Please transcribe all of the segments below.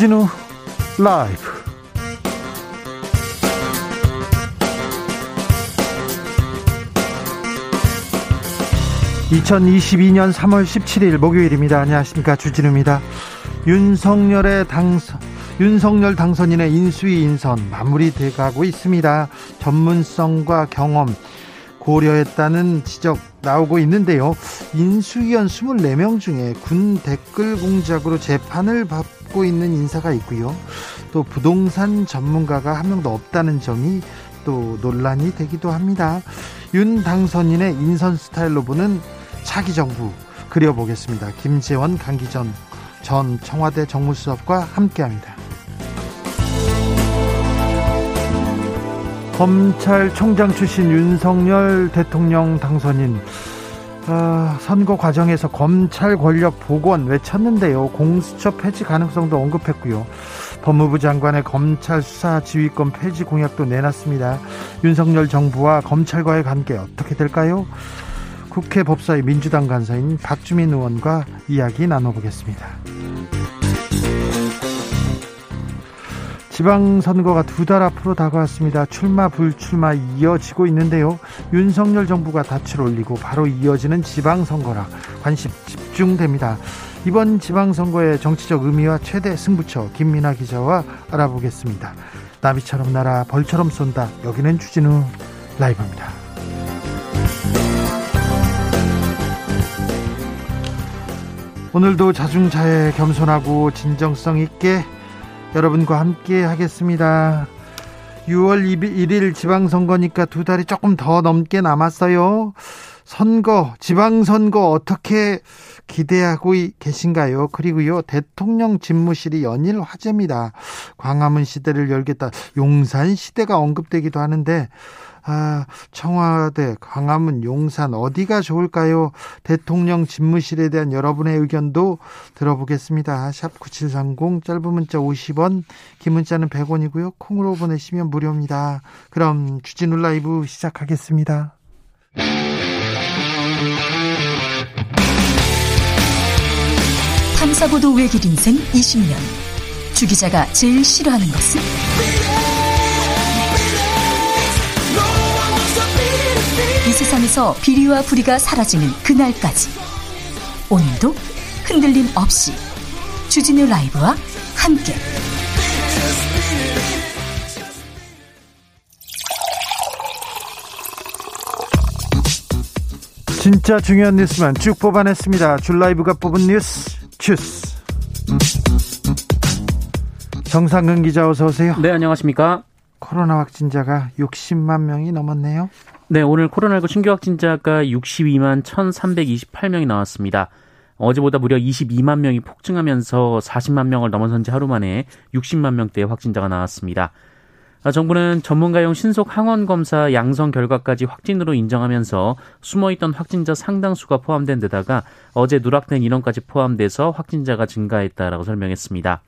주진우 라이브. (2022년 3월 17일) 목요일입니다. 안녕하십니까. 주진우입니다. 윤석열의 당선 윤석열 당선인의 인수위 인선 마무리돼 가고 있습니다. 전문성과 경험 고려했다는 지적 나오고 있는데요. 인수위원 24명 중에 군 댓글 공작으로 재판을 받 고 있는 인사가 있고요. 또 부동산 전문가가 한 명도 없다는 점이 또 논란이 되기도 합니다. 윤 당선인의 인선 스타일로 보는 차기 정부 그려보겠습니다. 김재원, 강기전 전 청와대 정무수석과 함께합니다. 검찰총장 출신 윤석열 대통령 당선인 아, 선거 과정에서 검찰 권력 복원 외쳤는데요. 공수처 폐지 가능성도 언급했고요. 법무부 장관의 검찰 수사 지휘권 폐지 공약도 내놨습니다. 윤석열 정부와 검찰과의 관계 어떻게 될까요? 국회 법사위 민주당 간사인 박주민 의원과 이야기 나눠보겠습니다. 지방선거가 두 달 앞으로 다가왔습니다. 출마 불출마 이어지고 있는데요. 윤석열 정부가 닻을 올리고 바로 이어지는 지방선거라 관심 집중됩니다. 이번 지방선거의 정치적 의미와 최대 승부처 김민아 기자와 알아보겠습니다. 나비처럼 날아 벌처럼 쏜다. 여기는 주진우 라이브입니다. 오늘도 자중자애 겸손하고 진정성 있게 여러분과 함께 하겠습니다. 6월 1일 지방선거니까 두 달이 조금 더 넘게 남았어요. 선거, 지방선거 어떻게 기대하고 계신가요? 그리고요, 대통령 집무실이 연일 화제입니다. 광화문 시대를 열겠다. 용산 시대가 언급되기도 하는데, 아, 청와대, 광화문, 용산 어디가 좋을까요? 대통령 집무실에 대한 여러분의 의견도 들어보겠습니다. 샵 9730 짧은 문자 50원, 긴 문자는 100원이고요. 콩으로 보내시면 무료입니다. 그럼 주진우 라이브 시작하겠습니다. 탐사보도 외길 인생 20년. 주 기자가 제일 싫어하는 것은? 이 세상에서 비리와 부리가 사라지는 그날까지 오늘도 흔들림 없이 주진우 라이브와 함께 진짜 중요한 뉴스만 쭉 뽑아냈습니다. 줄 라이브가 뽑은 뉴스 주스 정상근 기자 어서 오세요. 네 안녕하십니까. 코로나 확진자가 60만 명이 넘었네요. 네, 오늘 코로나19 신규 확진자가 62만 1,328명이 나왔습니다. 어제보다 무려 22만 명이 폭증하면서 40만 명을 넘어선 지 하루 만에 60만 명대의 확진자가 나왔습니다. 아, 정부는 전문가용 신속 항원 검사 양성 결과까지 확진으로 인정하면서 숨어있던 확진자 상당수가 포함된 데다가 어제 누락된 인원까지 포함돼서 확진자가 증가했다라고 설명했습니다.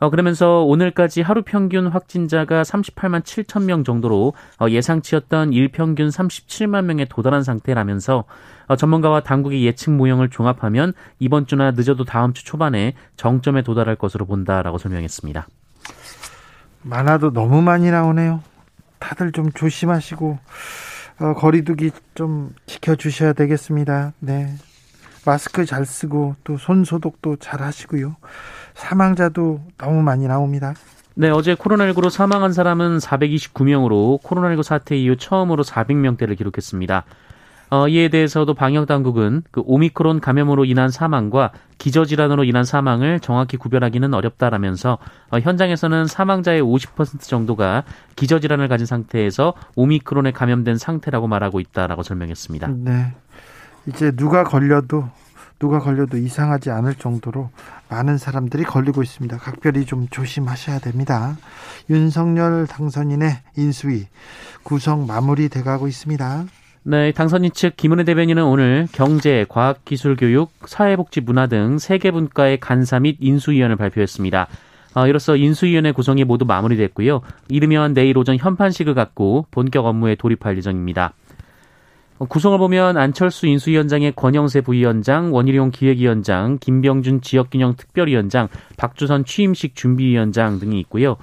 어, 그러면서 오늘까지 하루 평균 확진자가 38만 7천 명 정도로 어, 예상치였던 일평균 37만 명에 도달한 상태라면서 어, 전문가와 당국의 예측 모형을 종합하면 이번 주나 늦어도 다음 주 초반에 정점에 도달할 것으로 본다라고 설명했습니다. 많아도 너무 많이 나오네요. 다들 좀 조심하시고 어, 거리두기 좀 지켜주셔야 되겠습니다. 네. 마스크 잘 쓰고 또 손 소독도 잘 하시고요. 사망자도 너무 많이 나옵니다. 네, 어제 코로나19로 사망한 사람은 429명으로 코로나19 사태 이후 처음으로 400명대를 기록했습니다. 어, 이에 대해서도 방역 당국은 그 오미크론 감염으로 인한 사망과 기저 질환으로 인한 사망을 정확히 구별하기는 어렵다라면서 어, 현장에서는 사망자의 50% 정도가 기저 질환을 가진 상태에서 오미크론에 감염된 상태라고 말하고 있다라고 설명했습니다. 네. 이제 누가 걸려도 누가 걸려도 이상하지 않을 정도로 많은 사람들이 걸리고 있습니다. 각별히 좀 조심하셔야 됩니다. 윤석열 당선인의 인수위 구성 마무리 돼 가고 있습니다. 네, 당선인 측 김은혜 대변인은 오늘 경제, 과학, 기술, 교육, 사회복지, 문화 등 세 개 분과의 간사 및 인수위원을 발표했습니다. 어, 이로써 인수위원회 구성이 모두 마무리됐고요. 이르면 내일 오전 현판식을 갖고 본격 업무에 돌입할 예정입니다. 구성을 보면 안철수 인수위원장의 권영세 부위원장, 원희룡 기획위원장, 김병준 지역균형 특별위원장, 박주선 취임식 준비위원장 등이 있고요.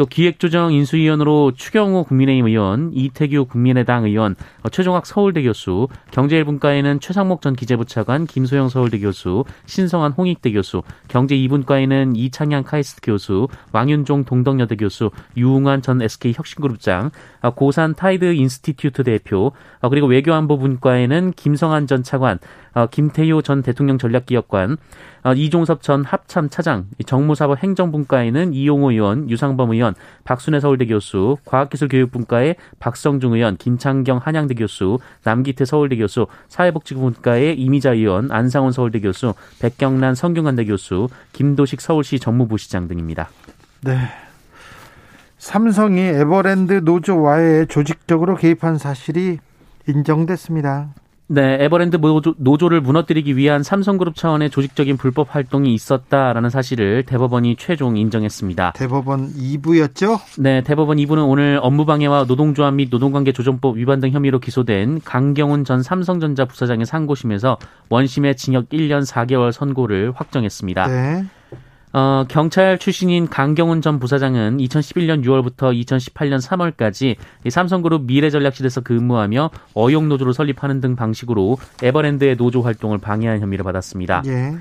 또 기획조정 인수위원으로 추경호 국민의힘 의원, 이태규 국민의당 의원, 어, 최종학 서울대 교수, 경제1분과에는 최상목 전 기재부 차관, 김소영 서울대 교수, 신성환 홍익대 교수, 경제 2분과에는 이창양 카이스트 교수, 왕윤종 동덕여대 교수, 유웅환 전 SK 혁신그룹장, 어, 고산 TIDE Institute 대표, 어, 그리고 외교안보분과에는 김성한 전 차관, 김태효 전 대통령 전략기획관, 이종섭 전 합참 차장, 정무사법 행정분과에는 이용호 의원, 유상범 의원, 박순애 서울대 교수, 과학기술교육분과의 박성중 의원, 김창경 한양대 교수, 남기태 서울대 교수, 사회복지분과의 이미자 의원, 안상훈 서울대 교수, 백경란 성균관대 교수, 김도식 서울시 정무부시장 등입니다. 네. 삼성이 에버랜드 노조 와해 조직적으로 개입한 사실이 인정됐습니다. 네, 에버랜드 노조, 를 무너뜨리기 위한 삼성그룹 차원의 조직적인 불법 활동이 있었다라는 사실을 대법원이 최종 인정했습니다. 대법원 2부였죠? 네, 대법원 2부는 오늘 업무방해와 노동조합 및 노동관계 조정법 위반 등 혐의로 기소된 강경훈 전 삼성전자 부사장의 상고심에서 원심의 징역 1년 4개월 선고를 확정했습니다. 네. 어, 경찰 출신인 강경훈 전 부사장은 2011년 6월부터 2018년 3월까지 삼성그룹 미래전략실에서 근무하며 어용노조를 설립하는 등 방식으로 에버랜드의 노조 활동을 방해한 혐의를 받았습니다. 예.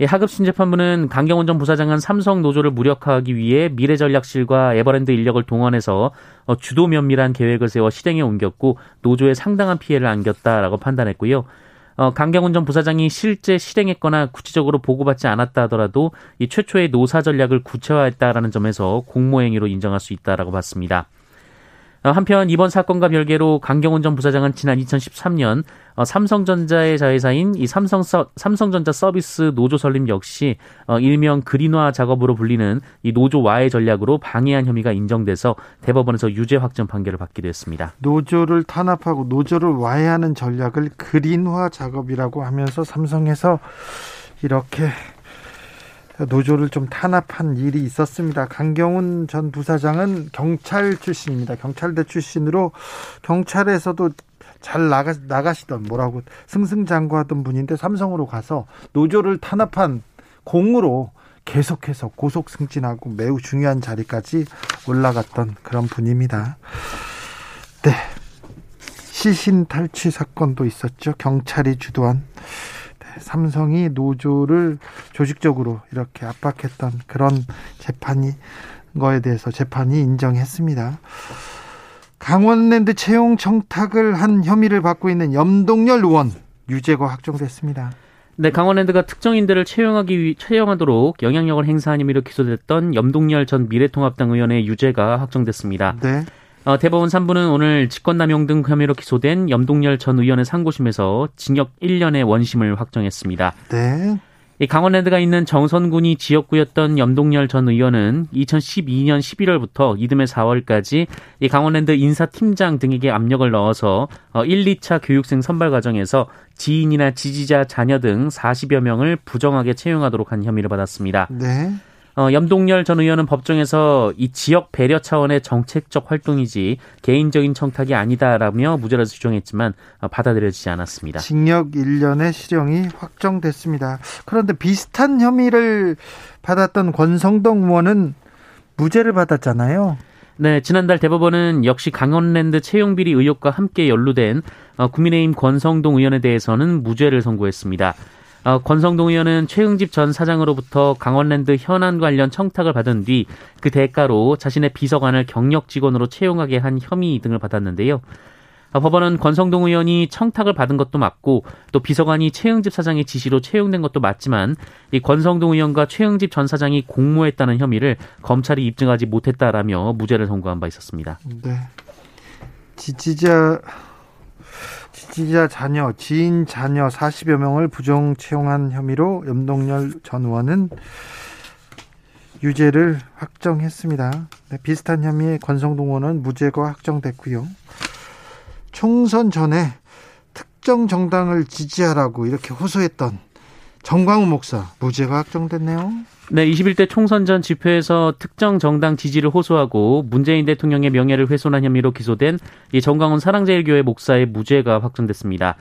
예, 하급심 재판부는 강경훈 전 부사장은 삼성 노조를 무력화하기 위해 미래전략실과 에버랜드 인력을 동원해서 어, 주도 면밀한 계획을 세워 실행에 옮겼고 노조에 상당한 피해를 안겼다라고 판단했고요. 어, 강경훈 전 부사장이 실제 실행했거나 구체적으로 보고받지 않았다 하더라도 이 최초의 노사 전략을 구체화했다라는 점에서 공모행위로 인정할 수 있다라고 봤습니다. 어, 한편 이번 사건과 별개로 강경훈 전 부사장은 지난 2013년 어, 삼성전자의 자회사인 이 삼성 서, 삼성전자 서비스 노조 설립 역시 어, 일명 그린화 작업으로 불리는 이 노조 와해 전략으로 방해한 혐의가 인정돼서 대법원에서 유죄 확정 판결을 받기도 했습니다. 노조를 탄압하고 노조를 와해하는 전략을 그린화 작업이라고 하면서 삼성에서 이렇게 노조를 좀 탄압한 일이 있었습니다. 강경훈 전 부사장은 경찰 출신입니다. 경찰대 출신으로 경찰에서도 잘 나가, 나가시던 뭐라고 승승장구하던 분인데 삼성으로 가서 노조를 탄압한 공으로 계속해서 고속 승진하고 매우 중요한 자리까지 올라갔던 그런 분입니다. 네. 시신 탈취 사건도 있었죠. 경찰이 주도한 삼성이 노조를 조직적으로 이렇게 압박했던 그런 재판이 거에 대해서 재판이 인정했습니다. 강원랜드 채용 청탁을 한 혐의를 받고 있는 염동열 의원 유죄가 확정됐습니다. 네, 강원랜드가 특정인들을 채용하기 위, 채용하도록 영향력을 행사한 혐의로 기소됐던 염동열 전 미래통합당 의원의 유죄가 확정됐습니다. 네. 어, 대법원 3부는 오늘 직권남용 등 혐의로 기소된 염동열 전 의원의 상고심에서 징역 1년의 원심을 확정했습니다. 네. 이 강원랜드가 있는 정선군이 지역구였던 염동열 전 의원은 2012년 11월부터 이듬해 4월까지 이 강원랜드 인사팀장 등에게 압력을 넣어서 1, 어, 2차 교육생 선발 과정에서 지인이나 지지자 자녀 등 40여 명을 부정하게 채용하도록 한 혐의를 받았습니다. 네. 어, 염동열 전 의원은 법정에서 이 지역 배려 차원의 정책적 활동이지 개인적인 청탁이 아니다라며 무죄를 주장했지만 어, 받아들여지지 않았습니다. 징역 1년의 실형이 확정됐습니다. 그런데 비슷한 혐의를 받았던 권성동 의원은 무죄를 받았잖아요. 네, 지난달 대법원은 역시 강원랜드 채용 비리 의혹과 함께 연루된 어, 국민의힘 권성동 의원에 대해서는 무죄를 선고했습니다. 어, 권성동 의원은 최응집 전 사장으로부터 강원랜드 현안 관련 청탁을 받은 뒤 그 대가로 자신의 비서관을 경력 직원으로 채용하게 한 혐의 등을 받았는데요. 어, 법원은 권성동 의원이 청탁을 받은 것도 맞고 또 비서관이 최응집 사장의 지시로 채용된 것도 맞지만 이 권성동 의원과 최응집 전 사장이 공모했다는 혐의를 검찰이 입증하지 못했다라며 무죄를 선고한 바 있었습니다. 네. 지지자 지지자 자녀, 지인 자녀 40여 명을 부정 채용한 혐의로 염동열 전 의원은 유죄를 확정했습니다. 네, 비슷한 혐의의 권성동 의원은 무죄가 확정됐고요. 총선 전에 특정 정당을 지지하라고 이렇게 호소했던 정광우 목사 무죄가 확정됐네요. 네, 21대 총선 전 집회에서 특정 정당 지지를 호소하고 문재인 대통령의 명예를 훼손한 혐의로 기소된 이 정광훈 사랑제일교회 목사의 무죄가 확정됐습니다.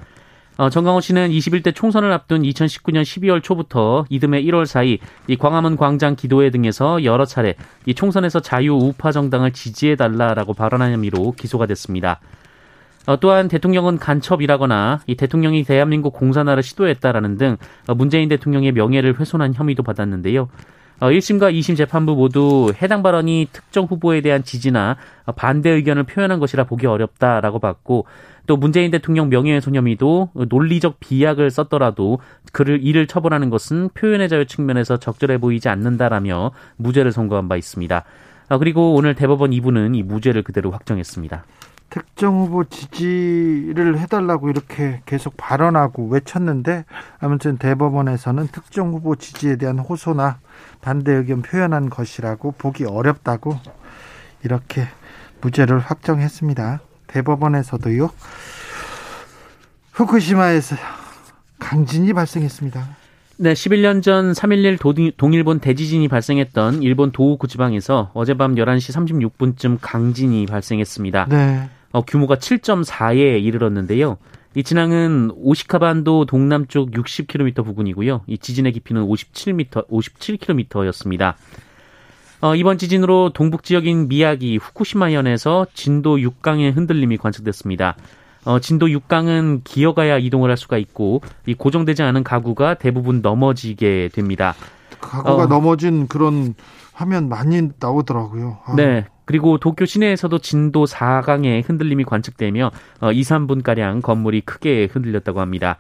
어, 정강호 씨는 21대 총선을 앞둔 2019년 12월 초부터 이듬해 1월 사이 이 광화문 광장 기도회 등에서 여러 차례 이 총선에서 자유 우파 정당을 지지해 달라라고 발언한 혐의로 기소가 됐습니다. 어, 또한 대통령은 간첩이라거나 이 대통령이 대한민국 공산화를 시도했다라는 등 어, 문재인 대통령의 명예를 훼손한 혐의도 받았는데요. 어, 1심과 2심 재판부 모두 해당 발언이 특정 후보에 대한 지지나 반대 의견을 표현한 것이라 보기 어렵다라고 봤고 또 문재인 대통령 명예훼손 혐의도 논리적 비약을 썼더라도 그를 이를 처벌하는 것은 표현의 자유 측면에서 적절해 보이지 않는다라며 무죄를 선고한 바 있습니다. 아, 그리고 오늘 대법원 2부는 이 무죄를 그대로 확정했습니다. 특정 후보 지지를 해달라고 이렇게 계속 발언하고 외쳤는데 아무튼 대법원에서는 특정 후보 지지에 대한 호소나 반대 의견 표현한 것이라고 보기 어렵다고 이렇게 무죄를 확정했습니다. 대법원에서도요. 후쿠시마에서 강진이 발생했습니다. 네, 11년 전 3.11 동일본 대지진이 발생했던 일본 도호쿠 지방에서 어젯밤 11시 36분쯤 강진이 발생했습니다. 네. 어, 규모가 7.4에 이르렀는데요. 이 진앙은 오시카반도 동남쪽 60km 부근이고요. 이 지진의 깊이는 57m, 57km였습니다. 어, 이번 지진으로 동북 지역인 미야기 후쿠시마현에서 진도 6강의 흔들림이 관측됐습니다. 어, 진도 6강은 기어가야 이동을 할 수가 있고 이 고정되지 않은 가구가 대부분 넘어지게 됩니다. 가구가 어, 넘어진 그런 화면 많이 나오더라고요. 아. 네. 그리고 도쿄 시내에서도 진도 4강의 흔들림이 관측되며 어, 2, 3분가량 건물이 크게 흔들렸다고 합니다.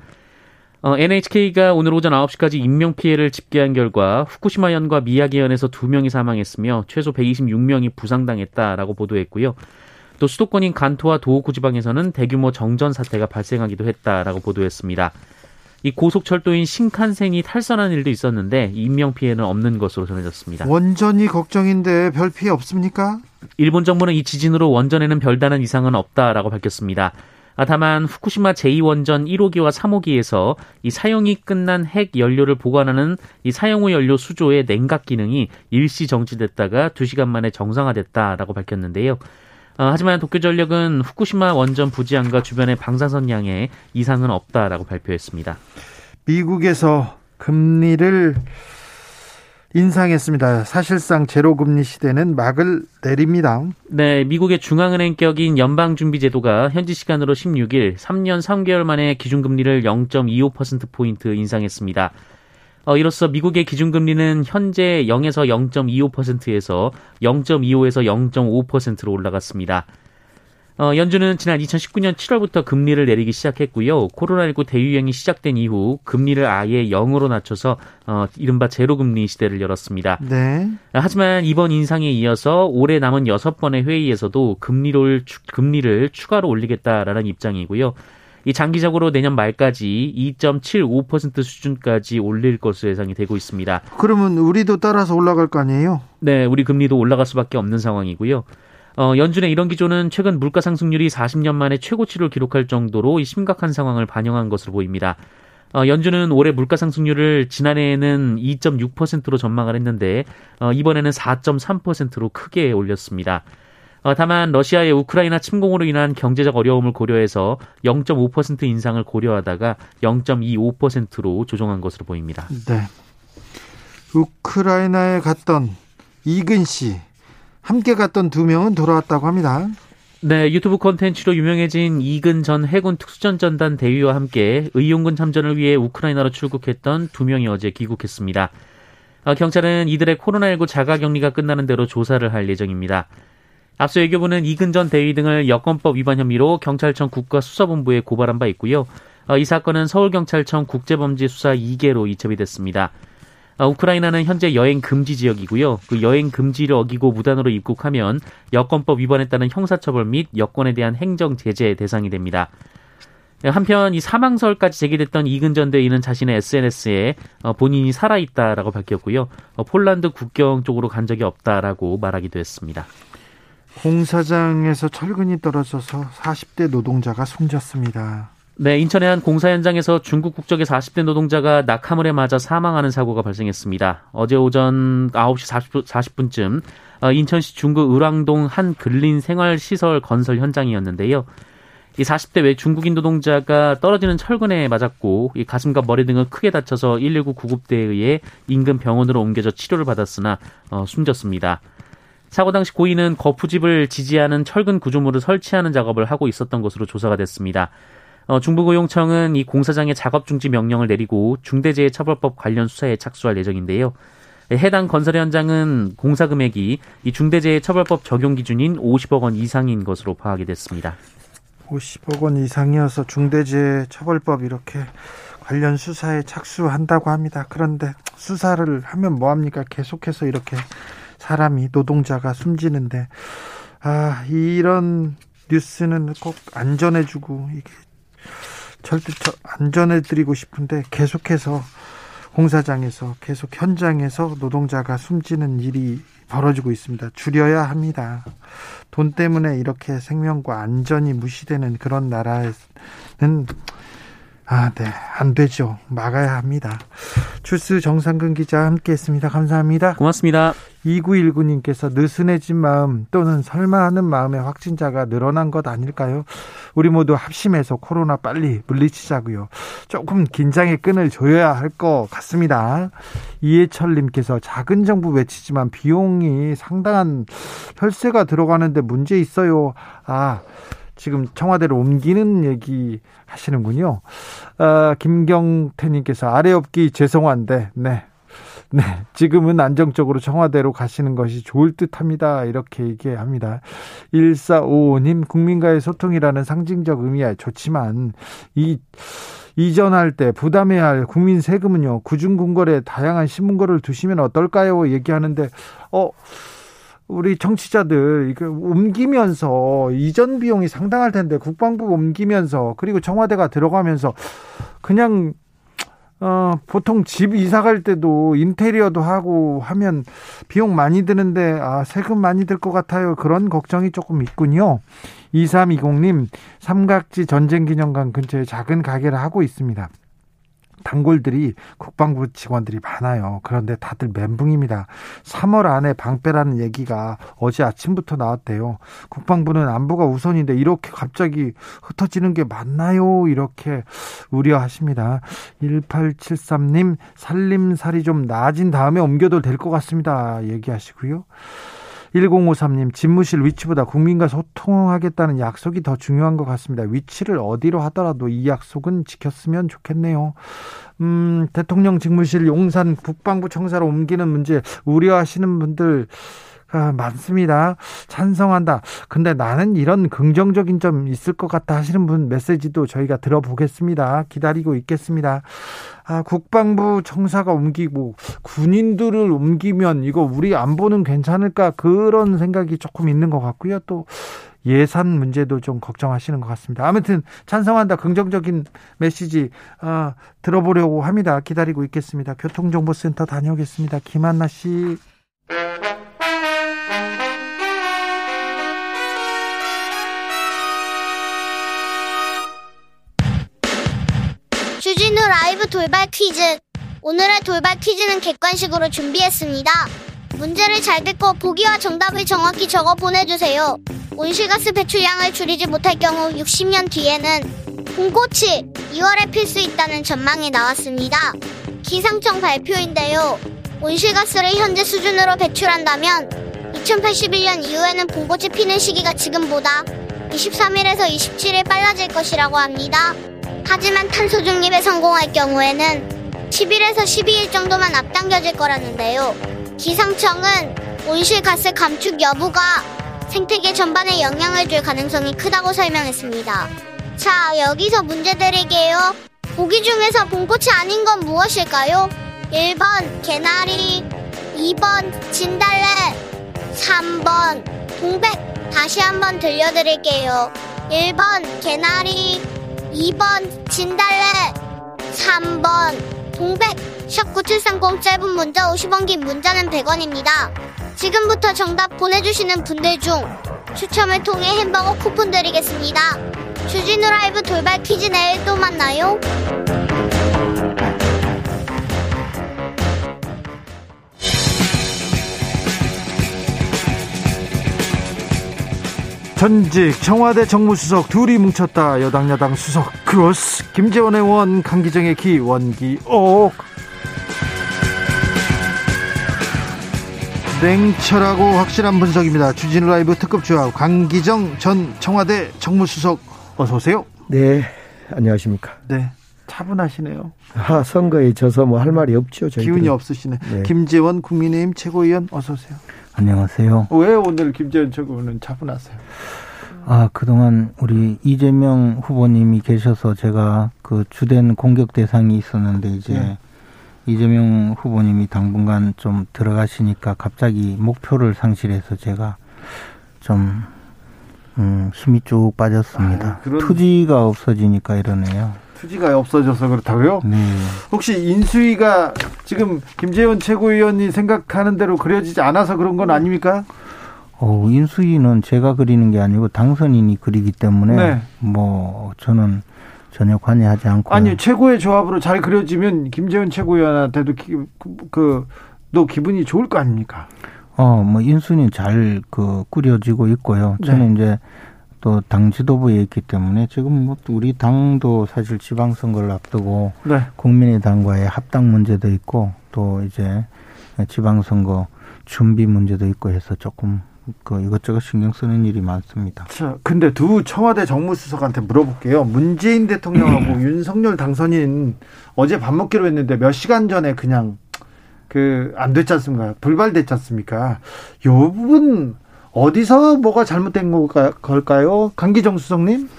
어, NHK가 오늘 오전 9시까지 인명 피해를 집계한 결과 후쿠시마 현과 미야기 현에서 2명이 사망했으며 최소 126명이 부상당했다라고 보도했고요. 또 수도권인 간토와 도호쿠 지방에서는 대규모 정전 사태가 발생하기도 했다라고 보도했습니다. 이 고속철도인 신칸센이 탈선한 일도 있었는데 인명 피해는 없는 것으로 전해졌습니다. 원전이 걱정인데 별 피해 없습니까? 일본 정부는 이 지진으로 원전에는 별다른 이상은 없다라고 밝혔습니다. 아, 다만 후쿠시마 제2원전 1호기와 3호기에서 이 사용이 끝난 핵 연료를 보관하는 이 사용 후 연료 수조의 냉각 기능이 일시 정지됐다가 2시간 만에 정상화됐다라고 밝혔는데요. 어, 하지만 도쿄전력은 후쿠시마 원전 부지안과 주변의 방사선량에 이상은 없다라고 발표했습니다. 미국에서 금리를 인상했습니다. 사실상 제로금리 시대는 막을 내립니다. 네, 미국의 중앙은행 격인 연방준비제도가 현지 시간으로 16일 3년 3개월 만에 기준금리를 0.25%포인트 인상했습니다. 어, 이로써 미국의 기준금리는 현재 0에서 0.25%에서 0.25에서 0.5%로 올라갔습니다. 어, 연준은 지난 2019년 7월부터 금리를 내리기 시작했고요. 코로나19 대유행이 시작된 이후 금리를 아예 0으로 낮춰서 어, 이른바 제로금리 시대를 열었습니다. 네. 하지만 이번 인상에 이어서 올해 남은 6번의 회의에서도 금리를, 금리를 추가로 올리겠다라는 입장이고요. 이 장기적으로 내년 말까지 2.75% 수준까지 올릴 것으로 예상이 되고 있습니다. 그러면 우리도 따라서 올라갈 거 아니에요? 네, 우리 금리도 올라갈 수밖에 없는 상황이고요. 어, 연준의 이런 기조는 최근 물가 상승률이 40년 만에 최고치를 기록할 정도로 심각한 상황을 반영한 것으로 보입니다. 어, 연준은 올해 물가 상승률을 지난해에는 2.6%로 전망을 했는데 어, 이번에는 4.3%로 크게 올렸습니다. 어, 다만 러시아의 우크라이나 침공으로 인한 경제적 어려움을 고려해서 0.5% 인상을 고려하다가 0.25%로 조정한 것으로 보입니다. 네. 우크라이나에 갔던 이근 씨 함께 갔던 두 명은 돌아왔다고 합니다. 네, 유튜브 콘텐츠로 유명해진 이근 전 해군 특수전전단 대위와 함께 의용군 참전을 위해 우크라이나로 출국했던 두 명이 어제 귀국했습니다. 어, 경찰은 이들의 코로나19 자가격리가 끝나는 대로 조사를 할 예정입니다. 앞서 외교부는 이근 전 대위 등을 여권법 위반 혐의로 경찰청 국가수사본부에 고발한 바 있고요. 어, 이 사건은 서울경찰청 국제범죄수사 2개로 이첩이 됐습니다. 아, 우크라이나는 현재 여행 금지 지역이고요. 그 여행 금지를 어기고 무단으로 입국하면 여권법 따른 형사처벌 및 여권에 대한 행정 제재 대상이 됩니다. 한편 이 사망설까지 제기됐던 이근 전 대위는 자신의 SNS에 어, 본인이 살아있다라고 밝혔고요. 어, 폴란드 국경 쪽으로 간 적이 없다라고 말하기도 했습니다. 공사장에서 철근이 떨어져서 40대 노동자가 숨졌습니다. 네, 인천의 한 공사 현장에서 중국 국적의 40대 노동자가 낙하물에 맞아 사망하는 사고가 발생했습니다. 어제 오전 9시 40, 분쯤 어, 인천시 중구 을왕동 한 근린 생활시설 건설 현장이었는데요. 이 40대 외 중국인 노동자가 떨어지는 철근에 맞았고 이 가슴과 머리 등을 크게 다쳐서 119 구급대에 의해 인근 병원으로 옮겨져 치료를 받았으나 어, 숨졌습니다. 사고 당시 고인은 거푸집을 지지하는 철근 구조물을 설치하는 작업을 하고 있었던 것으로 조사가 됐습니다. 어, 중부고용청은 이 공사장의 작업 중지 명령을 내리고 중대재해처벌법 관련 수사에 착수할 예정인데요. 해당 건설 현장은 공사 금액이 이 중대재해처벌법 적용 기준인 50억 원 이상인 것으로 파악이 됐습니다. 50억 원 이상이어서 중대재해처벌법 이렇게 관련 수사에 착수한다고 합니다. 그런데 수사를 하면 뭐합니까? 계속해서 이렇게 사람이 노동자가 숨지는데 아 이런 뉴스는 꼭 안전해주고 이게 절대 안전해 드리고 싶은데 계속해서 공사장에서 계속 현장에서 노동자가 숨지는 일이 벌어지고 있습니다. 줄여야 합니다. 돈 때문에 이렇게 생명과 안전이 무시되는 그런 나라에는 아, 네. 안 되죠. 막아야 합니다. 주스 정상근 기자 함께 했습니다. 감사합니다. 고맙습니다. 2919님께서 느슨해진 마음 또는 설마 하는 마음의 확진자가 늘어난 것 아닐까요? 우리 모두 합심해서 코로나 빨리 물리치자고요. 조금 긴장의 끈을 조여야 할 것 같습니다. 이해철님께서 작은 정부 외치지만 비용이 상당한 혈세가 들어가는데 문제 있어요. 아, 지금 청와대로 옮기는 얘기 하시는군요. 아, 김경태님께서 아래 없기 죄송한데, 네. 네. 지금은 안정적으로 청와대로 가시는 것이 좋을 듯 합니다. 이렇게 얘기합니다. 1455님, 국민과의 소통이라는 상징적 의미야 좋지만, 이, 이전할 때 부담해야 할 국민 세금은요, 구중궁궐에 다양한 신문고를 두시면 어떨까요? 얘기하는데, 어, 우리 정치자들 이거 옮기면서 이전 비용이 상당할 텐데 국방부 옮기면서 그리고 청와대가 들어가면서 그냥 어 보통 집 이사 갈 때도 인테리어도 하고 하면 비용 많이 드는데 아 세금 많이 들 것 같아요. 그런 걱정이 조금 있군요. 2320님 삼각지 전쟁 기념관 근처에 작은 가게를 하고 있습니다. 단골들이 국방부 직원들이 많아요. 그런데 다들 멘붕입니다. 3월 안에 방패라는 얘기가 어제 아침부터 나왔대요. 국방부는 안보가 우선인데 이렇게 갑자기 흩어지는 게 맞나요? 이렇게 우려하십니다. 1873님 살림살이 좀 나아진 다음에 옮겨도 될 것 같습니다. 얘기하시고요. 1053님, 집무실 위치보다 국민과 소통하겠다는 약속이 더 중요한 것 같습니다. 위치를 어디로 하더라도 이 약속은 지켰으면 좋겠네요. 음, 대통령 직무실 용산 국방부 청사로 옮기는 문제 우려하시는 분들 아, 많습니다. 찬성한다. 근데 나는 이런 긍정적인 점 있을 것 같다 하시는 분 메시지도 저희가 들어보겠습니다. 기다리고 있겠습니다. 아, 국방부 청사가 옮기고 군인들을 옮기면 이거 우리 안보는 괜찮을까 그런 생각이 조금 있는 것 같고요. 또 예산 문제도 좀 걱정하시는 것 같습니다. 아무튼 찬성한다 긍정적인 메시지 아, 들어보려고 합니다. 기다리고 있겠습니다. 교통정보센터 다녀오겠습니다. 김한나 씨. 주진우 라이브 돌발 퀴즈. 오늘의 돌발 퀴즈는 객관식으로 준비했습니다. 문제를 잘 듣고 보기와 정답을 정확히 적어 보내주세요. 온실가스 배출량을 줄이지 못할 경우 60년 뒤에는 봄꽃이 2월에 필 수 있다는 전망이 나왔습니다. 기상청 발표인데요. 온실가스를 현재 수준으로 배출한다면 2081년 이후에는 봄꽃이 피는 시기가 지금보다 23일에서 27일 빨라질 것이라고 합니다. 하지만 탄소 중립에 성공할 경우에는 10일에서 12일 정도만 앞당겨질 거라는데요. 기상청은 온실가스 감축 여부가 생태계 전반에 영향을 줄 가능성이 크다고 설명했습니다. 자, 여기서 문제 드릴게요. 보기 중에서 봄꽃이 아닌 건 무엇일까요? 1번 개나리, 2번 진달래, 3번 동백. 다시 한번 들려드릴게요. 1번 개나리, 2번 진달래 3번 동백 샵9730 짧은 문자 50원 긴 문자는 100원입니다. 지금부터 정답 보내주시는 분들 중 추첨을 통해 햄버거 쿠폰 드리겠습니다. 주진 주진우 라이브 돌발 퀴즈 내일 또 만나요. 전직 청와대 정무수석 둘이 뭉쳤다. 여당 야당 수석 크로스 김재원 의원 강기정의 기 원기옥. 냉철하고 확실한 분석입니다. 주진우 라이브 특급 조합 강기정 전 청와대 정무수석 어서 오세요. 네 안녕하십니까. 네 차분하시네요. 아, 선거에 져서 뭐 할 말이 없죠 저희들은. 기운이 없으시네. 네. 김재원 국민의힘 최고위원 어서 오세요 안녕하세요. 왜 오늘 김재원 최고위원은 차분하세요 아, 그동안 우리 이재명 후보님이 계셔서 제가 그 주된 공격 대상이 있었는데 이제 네. 이재명 후보님이 당분간 좀 들어가시니까 갑자기 목표를 상실해서 제가 좀 음, 힘이 쭉 빠졌습니다. 아, 그런- 투지가 없어지니까 이러네요. 투지가 없어져서 그렇다고요? 네. 혹시 인수위가 지금 김재원 최고위원이 생각하는 대로 그려지지 않아서 그런 건 아닙니까? 어, 인수위는 제가 그리는 게 아니고 당선인이 그리기 때문에 네. 뭐 저는 전혀 관여하지 않고 아니 최고의 조합으로 잘 그려지면 김재원 최고위원한테도 기, 그너 기분이 좋을 거 아닙니까? 어, 뭐 인순이 잘그 꾸려지고 있고요. 네. 저는 이제 또 당 지도부에 있기 때문에 지금 뭐 우리 당도 사실 지방선거를 앞두고 네. 국민의당과의 합당 문제도 있고 또 이제 지방선거 준비 문제도 있고 해서 조금 그 이것저것 신경 쓰는 일이 많습니다. 자, 근데 두 청와대 정무수석한테 물어볼게요. 문재인 대통령하고 윤석열 당선인 어제 밥 먹기로 했는데 몇 시간 전에 그냥 그 안 됐지 않습니까? 불발됐지 않습니까? 요 부분 어디서 뭐가 잘못된 걸까- 걸까요? 강기정 수석님?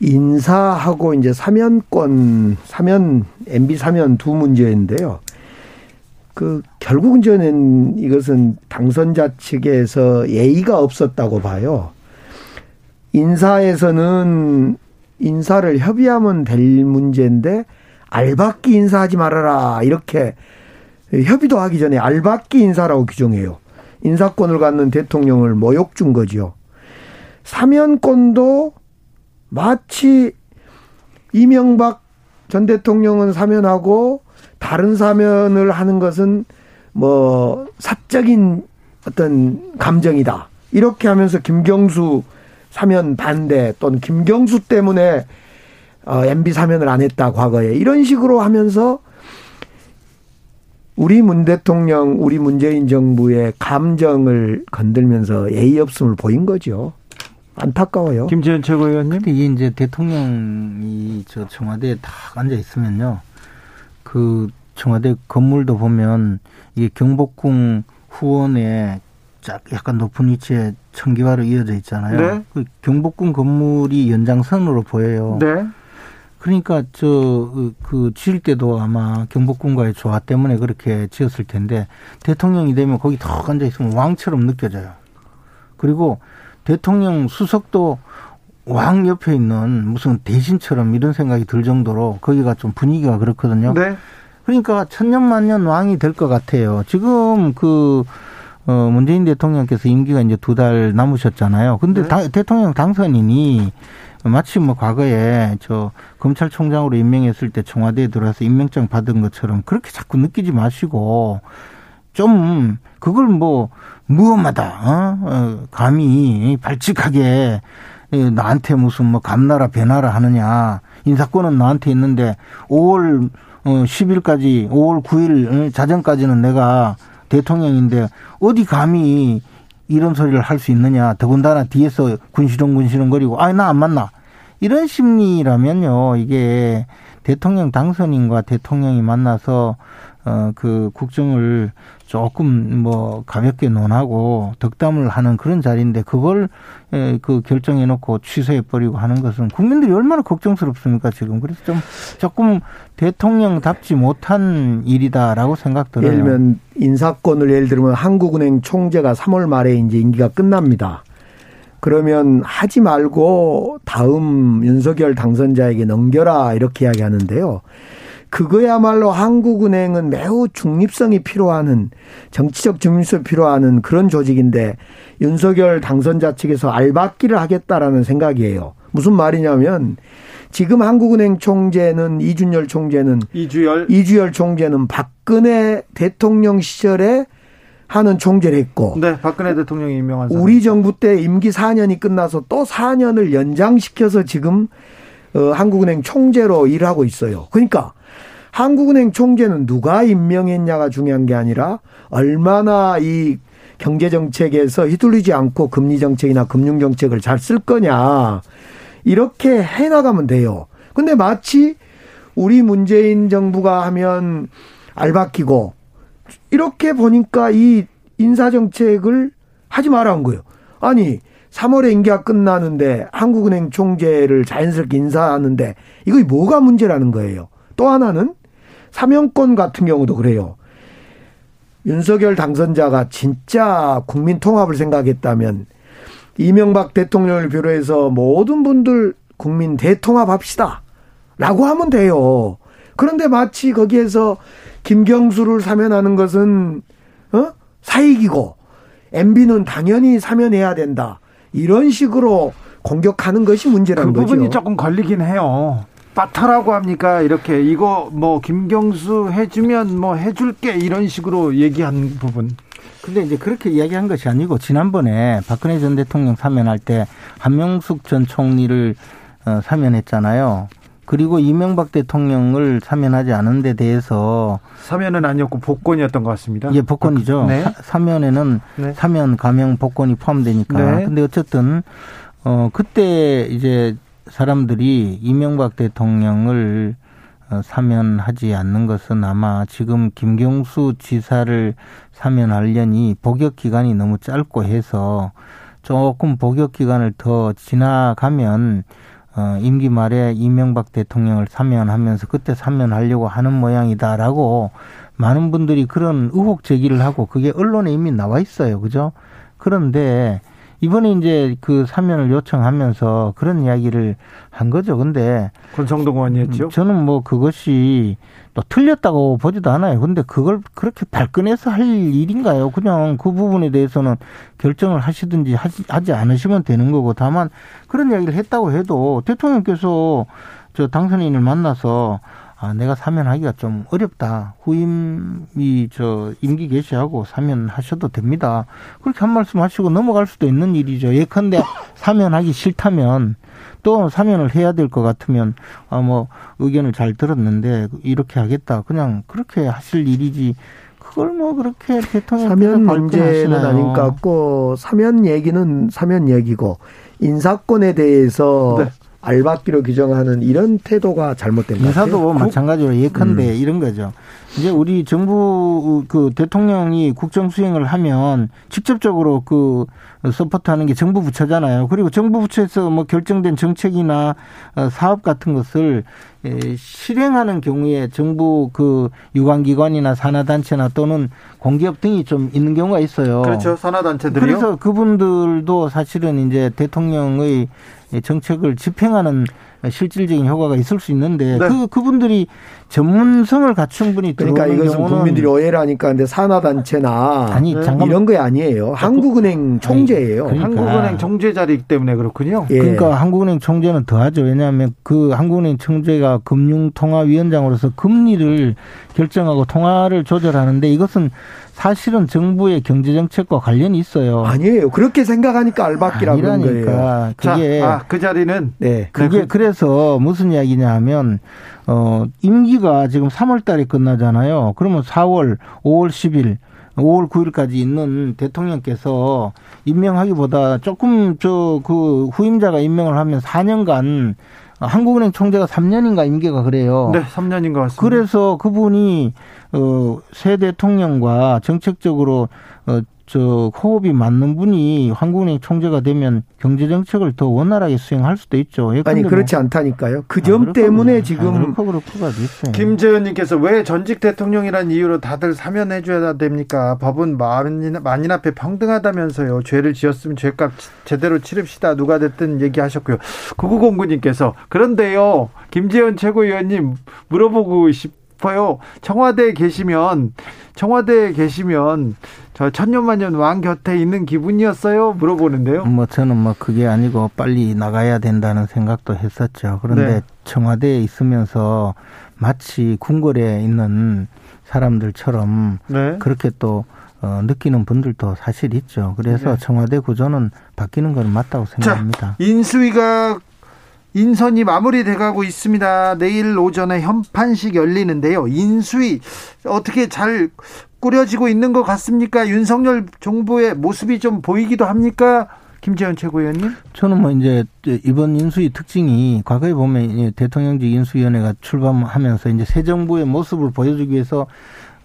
인사하고 이제 사면권 사면 MB 사면 두 문제인데요. 그 결국은 저는 이것은 당선자 측에서 예의가 없었다고 봐요. 인사에서는 인사를 협의하면 될 문제인데 알박기 인사하지 말아라 이렇게 협의도 하기 전에 알박기 인사라고 규정해요. 인사권을 갖는 대통령을 모욕 준 거죠. 사면권도 마치 이명박 전 대통령은 사면하고 다른 사면을 하는 것은 뭐 사적인 어떤 감정이다. 이렇게 하면서 김경수 사면 반대 또는 김경수 때문에 어, MB 사면을 안 했다 과거에 이런 식으로 하면서 우리 문 대통령, 우리 문재인 정부의 감정을 건들면서 예의 없음을 보인 거죠. 안타까워요. 김재현 최고위원님? 근데 이게 이제 대통령이 저 청와대에 딱 앉아 있으면요. 그 청와대 건물도 보면 이게 경복궁 후원에 쫙 약간 높은 위치에 청기화로 이어져 있잖아요. 네. 그 경복궁 건물이 연장선으로 보여요. 네. 그러니까 저 그 지을 때도 아마 경복궁과의 조화 때문에 그렇게 지었을 텐데 대통령이 되면 거기 턱 앉아 있으면 왕처럼 느껴져요. 그리고 대통령 수석도 왕 옆에 있는 무슨 대신처럼 이런 생각이 들 정도로 거기가 좀 분위기가 그렇거든요. 네. 그러니까 천년만년 왕이 될 것 같아요. 지금 그 어, 문재인 대통령께서 임기가 이제 두 달 남으셨잖아요. 근데 네. 당- 대통령 당선인이 마치 뭐 과거에 저 검찰총장으로 임명했을 때 청와대에 들어와서 임명장 받은 것처럼 그렇게 자꾸 느끼지 마시고 좀 그걸 뭐 무엄하다, 어? 어, 감히 발칙하게 이 나한테 무슨 뭐 감나라 배나라 하느냐. 인사권은 나한테 있는데 5월 어 10일까지 5월 9일 자정까지는 내가 대통령인데 어디 감히 이런 소리를 할 수 있느냐. 더군다나 뒤에서 군시렁 군시렁거리고 아이 나안 만나 이런 심리라면요 이게 대통령 당선인과 대통령이 만나서 어그 국정을 조금 뭐 가볍게 논하고 덕담을 하는 그런 자리인데 그걸 에, 그 결정해 놓고 취소해 버리고 하는 것은 국민들이 얼마나 걱정스럽습니까 지금 그래서 좀 조금 대통령답지 못한 일이다라고 생각 들어요. 예를 들면 인사권을 예를 들면 한국은행 총재가 3월 말에 이제 임기가 끝납니다. 그러면 하지 말고 다음 윤석열 당선자에게 넘겨라 이렇게 이야기하는데요. 그거야말로 한국은행은 매우 중립성이 필요하는 정치적 중립성이 필요하는 그런 조직인데 윤석열 당선자 측에서 알박기를 하겠다라는 생각이에요. 무슨 말이냐면 지금 한국은행 총재는 이준열 총재는 이주열 이주열 총재는 박근혜 대통령 시절에 하는 총재를 했고 네, 박근혜 대통령이 임명한 사람. 우리 정부 때 임기 4년이 끝나서 또 4년을 연장시켜서 지금 어, 한국은행 총재로 일하고 있어요. 그러니까 한국은행 총재는 누가 임명했냐가 중요한 게 아니라 얼마나 이 경제 정책에서 휘둘리지 않고 금리 정책이나 금융 정책을 잘 쓸 거냐 이렇게 해 나가면 돼요. 근데 마치 우리 문재인 정부가 하면 알바끼고 이렇게 보니까 이 인사 정책을 하지 말라는 거예요. 아니 3월에 임기가 끝나는데 한국은행 총재를 자연스럽게 인사하는데 이거 뭐가 문제라는 거예요. 또 하나는 사명권 같은 경우도 그래요. 윤석열 당선자가 진짜 국민 통합을 생각했다면 이명박 대통령을 비롯해서 모든 분들 국민 대통합합시다. 라고 하면 돼요. 그런데 마치 거기에서 김경수를 사면하는 것은 어? 사익이고 MB는 당연히 사면해야 된다. 이런 식으로 공격하는 것이 문제라는 그 부분이 거죠. 조금 걸리긴 해요. 빠터라고 합니까? 이렇게 이거 뭐 김경수 해주면 뭐 해줄게 이런 식으로 얘기한 부분. 근데 이제 그렇게 이야기한 것이 아니고 지난번에 박근혜 전 대통령 사면할 때 한명숙 전 총리를 어, 사면했잖아요. 그리고 이명박 대통령을 사면하지 않은 데 대해서 사면은 아니었고 복권이었던 것 같습니다. 예, 복권이죠. 네. 사, 사면에는 네. 사면, 가명, 복권이 포함되니까. 네. 근데 어쨌든 어 그때 이제 사람들이 이명박 대통령을 어, 사면하지 않는 것은 아마 지금 김경수 지사를 사면하려니 복역 기간이 너무 짧고 해서 조금 복역 기간을 더 지나가면 어, 임기 말에 이명박 대통령을 사면하면서 그때 사면하려고 하는 모양이다라고 많은 분들이 그런 의혹 제기를 하고 그게 언론에 이미 나와 있어요. 그죠? 그런데 이번에 이제 그 사면을 요청하면서 그런 이야기를 한 거죠. 근데 권성동 의원이 했죠. 저는 뭐 그것이 또 틀렸다고 보지도 않아요. 근데 그걸 그렇게 발끈해서 할 일인가요? 그냥 그 부분에 대해서는 결정을 하시든지 하지, 하지 않으시면 되는 거고 다만 그런 이야기를 했다고 해도 대통령께서 저 당선인을 만나서 아, 내가 사면하기가 좀 어렵다. 후임이 저 임기 개시하고 사면하셔도 됩니다. 그렇게 한 말씀 하시고 넘어갈 수도 있는 일이죠. 예컨대 사면하기 싫다면 또 사면을 해야 될 것 같으면 아, 뭐 의견을 잘 들었는데 이렇게 하겠다. 그냥 그렇게 하실 일이지. 그걸 뭐 그렇게 대통령 사면 문제는 아닌 것 같고 사면 얘기는 사면 얘기고 인사권에 대해서 네. 알박기로 규정하는 이런 태도가 잘못된 것 같아요. 인사도 마찬가지로 예컨대 이런 거죠. 이제 우리 정부 그 대통령이 국정 수행을 하면 직접적으로 그 서포트하는 게 정부 부처잖아요. 그리고 정부 부처에서 뭐 결정된 정책이나 어, 사업 같은 것을 에, 실행하는 경우에 정부 그 유관기관이나 산하단체나 또는 공기업 등이 좀 있는 경우가 있어요. 그렇죠. 산하단체들이요. 그래서 그분들도 사실은 이제 대통령의 정책을 집행하는 실질적인 효과가 있을 수 있는데 네. 그 그분들이 전문성을 갖춘 분이 그러니까 들어오는 이것은 경우는 국민들이 오해를 하니까 근데 산하 단체나 아니 네. 잠깐 이런 게 아니에요. 한국은행 총재예요. 그러니까. 한국은행 총재 자리이기 때문에 그렇군요. 예. 그러니까 한국은행 총재는 더하죠. 왜냐하면 그 한국은행 총재가 금융통화위원장으로서 금리를 결정하고 통화를 조절하는데 이것은 사실은 정부의 경제 정책과 관련이 있어요. 아니에요. 그렇게 생각하니까 알박기라고 그런 거예요. 아니라니까 자, 그게 아, 그 자리는 네. 그게 그- 그래서 무슨 이야기냐 하면 어 임기가 지금 3월 달에 끝나잖아요. 그러면 4월, 5월 10일 5월 9일까지 있는 대통령께서 임명하기보다 조금 저 그 후임자가 임명을 하면 4년간 한국은행 총재가 3년인가 임기가 그래요. 네, 3년인 것 같습니다. 그래서 그분이 어 새 대통령과 정책적으로 어 저 호흡이 맞는 분이 한국은행 총재가 되면 경제 정책을 더 원활하게 수행할 수도 있죠. 예컨대 아니 뭐- 그렇지 않다니까요. 그 아, 점 때문에 그래. 아, 지금 그렇고 그렇고가 있어요. 김재현님께서 왜 전직 대통령이란 이유로 다들 사면해 줘야 됩니까? 법은 만인, 만인 앞에 평등하다면서요. 죄를 지었으면 죄값 제대로 치릅시다. 누가 됐든 얘기하셨고요. 9909님께서 그런데요. 김재현 최고위원님 물어보고 싶 싶어요. 청와대에 계시면 청와대에 계시면 저 천년만년 왕 곁에 있는 기분이었어요? 물어보는데요. 뭐 저는 뭐 그게 아니고 빨리 나가야 된다는 생각도 했었죠. 그런데 네. 청와대에 있으면서 마치 궁궐에 있는 사람들처럼 네. 그렇게 또 어, 느끼는 분들도 사실 있죠. 그래서 네. 청와대 구조는 바뀌는 건 맞다고 생각합니다. 자, 인수위가 인선이 마무리돼가고 있습니다. 내일 오전에 현판식 열리는데요. 인수위 어떻게 잘 꾸려지고 있는 것 같습니까? 윤석열 정부의 모습이 좀 보이기도 합니까? 김재현 최고위원님? 저는 뭐 이제 이번 인수위 특징이 과거에 보면 대통령직 인수위원회가 출범하면서 이제 새 정부의 모습을 보여주기 위해서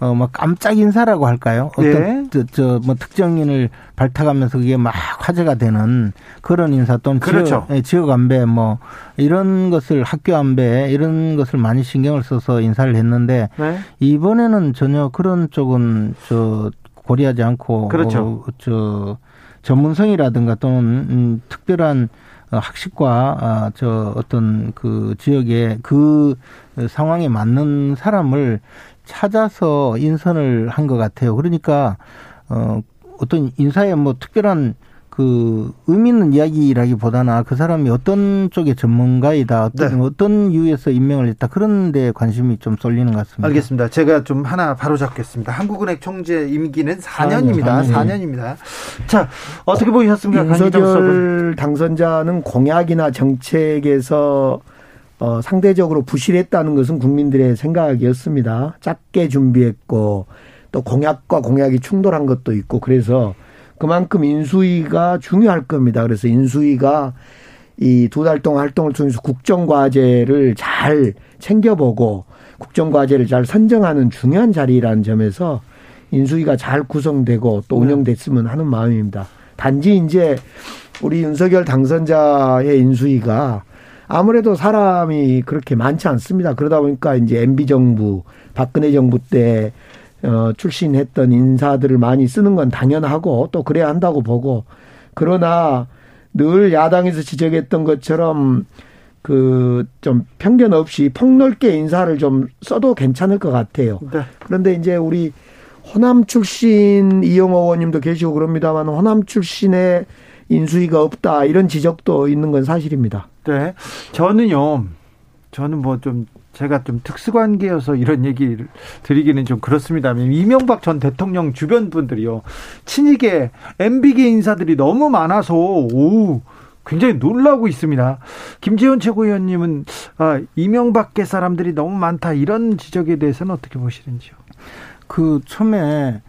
어, 뭐 깜짝 인사라고 할까요? 어떤 네. 저, 뭐 특정인을 발탁하면서 그게 막 화제가 되는 그런 인사 또는 그렇죠. 지역, 예, 지역 안배 뭐 이런 것을 학교 안배 이런 것을 많이 신경을 써서 인사를 했는데 네. 이번에는 전혀 그런 쪽은 저 고려하지 않고 그렇죠. 어, 저 전문성이라든가 또는 음, 특별한 어, 학식과 아, 저 어떤 그 지역의 그 상황에 맞는 사람을 찾아서 인선을 한 것 같아요. 그러니까 어 어떤 인사에 뭐 특별한 그 의미 있는 이야기라기보다는 그 사람이 어떤 쪽의 전문가이다, 어떤, 네. 어떤 이유에서 임명을 했다 그런 데 관심이 좀 쏠리는 것 같습니다. 알겠습니다. 제가 좀 하나 바로 잡겠습니다. 한국은행 총재 임기는 4년입니다. 4년. 4년입니다. 자, 어떻게 보셨습니까? 윤석열 당선자는 공약이나 정책에서 어, 상대적으로 부실했다는 것은 국민들의 생각이었습니다. 작게 준비했고 또 공약과 공약이 충돌한 것도 있고 그래서 그만큼 인수위가 중요할 겁니다. 그래서 인수위가 이 두 달 동안 활동을 통해서 국정과제를 잘 챙겨보고 국정과제를 잘 선정하는 중요한 자리라는 점에서 인수위가 잘 구성되고 또 네. 운영됐으면 하는 마음입니다. 단지 이제 우리 윤석열 당선자의 인수위가 아무래도 사람이 그렇게 많지 않습니다. 그러다 보니까 이제 MB 정부, 박근혜 정부 때 어, 출신했던 인사들을 많이 쓰는 건 당연하고 또 그래야 한다고 보고 그러나 늘 야당에서 지적했던 것처럼 그 좀 편견 없이 폭넓게 인사를 좀 써도 괜찮을 것 같아요. 네. 그런데 이제 우리 호남 출신 이영호 의원님도 계시고 그럽니다만 호남 출신의 인수위가 없다 이런 지적도 있는 건 사실입니다. 네. 저는요. 저는 뭐 좀 제가 좀 특수관계여서 이런 얘기를 드리기는 좀 그렇습니다. 이명박 전 대통령 주변 분들이요. 친이계 MB계 인사들이 너무 많아서 오 굉장히 놀라고 있습니다. 김재현 최고위원님은 아, 이명박계 사람들이 너무 많다 이런 지적에 대해서는 어떻게 보시는지요? 그 처음에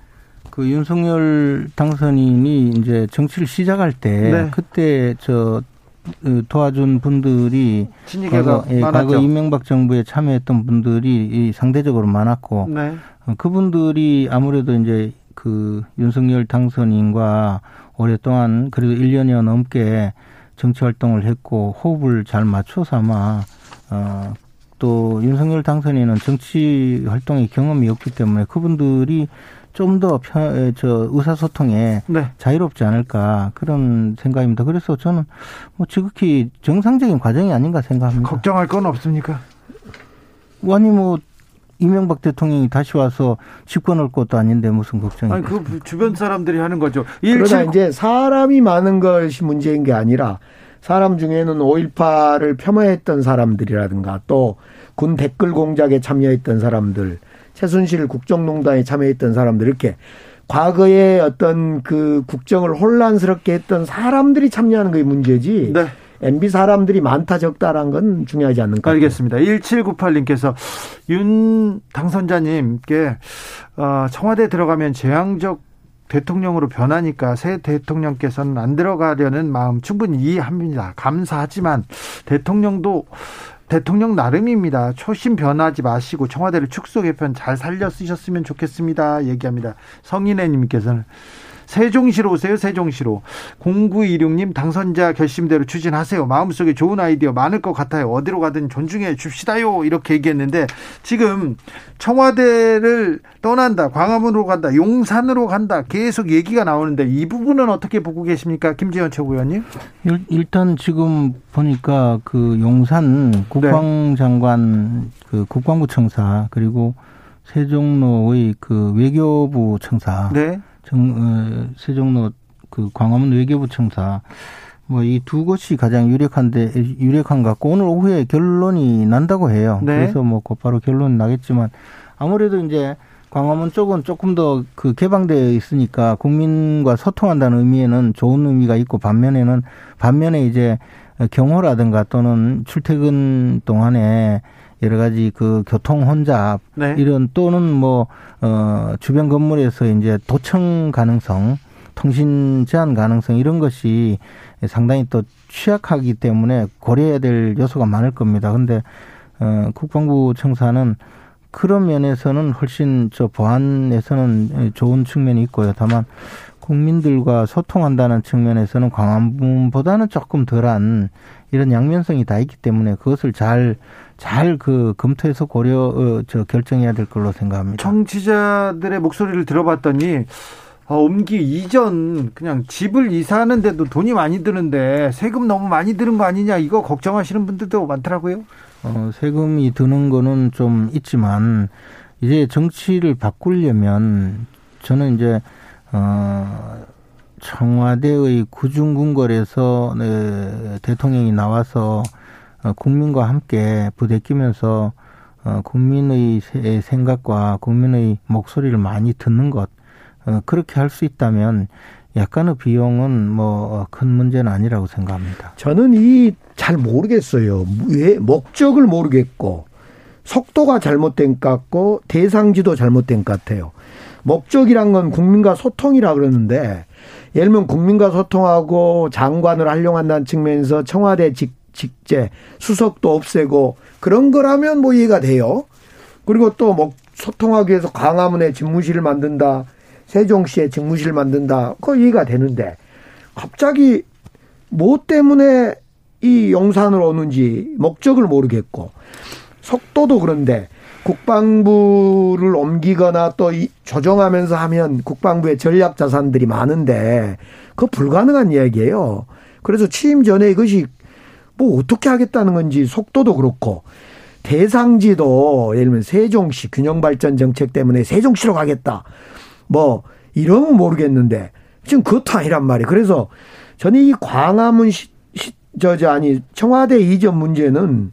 그 윤석열 당선인이 이제 정치를 시작할 때 네. 그때 저그 도와준 분들이 과거, 예, 과거 이명박 정부에 참여했던 분들이 상대적으로 많았고 네. 어, 그분들이 아무래도 이제 그 윤석열 당선인과 오랫동안 그래도 1년여 넘게 정치 활동을 했고 호흡을 잘 맞춰서 아마 어, 또 윤석열 당선인은 정치 활동의 경험이 없기 때문에 그분들이 좀더 저 의사소통에 네. 자유롭지 않을까 그런 생각입니다. 그래서 저는 뭐 지극히 정상적인 과정이 아닌가 생각합니다. 걱정할 건 없습니까? 아니 뭐 이명박 대통령이 다시 와서 집권할 것도 아닌데 무슨 걱정이? 아니 그 주변 사람들이 하는 거죠. 그러나 이제 사람이 많은 것이 문제인 게 아니라 사람 중에는 5.18을 폄하했던 사람들이라든가 또 군 댓글 공작에 참여했던 사람들 최순실 국정농단에 참여했던 사람들 이렇게 과거에 어떤 그 국정을 혼란스럽게 했던 사람들이 참여하는 게 문제지. 네. MB 사람들이 많다 적다란 건 중요하지 않는 것 알겠습니다. 1798님께서 윤 당선자님께 어, 청와대 들어가면 재앙적 대통령으로 변하니까 새 대통령께서는 안 들어가려는 마음 충분히 이해합니다. 감사하지만 대통령도 대통령 나름입니다. 초심 변하지 마시고 청와대를 축소 개편 잘 살려 쓰셨으면 좋겠습니다. 얘기합니다. 성인애님께서는 세종시로 오세요. 세종시로. 0926님 당선자 결심대로 추진하세요. 마음속에 좋은 아이디어 많을 것 같아요. 어디로 가든 존중해 줍시다요. 이렇게 얘기했는데 지금 청와대를 떠난다. 광화문으로 간다. 용산으로 간다. 계속 얘기가 나오는데 이 부분은 어떻게 보고 계십니까? 김지현 최고위원님? 일단 지금 보니까 그 용산 국방장관 네. 그 국방부 청사 그리고 세종로의 그 외교부 청사, 네. 정, 어, 세종로 그 광화문 외교부 청사 뭐 이 두 곳이 가장 유력한데 유력한 것 같고 오늘 오후에 결론이 난다고 해요. 네. 그래서 뭐 곧바로 결론이 나겠지만 아무래도 이제 광화문 쪽은 조금 더 그 개방되어 있으니까 국민과 소통한다는 의미에는 좋은 의미가 있고 반면에는 반면에 이제 경호라든가 또는 출퇴근 동안에 여러 가지 그 교통 혼잡 네. 이런 또는 뭐 어 주변 건물에서 이제 도청 가능성 통신 제한 가능성 이런 것이 상당히 또 취약하기 때문에 고려해야 될 요소가 많을 겁니다. 근데 어 국방부 청사는 그런 면에서는 훨씬 저 보안에서는 좋은 측면이 있고요. 다만 국민들과 소통한다는 측면에서는 광화문보다는 조금 덜한 이런 양면성이 다 있기 때문에 그것을 잘 잘 그 검토해서 고려 어, 저 결정해야 될 걸로 생각합니다. 청취자들의 목소리를 들어봤더니 어, 옮기 이전 그냥 집을 이사하는데도 돈이 많이 드는데 세금 너무 많이 드는 거 아니냐 이거 걱정하시는 분들도 많더라고요. 어, 세금이 드는 거는 좀 있지만 이제 정치를 바꾸려면 저는 이제 어 청와대의 구중궁궐에서 네, 대통령이 나와서 어, 국민과 함께 부대끼면서 어, 국민의 생각과 국민의 목소리를 많이 듣는 것 어, 그렇게 할 수 있다면 약간의 비용은 뭐 큰 문제는 아니라고 생각합니다. 저는 이 잘 모르겠어요. 왜 목적을 모르겠고 속도가 잘못된 것 같고 대상지도 잘못된 것 같아요. 목적이란 건 국민과 소통이라 그러는데 예를 들면 국민과 소통하고 장관을 활용한다는 측면에서 청와대 직, 직제 수석도 없애고 그런 거라면 뭐 이해가 돼요. 그리고 또 뭐 소통하기 위해서 광화문에 집무실을 만든다. 세종시에 집무실을 만든다. 그거 이해가 되는데 갑자기 뭐 때문에 이 용산으로 오는지 목적을 모르겠고 속도도 그런데 국방부를 옮기거나 또 조정하면서 하면 국방부의 전략 자산들이 많은데 그거 불가능한 이야기예요. 그래서 취임 전에 이것이 뭐 어떻게 하겠다는 건지 속도도 그렇고 대상지도 예를 들면 세종시 균형발전 정책 때문에 세종시로 가겠다. 뭐 이러면 모르겠는데 지금 그것도 아니란 말이에요. 그래서 저는 이 광화문 시, 시 저 저 아니 청와대 이전 문제는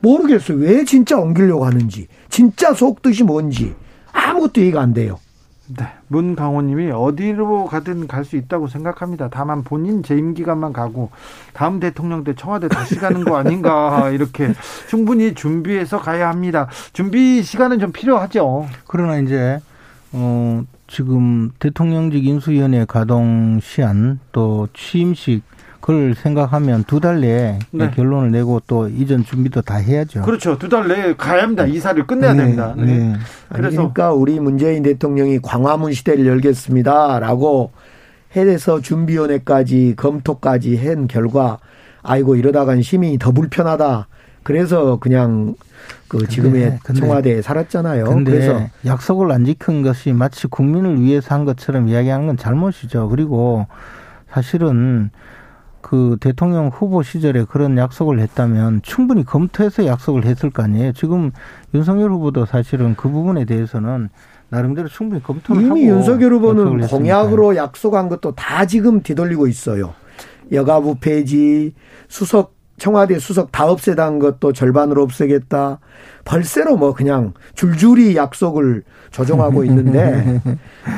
모르겠어요. 왜 진짜 옮기려고 하는지, 진짜 속뜻이 뭔지 아무것도 이해가 안 돼요. 네. 문강호님이 어디로 가든 갈 수 있다고 생각합니다. 다만 본인 재임 기간만 가고 다음 대통령 때 청와대 다시 가는 거 아닌가 이렇게 충분히 준비해서 가야 합니다. 준비 시간은 좀 필요하죠. 그러나 이제 어 지금 대통령직 인수위원회 가동 시한 또 취임식 그걸 생각하면 두 달 내에 네. 결론을 내고 또 이전 준비도 다 해야죠. 그렇죠. 두 달 내에 가야 합니다. 이사를 끝내야 네. 됩니다. 네. 네. 그래서 그러니까 우리 문재인 대통령이 광화문 시대를 열겠습니다라고 해서 준비위원회까지 검토까지 한 결과 아이고 이러다간 시민이 더 불편하다. 그래서 그냥 그 지금의 근데, 청와대에 살았잖아요. 그래서 약속을 안 지킨 것이 마치 국민을 위해서 한 것처럼 이야기하는 건 잘못이죠. 그리고 사실은 그 대통령 후보 시절에 그런 약속을 했다면 충분히 검토해서 약속을 했을 거 아니에요. 지금 윤석열 후보도 사실은 그 부분에 대해서는 나름대로 충분히 검토를 이미 윤석열 후보는 공약으로 약속한 것도 다 지금 뒤돌리고 있어요. 여가부 폐지, 수석 청와대 수석 다 없애다는 것도 절반으로 없애겠다. 벌새로 뭐 그냥 줄줄이 약속을 조정하고 있는데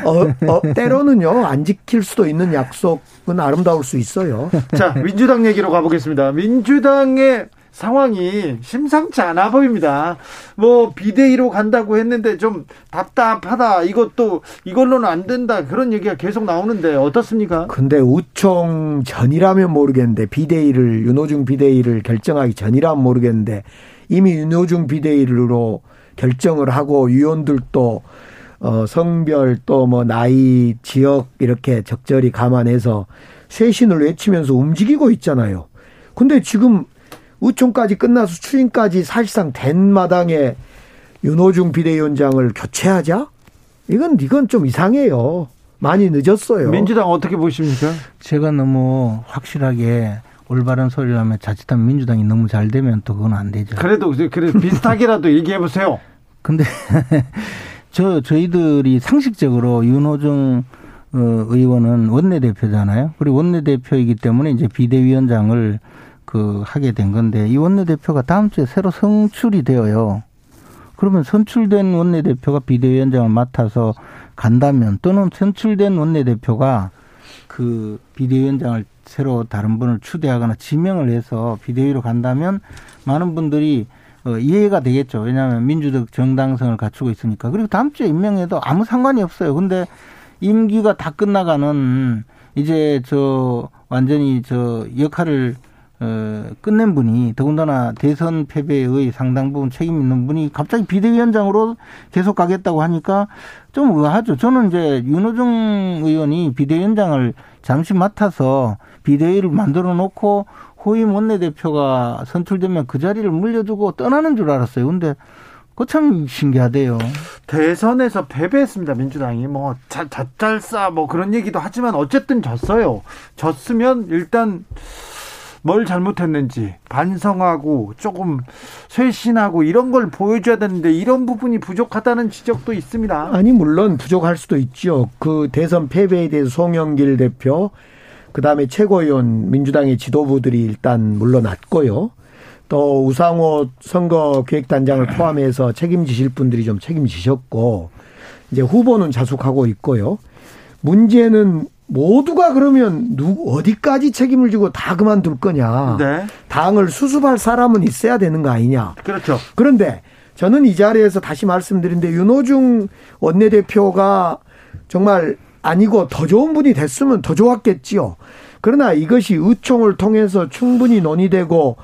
어, 어 때로는요 안 지킬 수도 있는 약속은 아름다울 수 있어요. 자 민주당 얘기로 가보겠습니다. 민주당의 상황이 심상치 않아 보입니다. 뭐 비대위로 간다고 했는데 좀 답답하다. 이것도 이걸로는 안 된다. 그런 얘기가 계속 나오는데 어떻습니까? 근데 우총 전이라면 모르겠는데 비대위를 윤호중 비대위를 결정하기 전이라면 모르겠는데 이미 윤호중 비대위로 결정을 하고 위원들도 어, 성별 또 뭐 나이, 지역 이렇게 적절히 감안해서 쇄신을 외치면서 움직이고 있잖아요. 근데 지금 의총까지 끝나서 추인까지 사실상 된 마당에 윤호중 비대위원장을 교체하자? 이건 이건 좀 이상해요. 많이 늦었어요. 민주당 어떻게 보십니까? 제가 너무 확실하게 올바른 소리를 하면 자칫하면 민주당이 너무 잘 되면 또 그건 안 되죠. 그래도 그래 비슷하게라도 얘기해 보세요. 근데 저 저희들이 상식적으로 윤호중 어, 의원은 원내대표잖아요. 그리고 원내대표이기 때문에 이제 비대위원장을 그 하게 된 건데 이 원내대표가 다음 주에 새로 선출이 되어요. 그러면 선출된 원내대표가 비대위원장을 맡아서 간다면 또는 선출된 원내대표가 그 비대위원장을 새로 다른 분을 추대하거나 지명을 해서 비대위로 간다면 많은 분들이 어, 이해가 되겠죠. 왜냐하면 민주적 정당성을 갖추고 있으니까. 그리고 다음 주에 임명해도 아무 상관이 없어요. 근데 임기가 다 끝나가는 이제 저 완전히 저 역할을 어, 끝낸 분이 더군다나 대선 패배의 상당 부분 책임 있는 분이 갑자기 비대위원장으로 계속 가겠다고 하니까 좀 의아하죠. 저는 이제 윤호중 의원이 비대위원장을 잠시 맡아서 비대위를 만들어 놓고 호임 원내대표가 선출되면 그 자리를 물려주고 떠나는 줄 알았어요. 근데 그참 신기하대요. 대선에서 패배했습니다. 민주당이 뭐 자, 자짤싸 뭐 그런 얘기도 하지만 어쨌든 졌어요. 졌으면 일단 뭘 잘못했는지 반성하고 조금 쇄신하고 이런 걸 보여줘야 되는데 이런 부분이 부족하다는 지적도 있습니다. 아니 물론 부족할 수도 있죠. 그 대선 패배에 대해서 송영길 대표 그다음에 최고위원 민주당의 지도부들이 일단 물러났고요. 또 우상호 선거 기획단장을 포함해서 책임지실 분들이 좀 책임지셨고 이제 후보는 자숙하고 있고요. 문제는 모두가 그러면 누 어디까지 책임을 지고 다 그만둘 거냐? 네. 당을 수습할 사람은 있어야 되는 거 아니냐? 그렇죠. 그런데 저는 이 자리에서 다시 말씀드린데 윤호중 원내대표가 정말 아니고 더 좋은 분이 됐으면 더 좋았겠지요. 그러나 이것이 의총을 통해서 충분히 논의되고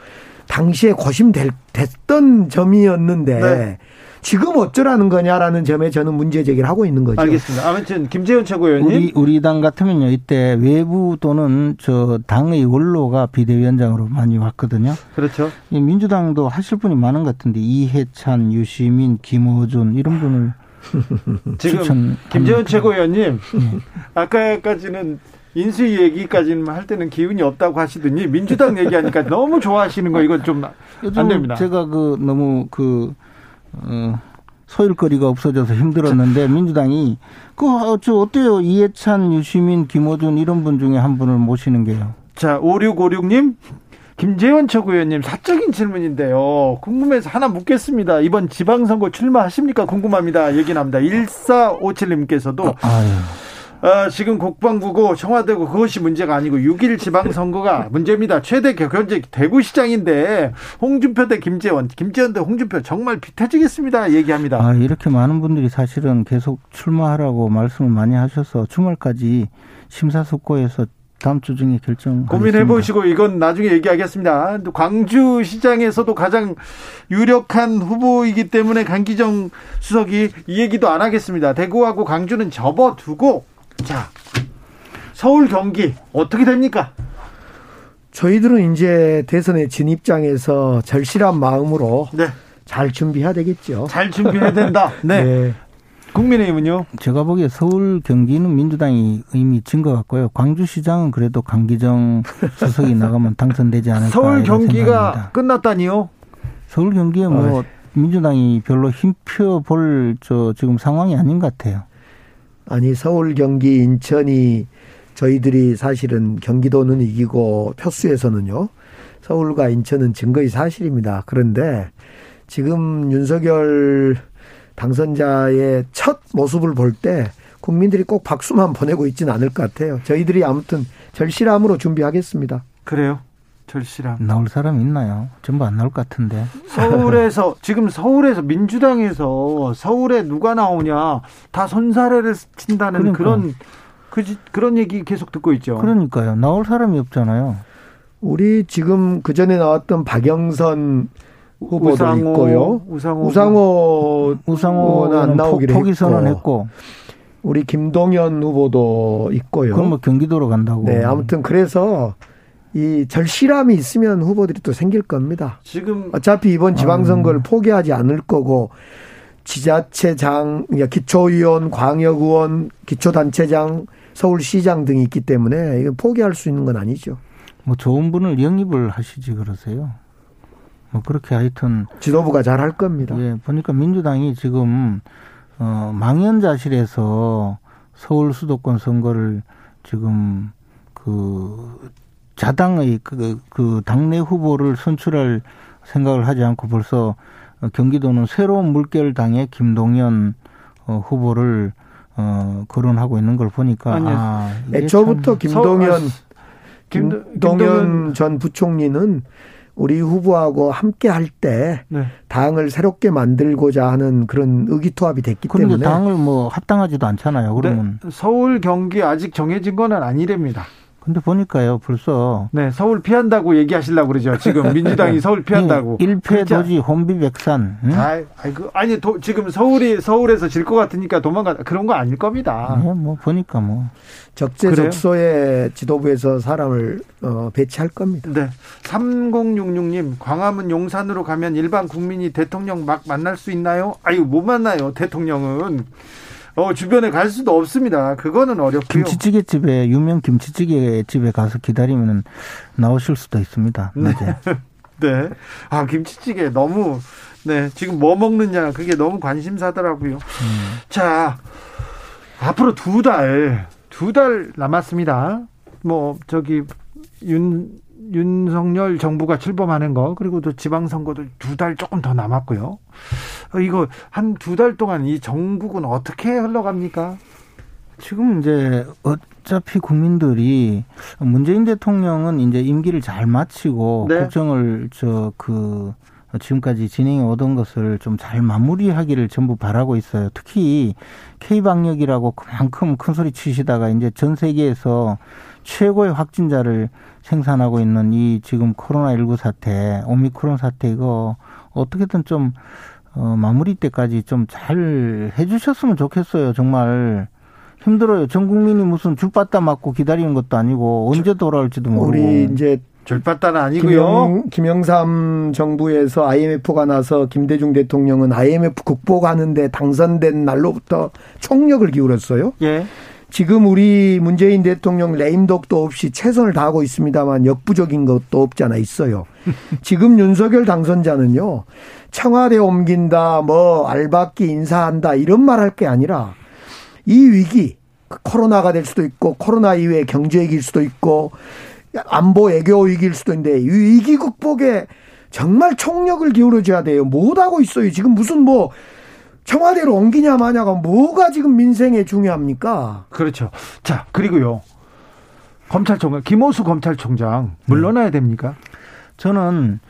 당시에 고심됐던 점이었는데 네. 지금 어쩌라는 거냐라는 점에 저는 문제 제기를 하고 있는 거죠. 알겠습니다. 아무튼 김재현 최고위원님 우리 우리 당 같으면요 이때 외부 또는 저 당의 원로가 비대위원장으로 많이 왔거든요. 그렇죠. 이 민주당도 하실 분이 많은 것 같은데 이해찬, 유시민, 김호준 이런 분을 지금 추천- 김재현 음, 최고위원님 아까까지는 인수위 얘기까지는 할 때는 기운이 없다고 하시더니 민주당 얘기하니까 너무 좋아하시는 거 이건 좀 안 됩니다. 제가 그 너무 그 어, 소일거리가 없어져서 힘들었는데 민주당이 그저 어때요 이해찬, 유시민, 김호준 이런 분 중에 한 분을 모시는 게요. 자, 5656님, 김재원 최고위원님, 사적인 질문인데요. 궁금해서 하나 묻겠습니다. 이번 지방선거 출마하십니까? 궁금합니다. 얘기 납니다. 1457님께서도, 아유. 아, 지금 국방부고 청와대고 그것이 문제가 아니고 6일 지방선거가 문제입니다. 최대 경제 대구시장인데 홍준표 대 김재원, 김재원 대 홍준표 정말 비태지겠습니다. 얘기합니다. 아, 이렇게 많은 분들이 사실은 계속 출마하라고 말씀을 많이 하셔서 주말까지 심사숙고해서 다음 주 중에 결정. 고민해 보시고 이건 나중에 얘기하겠습니다. 또 광주 시장에서도 가장 유력한 후보이기 때문에 강기정 수석이 이 얘기도 안 하겠습니다. 대구하고 광주는 접어두고 자 서울 경기 어떻게 됩니까? 저희들은 이제 대선에 진 입장에서 절실한 마음으로 네, 잘 준비해야 되겠죠. 잘 준비해야 된다. 네, 국민의힘은요. 제가 보기에 서울 경기는 민주당이 이미 진 것 같고요. 광주시장은 그래도 강기정 수석이 나가면 당선되지 않을까. 서울 경기가 생각입니다. 끝났다니요. 서울 경기에 뭐 민주당이 별로 힘펴 볼저 지금 상황이 아닌 것 같아요. 아니 서울 경기 인천이 저희들이 사실은 경기도는 이기고 표수에서는요 서울과 인천은 증거의 사실입니다. 그런데 지금 윤석열 당선자의 첫 모습을 볼 때 국민들이 꼭 박수만 보내고 있지는 않을 것 같아요. 저희들이 아무튼 절실함으로 준비하겠습니다. 그래요. 절실함. 나올 사람 있나요? 전부 안 나올 것 같은데. 서울에서 지금 서울에서 민주당에서 서울에 누가 나오냐 다 손사래를 친다는 그러니까. 그런 그, 그런 얘기 계속 듣고 있죠. 그러니까요. 나올 사람이 없잖아요. 우리 지금 그 전에 나왔던 박영선 후보도 우상호, 있고요. 우상호, 우상호 우상호는 안 나오기로 포기 선언했고 우리 김동연 후보도 있고요. 그럼 뭐 경기도로 간다고. 네, 아무튼 그래서 이 절실함이 있으면 후보들이 또 생길 겁니다. 지금 어차피 이번 지방선거를 아. 포기하지 않을 거고 지자체장, 기초의원, 광역의원, 기초단체장, 서울시장 등이 있기 때문에 이거 포기할 수 있는 건 아니죠. 뭐 좋은 분을 영입을 하시지 그러세요. 뭐 그렇게 하여튼 지도부가 잘 할 겁니다. 예, 보니까 민주당이 지금 어 망연자실에서 서울 수도권 선거를 지금 그 자당의 그, 그 당내 후보를 선출할 생각을 하지 않고 벌써 경기도는 새로운 물결 당의 김동연 어, 후보를 어 거론하고 있는 걸 보니까 아니요. 아, 애초부터 참- 김동연 김- 김동연 김동연 전 부총리는 우리 후보하고 함께 할때 네. 당을 새롭게 만들고자 하는 그런 의기투합이 됐기 그런데 때문에 당을 뭐 합당하지도 않잖아요. 그러면 네, 서울 경기 아직 정해진 거는 아니랍니다. 근데 보니까요 벌써 네, 서울 피한다고 얘기하시려고 그러죠. 지금 민주당이 서울 피한다고. 예, 일패 도지 혼비백산. 응? 아이, 아이, 그, 아니, 도, 지금 서울이, 서울에서 질 것 같으니까 도망가, 그런 거 아닐 겁니다. 예, 뭐 보니까 뭐 적재적소에 지도부에서 사람을 어, 배치할 겁니다. 네. 3066님, 광화문 용산으로 가면 일반 국민이 대통령 막 만날 수 있나요? 아유, 못 만나요, 대통령은. 어, 주변에 갈 수도 없습니다. 그거는 어렵고요. 김치찌개 집에 유명 김치찌개 집에 가서 기다리면 나오실 수도 있습니다. 낮에. 네. 아, 김치찌개 너무, 네. 지금 뭐 먹느냐, 그게 너무 관심사더라고요. 자, 앞으로 두 달, 두 달 남았습니다. 뭐, 저기, 윤, 윤석열 정부가 출범하는 거, 그리고 또 지방선거도 두 달 조금 더 남았고요. 어, 이거 한 두 달 동안 이 전국은 어떻게 흘러갑니까? 지금 이제 어차피 국민들이 문재인 대통령은 이제 임기를 잘 마치고 네. 국정을 저그 지금까지 진행해 오던 것을 좀 잘 마무리하기를 전부 바라고 있어요. 특히 K 방역이라고 그만큼 큰 소리 치시다가 이제 전 세계에서 최고의 확진자를 생산하고 있는 이 지금 코로나 19 사태, 오미크론 사태 이거 어떻게든 좀 어, 마무리 때까지 좀 잘 해주셨으면 좋겠어요. 정말 힘들어요. 전 국민이 무슨 줄바따 맞고 기다리는 것도 아니고 언제 돌아올지도 모르고. 우리 이제 절바다는 아니고요. 김영, 김영 삼 정부에서 IMF가 나서 김대중 대통령은 IMF 극복하는데 당선된 날로부터 총력을 기울였어요. 예. 지금 우리 문재인 대통령 레임덕도 없이 최선을 다하고 있습니다만 역부족인 것도 없지 않아 있어요. 지금 윤석열 당선자는요, 청와대 옮긴다, 뭐, 알바끼 인사한다, 이런 말 할 게 아니라, 이 위기, 코로나가 될 수도 있고, 코로나 이후에 경제 위기일 수도 있고, 안보 애교 위기일 수도 있는데, 이 위기 극복에 정말 총력을 기울여줘야 돼요. 못하고 있어요. 지금 무슨 뭐, 청와대로 옮기냐 마냐가 뭐가 지금 민생에 중요합니까? 그렇죠. 자, 그리고요. 검찰총장, 김호수 검찰총장, 물러나야 됩니까? 저는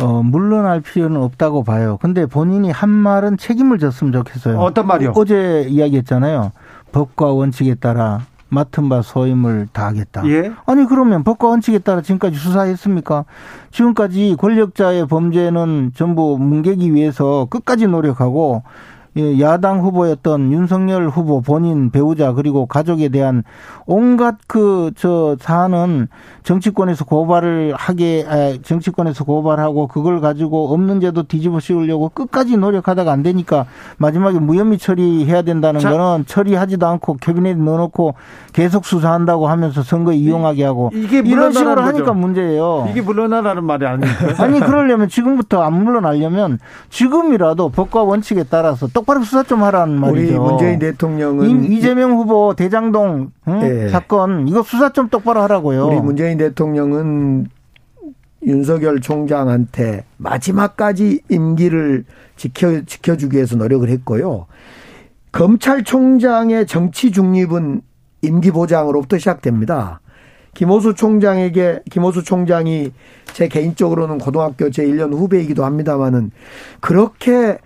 어, 물러날 필요는 없다고 봐요. 근데 본인이 한 말은 책임을 졌으면 좋겠어요. 어떤 말이요? 어제 이야기했잖아요. 법과 원칙에 따라 맡은 바 소임을 다하겠다. 예. 아니 그러면 법과 원칙에 따라 지금까지 수사했습니까? 지금까지 권력자의 범죄는 전부 뭉개기 위해서 끝까지 노력하고 예, 야당 후보였던 윤석열 후보 본인 배우자 그리고 가족에 대한 온갖 그 저 사안은 정치권에서 고발을 하게 아, 정치권에서 고발하고 그걸 가지고 없는 제도 뒤집어 씌우려고 끝까지 노력하다가 안 되니까 마지막에 무혐의 처리해야 된다는 자. 거는 처리하지도 않고 캐비넷에 넣어놓고 계속 수사한다고 하면서 선거에 이용하게 하고 이게 이런 식으로 하니까 거죠. 문제예요. 이게 물러나라는 말이 아닙니까? 아니 그러려면 지금부터 안 물러나려면 지금이라도 법과 원칙에 따라서 똑 바로 수사 좀 하라는 말이죠. 우리 문재인 대통령은 이- 이재명 후보 대장동 응? 예. 사건 이거 수사 좀 똑바로 하라고요. 우리 문재인 대통령은 윤석열 총장한테 마지막까지 임기를 지켜 지켜주기 위해서 노력을 했고요. 검찰총장의 정치 중립은 임기 보장으로부터 시작됩니다. 김호수 총장에게 김호수 총장이 제 개인적으로는 고등학교 제 1년 후배이기도 합니다만은 그렇게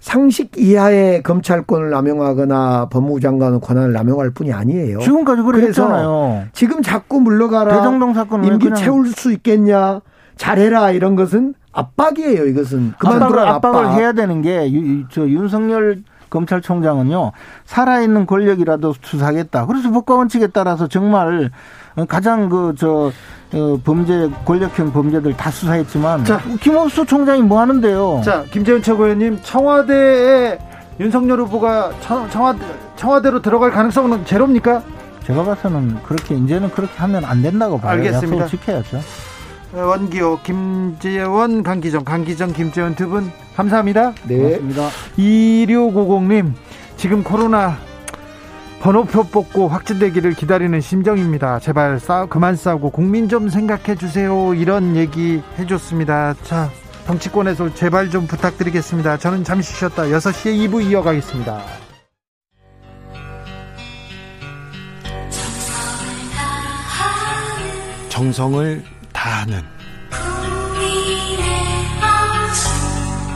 상식 이하의 검찰권을 남용하거나 법무부 장관의 권한을 남용할 뿐이 아니에요. 지금까지 했잖아요. 지금 자꾸 물러가라. 대정동 사건은 왜 임기 채울 수 있겠냐. 잘해라 이런 것은 압박이에요. 이것은 압박을, 그만두라 압박을 압박. 해야 되는 게 저 윤석열 검찰총장은요 살아있는 권력이라도 수사하겠다. 그래서 법과 원칙에 따라서 정말 가장 그저 어, 범죄 권력형 범죄들 다 수사했지만 자. 김호수 총장이 뭐 하는데요? 자, 김재훈 최고위원님, 청와대에 윤석열 후보가 청, 청와대, 청와대로 들어갈 가능성은 제로입니까? 제가 봐서는 그렇게 이제는 그렇게 하면 안 된다고 봐요. 알겠습니다. 약속을 지켜야죠. 원기호, 김재원, 강기정, 강기정, 김재원 두 분 감사합니다. 네. 고맙습니다. 2650님, 지금 코로나 번호표 뽑고 확진되기를 기다리는 심정입니다. 제발 싸, 그만 싸우고 국민 좀 생각해 주세요. 이런 얘기 해줬습니다. 자, 정치권에서 제발 좀 부탁드리겠습니다. 저는 잠시 쉬었다 6시에 2부 이어가겠습니다. 정성을 다하는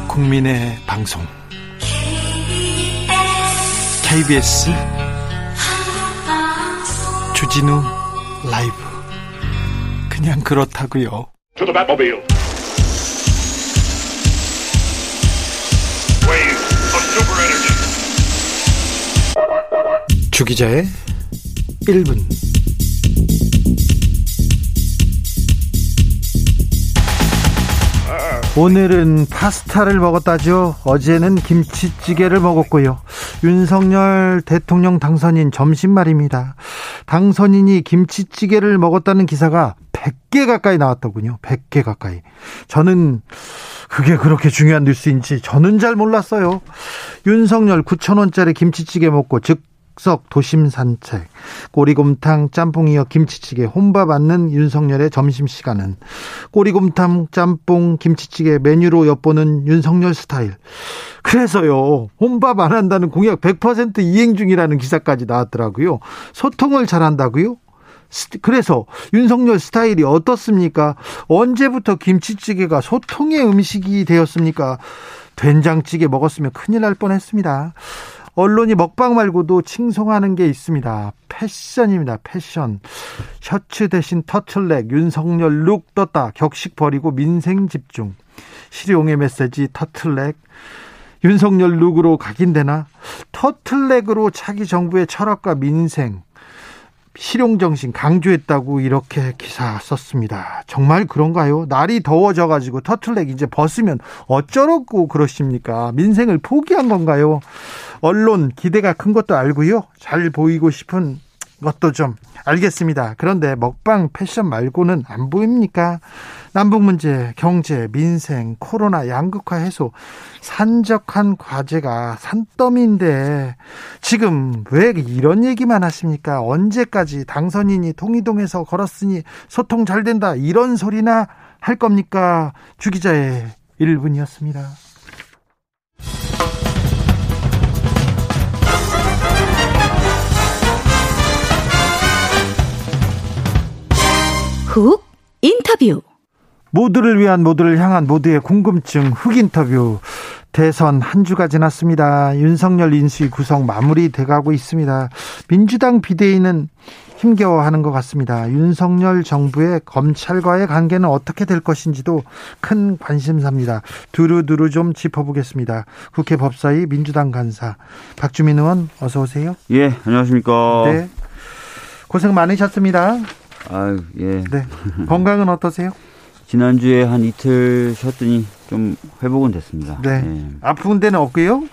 국민의 방송 KBS 주진우 라이브 그냥 그렇다고요. Energy. 주기자의 1분 오늘은 파스타를 먹었다죠. 어제는 김치찌개를 먹었고요. 윤석열 대통령 당선인 점심 말입니다. 당선인이 김치찌개를 먹었다는 기사가 100개 가까이 나왔더군요. 100개 가까이. 저는 그게 그렇게 중요한 뉴스인지 저는 잘 몰랐어요. 윤석열 9천원짜리 김치찌개 먹고 즉 석 도심 산책, 꼬리곰탕 짬뽕 이어 김치찌개 혼밥 앉는 윤석열의 점심시간은 꼬리곰탕 짬뽕 김치찌개 메뉴로 엿보는 윤석열 스타일. 그래서요, 혼밥 안 한다는 공약 100% 이행 중이라는 기사까지 나왔더라고요. 소통을 잘한다고요? 스- 그래서 윤석열 스타일이 어떻습니까? 언제부터 김치찌개가 소통의 음식이 되었습니까? 된장찌개 먹었으면 큰일 날 뻔했습니다. 언론이 먹방 말고도 칭송하는 게 있습니다. 패션입니다. 패션. 셔츠 대신 터틀넥 윤석열 룩 떴다. 격식 버리고 민생 집중. 실용의 메시지 터틀넥. 윤석열 룩으로 각인되나? 터틀넥으로 차기 정부의 철학과 민생, 실용정신 강조했다고 이렇게 기사 썼습니다. 정말 그런가요? 날이 더워져가지고 터틀넥 이제 벗으면 어쩌라고 그러십니까? 민생을 포기한 건가요? 언론 기대가 큰 것도 알고요. 잘 보이고 싶은 것도 좀 알겠습니다. 그런데 먹방 패션 말고는 안 보입니까? 남북 문제, 경제, 민생, 코로나 양극화 해소 산적한 과제가 산더미인데 지금 왜 이런 얘기만 하십니까? 언제까지 당선인이 통이동에서 걸었으니 소통 잘 된다 이런 소리나 할 겁니까? 주기자의 1분이었습니다. 훅 인터뷰. 모두를 위한 모두를 향한 모두의 궁금증 흑 인터뷰 대선 한 주가 지났습니다. 윤석열 인수위 구성 마무리돼 가고 있습니다. 민주당 비대위는 힘겨워하는 것 같습니다. 윤석열 정부의 검찰과의 관계는 어떻게 될 것인지도 큰 관심사입니다. 두루두루 좀 짚어보겠습니다. 국회 법사위 민주당 간사 박주민 의원 어서 오세요. 예, 안녕하십니까. 네. 고생 많으셨습니다. 아유, 예. 네. 건강은 어떠세요? 지난주에 한 이틀 쉬었더니 좀 회복은 됐습니다. 네. 예. 아픈 데는 없고요.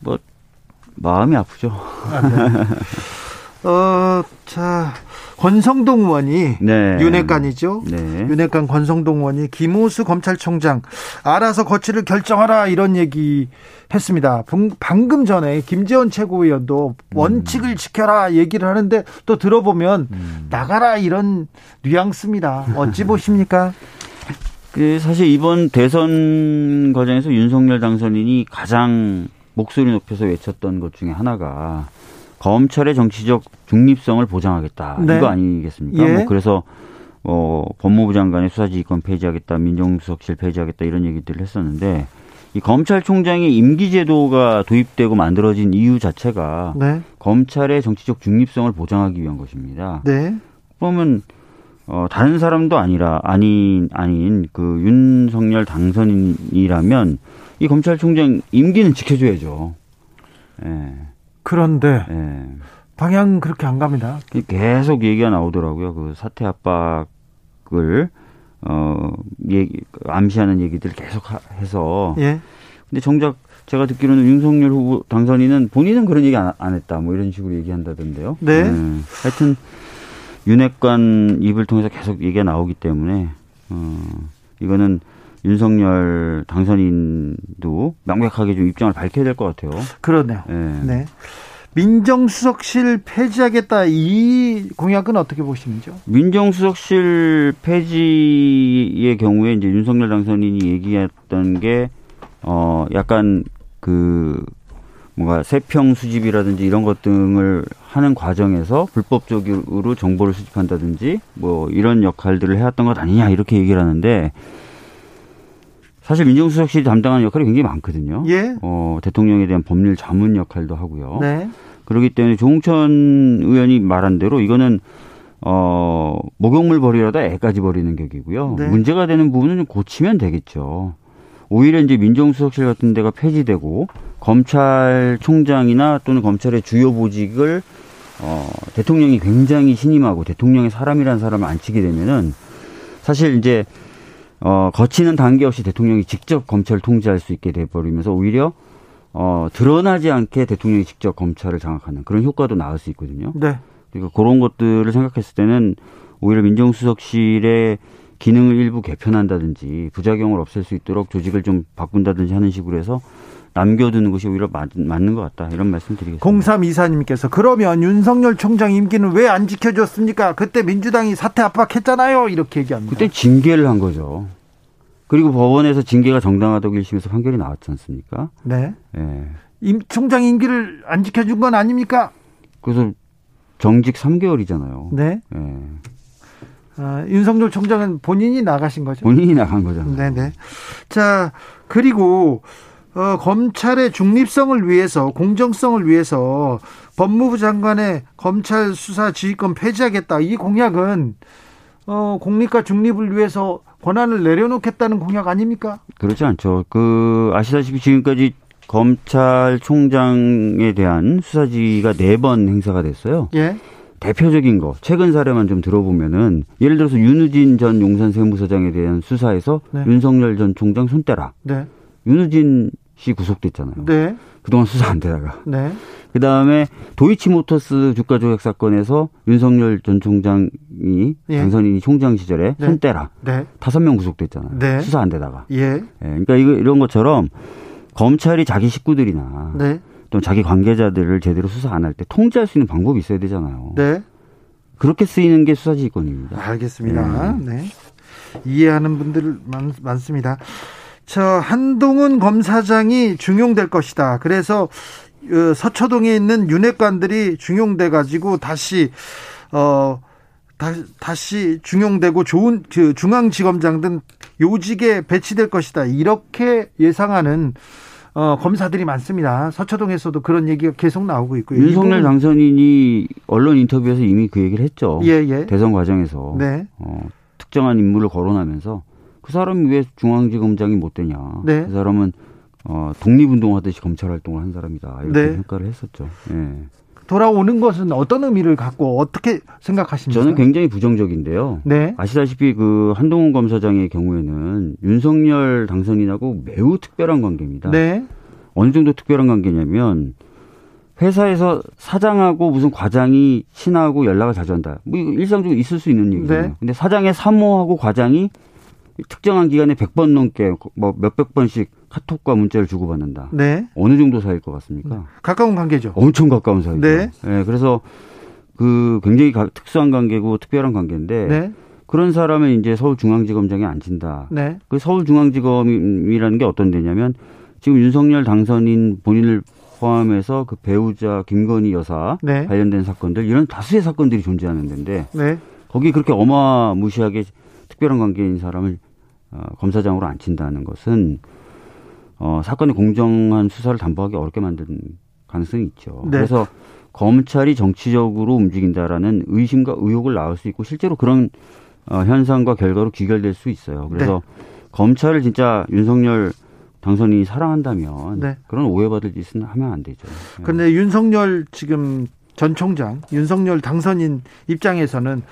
뭐, 마음이 아프죠. 어, 자, 권성동 의원이 네. 윤핵관이죠. 네. 윤핵관 권성동 의원이 김호수 검찰총장 알아서 거취를 결정하라 이런 얘기 했습니다. 방- 방금 전에 김재원 최고위원도 음. 원칙을 지켜라 얘기를 하는데 또 들어보면 나가라 이런 뉘앙스입니다. 어찌 보십니까? 그 사실 이번 대선 과정에서 윤석열 당선인이 가장 목소리 높여서 외쳤던 것 중에 하나가 검찰의 정치적 중립성을 보장하겠다. 네. 이거 아니겠습니까? 예. 뭐 그래서 어, 법무부 장관의 수사지휘권 폐지하겠다, 민정수석실 폐지하겠다 이런 얘기들을 했었는데 이 검찰총장의 임기제도가 도입되고 만들어진 이유 자체가 네. 검찰의 정치적 중립성을 보장하기 위한 것입니다. 네. 그러면 어, 다른 사람도 아니라 아닌 아닌 그 윤석열 당선인이라면 이 검찰총장 임기는 지켜줘야죠. 예. 그런데 예. 방향 그렇게 안 갑니다. 계속 얘기가 나오더라고요. 그 사퇴 압박을 어 얘기 암시하는 얘기들 계속 하- 해서 예. 근데 정작 제가 듣기로는 윤석열 후보 당선인은 본인은 그런 얘기 안, 안 했다. 뭐 이런 식으로 얘기한다던데요. 네. 하여튼 윤핵관 입을 통해서 계속 얘기가 나오기 때문에 어 이거는 윤석열 당선인도 명백하게 좀 입장을 밝혀야 될 것 같아요. 그러네요. 예. 네. 민정수석실 폐지하겠다 이 공약은 어떻게 보시는지요? 민정수석실 폐지의 경우에 이제 윤석열 당선인이 얘기했던 게, 어, 약간 그, 뭔가 세평 수집이라든지 이런 것 등을 하는 과정에서 불법적으로 정보를 수집한다든지 뭐 이런 역할들을 해왔던 것 아니냐 이렇게 얘기를 하는데 사실 민정수석실이 담당하는 역할이 굉장히 많거든요. 예. 어, 대통령에 대한 법률 자문 역할도 하고요. 네. 그렇기 때문에 조홍천 의원이 말한 대로 이거는 어 목욕물 버리려다 애까지 버리는 격이고요. 네. 문제가 되는 부분은 좀 고치면 되겠죠. 오히려 이제 민정수석실 같은 데가 폐지되고 검찰총장이나 또는 검찰의 주요 보직을 어 대통령이 굉장히 신임하고 대통령의 사람이라는 사람을 앉히게 되면은 사실 이제 어 거치는 단계 없이 대통령이 직접 검찰을 통제할 수 있게 돼 버리면서 오히려 어, 드러나지 않게 대통령이 직접 검찰을 장악하는 그런 효과도 나올 수 있거든요. 네. 그러니까 그런 것들을 생각했을 때는 오히려 민정수석실의 기능을 일부 개편한다든지 부작용을 없앨 수 있도록 조직을 좀 바꾼다든지 하는 식으로 해서 남겨두는 것이 오히려 맞, 맞는 것 같다 이런 말씀 드리겠습니다. 0324님께서 그러면 윤석열 총장 임기는 왜 안 지켜줬습니까? 그때 민주당이 사퇴 압박했잖아요. 이렇게 얘기합니다. 그때 징계를 한 거죠. 그리고 법원에서 징계가 정당하다고 1심에서 판결이 나왔지 않습니까? 네. 예. 임, 총장 임기를 안 지켜준 건 아닙니까? 그래서 정직 3개월이잖아요. 네. 예. 아, 윤석열 총장은 본인이 나가신 거죠. 본인이 나간 거잖아요. 네네. 자, 그리고, 어, 검찰의 중립성을 위해서, 공정성을 위해서 법무부 장관의 검찰 수사 지휘권 폐지하겠다. 이 공약은, 어, 공립과 중립을 위해서 권한을 내려놓겠다는 공약 아닙니까? 그렇지 않죠. 그 아시다시피 지금까지 검찰총장에 대한 수사지가 네 번 행사가 됐어요. 예. 대표적인 거 최근 사례만 좀 들어보면은 예를 들어서 윤우진 전 용산 세무서장에 대한 수사에서 네. 윤석열 전 총장 손대라. 네. 윤우진 씨 구속됐잖아요. 네. 그동안 수사 안 되다가. 네. 그 다음에 도이치모터스 주가 조작 사건에서 윤석열 전 총장이 예. 당선인이 총장 시절에 네. 손대라. 네. 다섯 명 구속됐잖아요. 네. 수사 안 되다가. 예. 예, 그러니까 이거 이런 것처럼 검찰이 자기 식구들이나 네. 또 자기 관계자들을 제대로 수사 안 할 때 통제할 수 있는 방법이 있어야 되잖아요. 네. 그렇게 쓰이는 게 수사지휘권입니다. 알겠습니다. 네. 이해하는 분들 많, 많습니다. 저 한동훈 검사장이 중용될 것이다. 그래서 어, 서초동에 있는 윤핵관들이 중용돼 가지고 다시 어 다, 다시 중용되고 좋은 그 중앙지검장 등 요직에 배치될 것이다. 이렇게 예상하는 어, 검사들이 많습니다. 서초동에서도 그런 얘기가 계속 나오고 있고요. 윤석열 당선인이 언론 인터뷰에서 이미 그 얘기를 했죠. 예, 예. 대선 과정에서 네. 어, 특정한 인물을 거론하면서 그 사람이 왜 중앙지검장이 못 되냐. 네. 그 사람은 어, 독립운동하듯이 검찰 활동을 한 사람이다. 이렇게 네. 평가를 했었죠. 예. 돌아오는 것은 어떤 의미를 갖고 어떻게 생각하십니까? 저는 굉장히 부정적인데요. 네. 아시다시피 그 한동훈 검사장의 경우에는 윤석열 당선인하고 매우 특별한 관계입니다. 네. 어느 정도 특별한 관계냐면 회사에서 사장하고 무슨 과장이 친하고 연락을 자주 한다. 뭐 일상적으로 있을 수 있는 얘기잖아요. 네. 근데 사장의 사모하고 과장이 특정한 기간에 100번 넘게 뭐 몇백 번씩 카톡과 문자를 주고받는다. 네. 어느 정도 사이일 것 같습니까? 가까운 관계죠. 엄청 가까운 사이죠. 네. 네, 그래서 그 굉장히 가- 특수한 관계고 특별한 관계인데 네. 그런 사람을 이제 서울중앙지검장에 앉힌다. 네. 그 서울중앙지검이라는 게 어떤 데냐면 지금 윤석열 당선인 본인을 포함해서 그 배우자 김건희 여사 네. 관련된 사건들 이런 다수의 사건들이 존재하는 데인데 네. 거기 그렇게 어마무시하게 특별한 관계인 사람을 어, 검사장으로 앉힌다는 것은 어, 사건의 공정한 수사를 담보하기 어렵게 만드는 가능성이 있죠. 네. 그래서 검찰이 정치적으로 움직인다라는 의심과 의혹을 낳을 수 있고 실제로 그런 어, 현상과 결과로 귀결될 수 있어요. 그래서 검찰을 진짜 윤석열 당선인이 사랑한다면 네. 그런 오해받을 짓은 하면 안 되죠. 근데 윤석열 지금 전 총장, 윤석열 당선인 입장에서는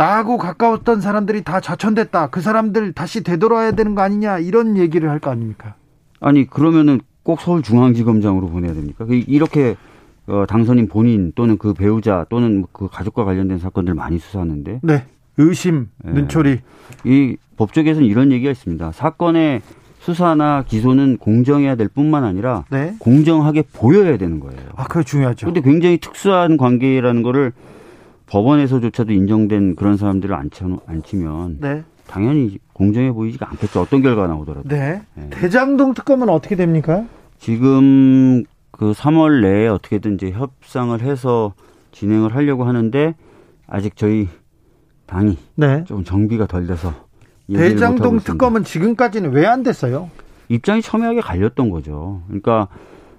나하고 가까웠던 사람들이 다 좌천됐다. 그 사람들 다시 되돌아야 되는 거 아니냐 이런 얘기를 할 거 아닙니까? 아니 그러면은 꼭 서울중앙지검장으로 보내야 됩니까? 그 이렇게 어, 당선인 본인 또는 그 배우자 또는 그 가족과 관련된 사건들 많이 수사하는데 네. 의심, 네. 눈초리. 이 법조계에서는 이런 얘기가 있습니다. 사건의 수사나 기소는 공정해야 될 뿐만 아니라 네. 공정하게 보여야 되는 거예요. 아, 그거 중요하죠. 그런데 굉장히 특수한 관계라는 거를 법원에서조차도 인정된 그런 사람들을 앉혀, 앉히면 네. 당연히 공정해 보이지가 않겠죠. 어떤 결과가 나오더라도. 네. 네. 대장동 특검은 어떻게 됩니까? 지금 그 3월 내에 어떻게든 이제 협상을 해서 진행을 하려고 하는데 아직 저희 당이 네. 좀 정비가 덜 돼서 대장동. 특검은 지금까지는 왜 안 됐어요? 입장이 첨예하게 갈렸던 거죠. 그러니까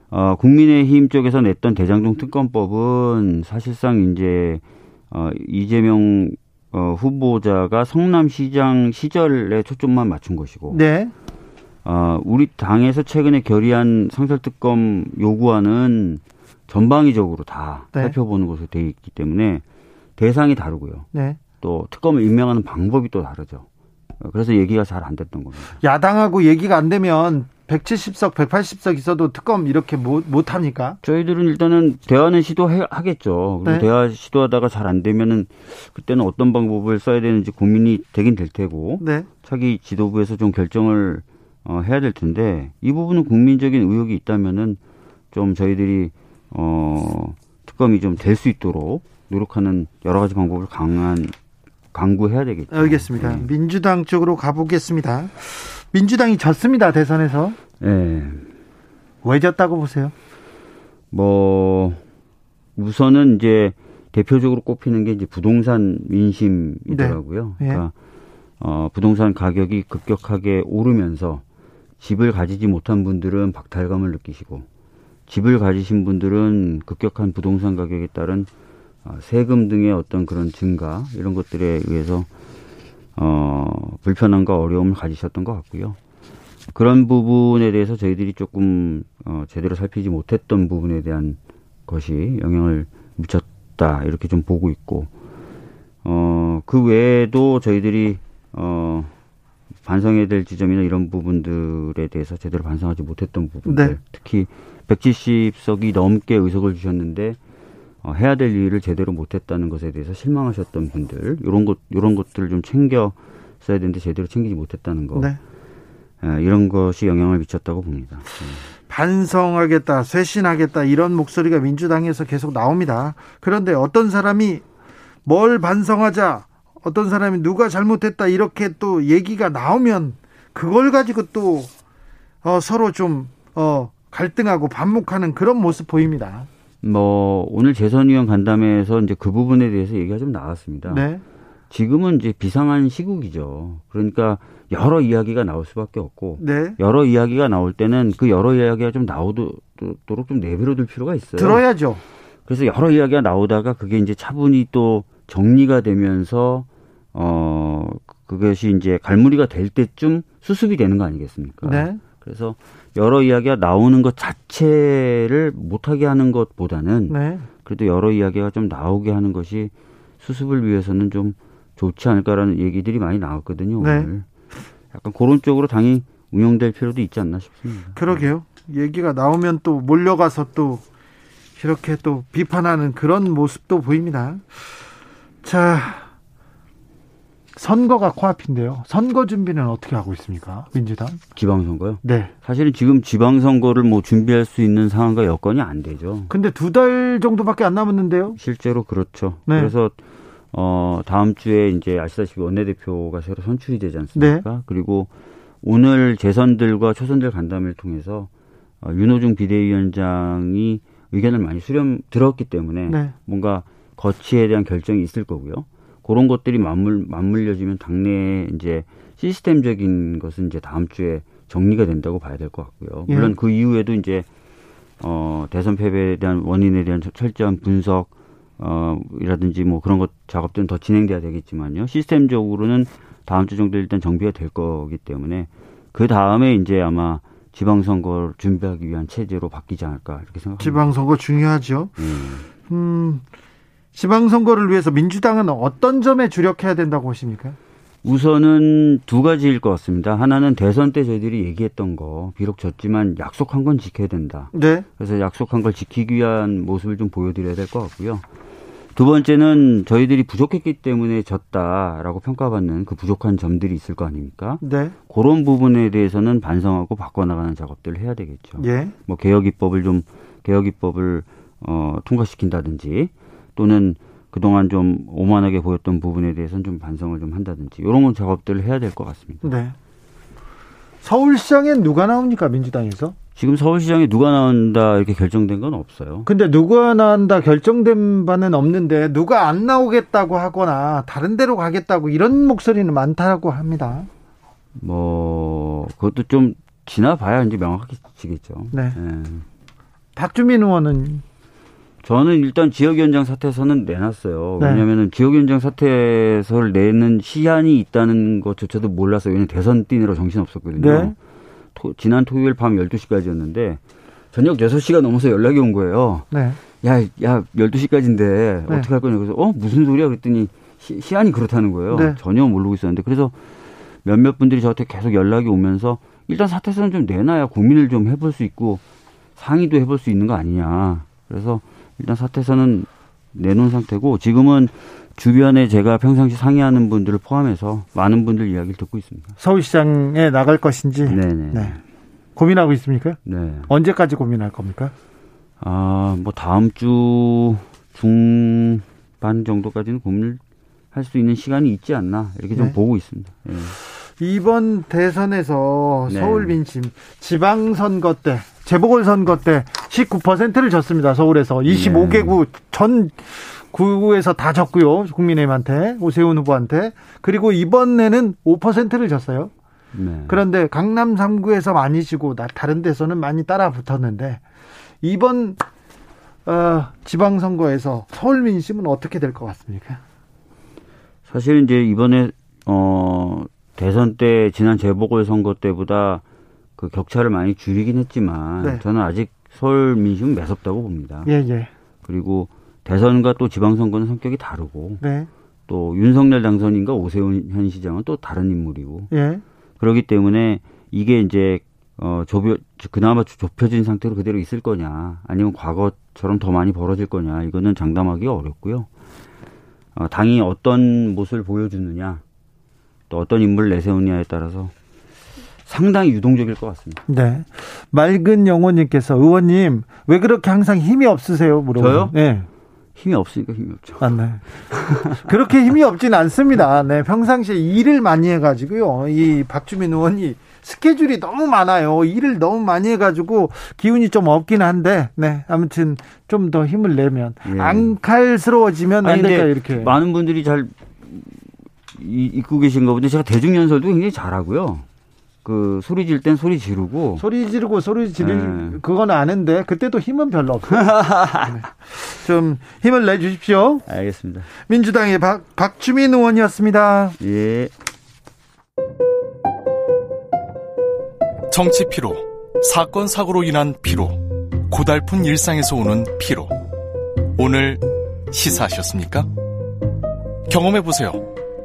어, 국민의힘 쪽에서 냈던 대장동 특검법은 사실상 이제 어, 이재명 어, 후보자가 성남시장 시절에 초점만 맞춘 것이고, 네. 어, 우리 당에서 최근에 결의한 상설특검 요구안은 전방위적으로 다 네. 살펴보는 것으로 되어 있기 때문에 대상이 다르고요. 네. 또 특검을 임명하는 방법이 또 다르죠. 어, 그래서 얘기가 잘 안 됐던 겁니다. 야당하고 얘기가 안 되면 170석, 180석 있어도 특검 이렇게 못, 못 합니까? 저희들은 일단은 대화는 시도하겠죠. 네. 대화 시도하다가 잘 안 되면은 그때는 어떤 방법을 써야 되는지 고민이 되긴 될 테고 네. 차기 지도부에서 좀 결정을 어, 해야 될 텐데 이 부분은 국민적인 의혹이 있다면은 좀 저희들이 어, 특검이 좀 될 수 있도록 노력하는 여러 가지 방법을 강한 강구해야 되겠죠. 알겠습니다. 네. 민주당 쪽으로 가보겠습니다. 민주당이 졌습니다. 대선에서. 네. 왜 졌다고 보세요? 뭐 우선은 이제 대표적으로 꼽히는 게 이제 부동산 민심이더라고요. 네. 그러니까 어, 부동산 가격이 급격하게 오르면서 집을 가지지 못한 분들은 박탈감을 느끼시고 집을 가지신 분들은 급격한 부동산 가격에 따른 어, 세금 등의 어떤 그런 증가 이런 것들에 의해서 어, 불편함과 어려움을 가지셨던 것 같고요. 그런 부분에 대해서 저희들이 조금 어, 제대로 살피지 못했던 부분에 대한 것이 영향을 미쳤다 이렇게 좀 보고 있고 어, 그 외에도 저희들이 어, 반성해야 될 지점이나 이런 부분들에 대해서 제대로 반성하지 못했던 부분들 네. 특히 170석이 넘게 의석을 주셨는데 어, 해야 될 일을 제대로 못했다는 것에 대해서 실망하셨던 분들 이런 것 이런 것들을 좀 챙겨 써야 되는데 제대로 챙기지 못했다는 거 네. 예, 이런 것이 영향을 미쳤다고 봅니다. 반성하겠다, 쇄신하겠다 이런 목소리가 민주당에서 계속 나옵니다. 그런데 어떤 사람이 뭘 반성하자, 어떤 사람이 누가 잘못했다 이렇게 또 얘기가 나오면 그걸 가지고 또 어, 서로 좀 어, 갈등하고 반목하는 그런 모습 보입니다. 뭐 오늘 재선위원 간담회에서 이제 그 부분에 대해서 얘기가 좀 나왔습니다. 네, 지금은 이제 비상한 시국이죠. 그러니까 여러 이야기가 나올 수밖에 없고 네, 여러 이야기가 나올 때는 그 여러 이야기가 좀 나오도록 좀 내버려둘 필요가 있어요. 들어야죠. 그래서 여러 이야기가 나오다가 그게 이제 차분히 또 정리가 되면서 어 그것이 이제 갈무리가 될 때쯤 수습이 되는 거 아니겠습니까? 네, 그래서 여러 이야기가 나오는 것 자체를 못하게 하는 것보다는 네, 그래도 여러 이야기가 좀 나오게 하는 것이 수습을 위해서는 좀 좋지 않을까라는 얘기들이 많이 나왔거든요. 네. 오늘 약간 그런 쪽으로 당이 운영될 필요도 있지 않나 싶습니다. 그러게요. 얘기가 나오면 또 몰려가서 또 이렇게 또 비판하는 그런 모습도 보입니다. 자, 선거가 코앞인데요. 선거 준비는 어떻게 하고 있습니까? 민주당? 지방선거요. 네. 사실은 지금 지방선거를 뭐 준비할 수 있는 상황과 여건이 안 되죠. 근데 두 달 정도밖에 안 남았는데요. 실제로 그렇죠. 네. 그래서 어 다음 주에 이제 아시다시피 원내대표가 새로 선출이 되지 않습니까? 네. 그리고 오늘 재선들과 초선들 간담회를 통해서 어, 윤호중 비대위원장이 의견을 많이 수렴 들었기 때문에 네. 뭔가 거치에 대한 결정이 있을 거고요. 그런 것들이 맞물 맞물려지면 당내에 이제 시스템적인 것은 이제 다음 주에 정리가 된다고 봐야 될 것 같고요. 예. 물론 그 이후에도 이제 어 대선 패배에 대한 원인에 대한 철저한 분석 어 이라든지 뭐 그런 것 작업들은 더 진행돼야 되겠지만요. 시스템적으로는 다음 주 정도 일단 정비가 될 거기 때문에 그 다음에 이제 아마 지방선거를 준비하기 위한 체제로 바뀌지 않을까 이렇게 생각합니다. 지방선거 중요하죠. 음. 음, 지방선거를 위해서 민주당은 어떤 점에 주력해야 된다고 보십니까? 우선은 두 가지일 것 같습니다. 하나는 대선 때 저희들이 얘기했던 거 비록 졌지만 약속한 건 지켜야 된다. 네. 그래서 약속한 걸 지키기 위한 모습을 좀 보여드려야 될 것 같고요. 두 번째는 저희들이 부족했기 때문에 졌다라고 평가받는 그 부족한 점들이 있을 거 아닙니까? 네. 그런 부분에 대해서는 반성하고 바꿔나가는 작업들을 해야 되겠죠. 예. 뭐 개혁 입법을 좀 개혁 입법을 어, 통과시킨다든지 또는 그동안 좀 오만하게 보였던 부분에 대해서는 좀 반성을 좀 한다든지 이런 작업들을 해야 될 것 같습니다. 네. 서울시장엔 누가 나옵니까 민주당에서? 지금 서울시장에 누가 나온다 이렇게 결정된 건 없어요. 근데 누가 나온다 결정된 바는 없는데 누가 안 나오겠다고 하거나 다른 데로 가겠다고 이런 목소리는 많다고 합니다. 뭐 그것도 좀 지나봐야 이제 명확해지겠죠. 네. 예. 박주민 의원은 저는 일단 지역위원장 사퇴서는 내놨어요. 네. 왜냐하면 지역위원장 사퇴서를 내는 시한이 있다는 것조차도 몰랐어요. 왜냐면 대선 뛰느라 정신 없었거든요. 네. 토- 지난 토요일 밤 12시까지였는데 저녁 6시가 넘어서 연락이 온 거예요. 네. 야, 야, 12시까지인데 네. 어떻게 할 거냐. 그래서 어, 무슨 소리야? 그랬더니 시, 시한이 그렇다는 거예요. 네. 전혀 모르고 있었는데. 그래서 몇몇 분들이 저한테 계속 연락이 오면서 일단 사퇴서는 좀 내놔야 고민을 좀 해볼 수 있고 상의도 해볼 수 있는 거 아니냐. 그래서 일단 사퇴서는 내놓은 상태고 지금은 주변에 제가 평상시 상의하는 분들을 포함해서 많은 분들 이야기를 듣고 있습니다. 서울시장에 나갈 것인지 네네. 네. 고민하고 있습니까? 네. 언제까지 고민할 겁니까? 아, 뭐 다음 주 중반 정도까지는 고민을 할 수 있는 시간이 있지 않나 이렇게 좀 네. 보고 있습니다. 예. 이번 대선에서 네. 서울 민심 지방선거 때 재보궐선거 때 19%를 졌습니다. 서울에서 25개구 전 구에서 다 졌고요. 국민의힘한테 오세훈 후보한테 그리고 이번에는 5%를 졌어요. 네. 그런데 강남 3구에서 많이 지고 나- 다른 데서는 많이 따라 붙었는데 이번 어, 지방선거에서 서울 민심은 어떻게 될 것 같습니까? 사실 이제 이번에 어 대선 때 지난 재보궐 선거 때보다 그 격차를 많이 줄이긴 했지만 네. 저는 아직 서울 민심은 매섭다고 봅니다. 예, 예. 그리고 대선과 또 지방선거는 성격이 다르고 네. 또 윤석열 당선인과 오세훈 현 시장은 또 다른 인물이고 예. 그렇기 때문에 이게 이제 어 좁혀 그나마 좁혀진 상태로 그대로 있을 거냐 아니면 과거처럼 더 많이 벌어질 거냐 이거는 장담하기 어렵고요. 어, 당이 어떤 모습을 보여주느냐 또 어떤 인물을 내세우느냐에 따라서 상당히 유동적일 것 같습니다. 네. 맑은 영호님께서 의원님 왜 그렇게 항상 힘이 없으세요? 물어보 저요? 네. 힘이 없으니까 힘이 없죠. 맞네. 그렇게 힘이 없진 않습니다. 네. 평상시에 일을 많이 해가지고요. 이 박주민 의원이 스케줄이 너무 많아요. 일을 너무 많이 해가지고 기운이 좀 없긴 한데, 네. 아무튼 좀 더 힘을 내면 예. 앙칼스러워지면 안 될까 이렇게. 많은 분들이 잘 이- 잊고 계신가 본데 제가 대중연설도 굉장히 잘하고요. 그 소리 질 땐 소리 지르고 소리 지르고 소리 지르 네. 그건 아는데 그때도 힘은 별로 없어요. 네. 좀 힘을 내 주십시오. 알겠습니다. 민주당의 박, 박주민 의원이었습니다. 예. 정치 피로, 사건 사고로 인한 피로, 고달픈 일상에서 오는 피로. 오늘 시사하셨습니까? 경험해 보세요.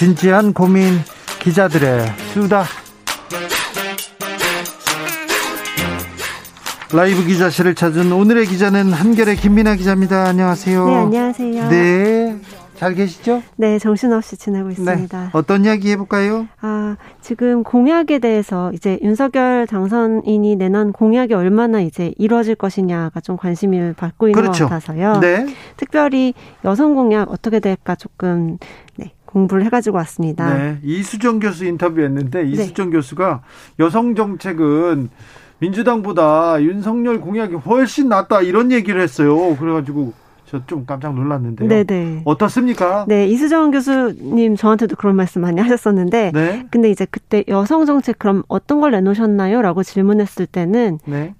진지한 고민 기자들의 수다. 라이브 기자실을 찾은 오늘의 기자는 한결의 김민아 기자입니다. 안녕하세요. 네, 안녕하세요. 네. 잘 계시죠? 네, 정신없이 지내고 있습니다. 네. 어떤 이야기 해볼까요? 아, 지금 공약에 대해서 이제 윤석열 당선인이 내놓은 공약이 얼마나 이제 이루어질 것이냐가 좀 관심을 받고 있는 그렇죠. 것 같아서요. 네. 특별히 여성 공약 어떻게 될까 조금 네, 공부를 해가지고 왔습니다. 네. 이수정 교수 인터뷰했는데 이수정 교수가 여성 정책은 민주당보다 윤석열 공약이 훨씬 낫다 이런 얘기를 했어요. 그래가지고 저좀 깜짝 놀랐는데요. 네네. 어떻습니까? 네, 이수정 교수님 저한테도 그런 말씀 많이 하셨었는데, 네. 근데 이제 그때 여성 정책 그럼 어떤 걸 내놓으셨나요? 라고 질문했을 때는 네.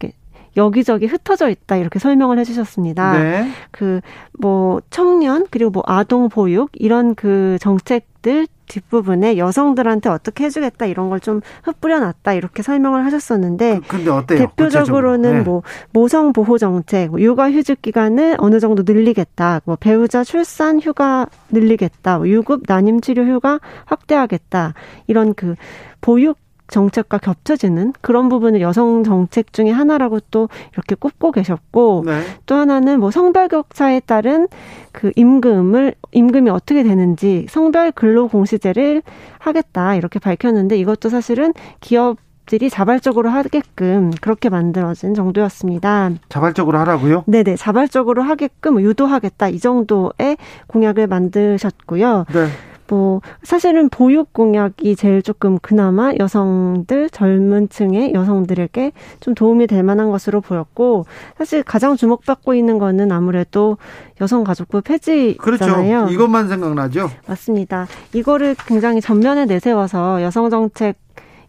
여기저기 흩어져 있다 이렇게 설명을 해주셨습니다. 네. 그뭐 청년 그리고 뭐 아동 보육 이런 그 정책들 뒷부분에 여성들한테 어떻게 해주겠다 이런 걸 좀 흩뿌려놨다 이렇게 설명을 하셨었는데 어때요? 대표적으로는? 네. 뭐 모성 보호 정책, 뭐 육아 휴직 기간을 어느 정도 늘리겠다, 뭐 배우자 출산 휴가 늘리겠다, 뭐 유급 난임 치료 휴가 확대하겠다 이런 그 보육 정책과 겹쳐지는 그런 부분을 여성 정책 중에 하나라고 또 이렇게 꼽고 계셨고 네. 또 하나는 뭐 성별 격차에 따른 그 임금을 임금이 어떻게 되는지 성별 근로 공시제를 하겠다 이렇게 밝혔는데 이것도 사실은 기업 들이 자발적으로 하게끔 그렇게 만들어진 정도였습니다. 자발적으로 하라고요? 네네, 자발적으로 하게끔 유도하겠다 이 정도의 공약을 만드셨고요. 네. 뭐 사실은 보육 공약이 제일 조금 그나마 여성들 젊은 층의 여성들에게 좀 도움이 될 만한 것으로 보였고 사실 가장 주목받고 있는 거는 아무래도 여성가족부 폐지잖아요. 그렇죠. 이것만 생각나죠. 맞습니다. 이거를 굉장히 전면에 내세워서 여성 정책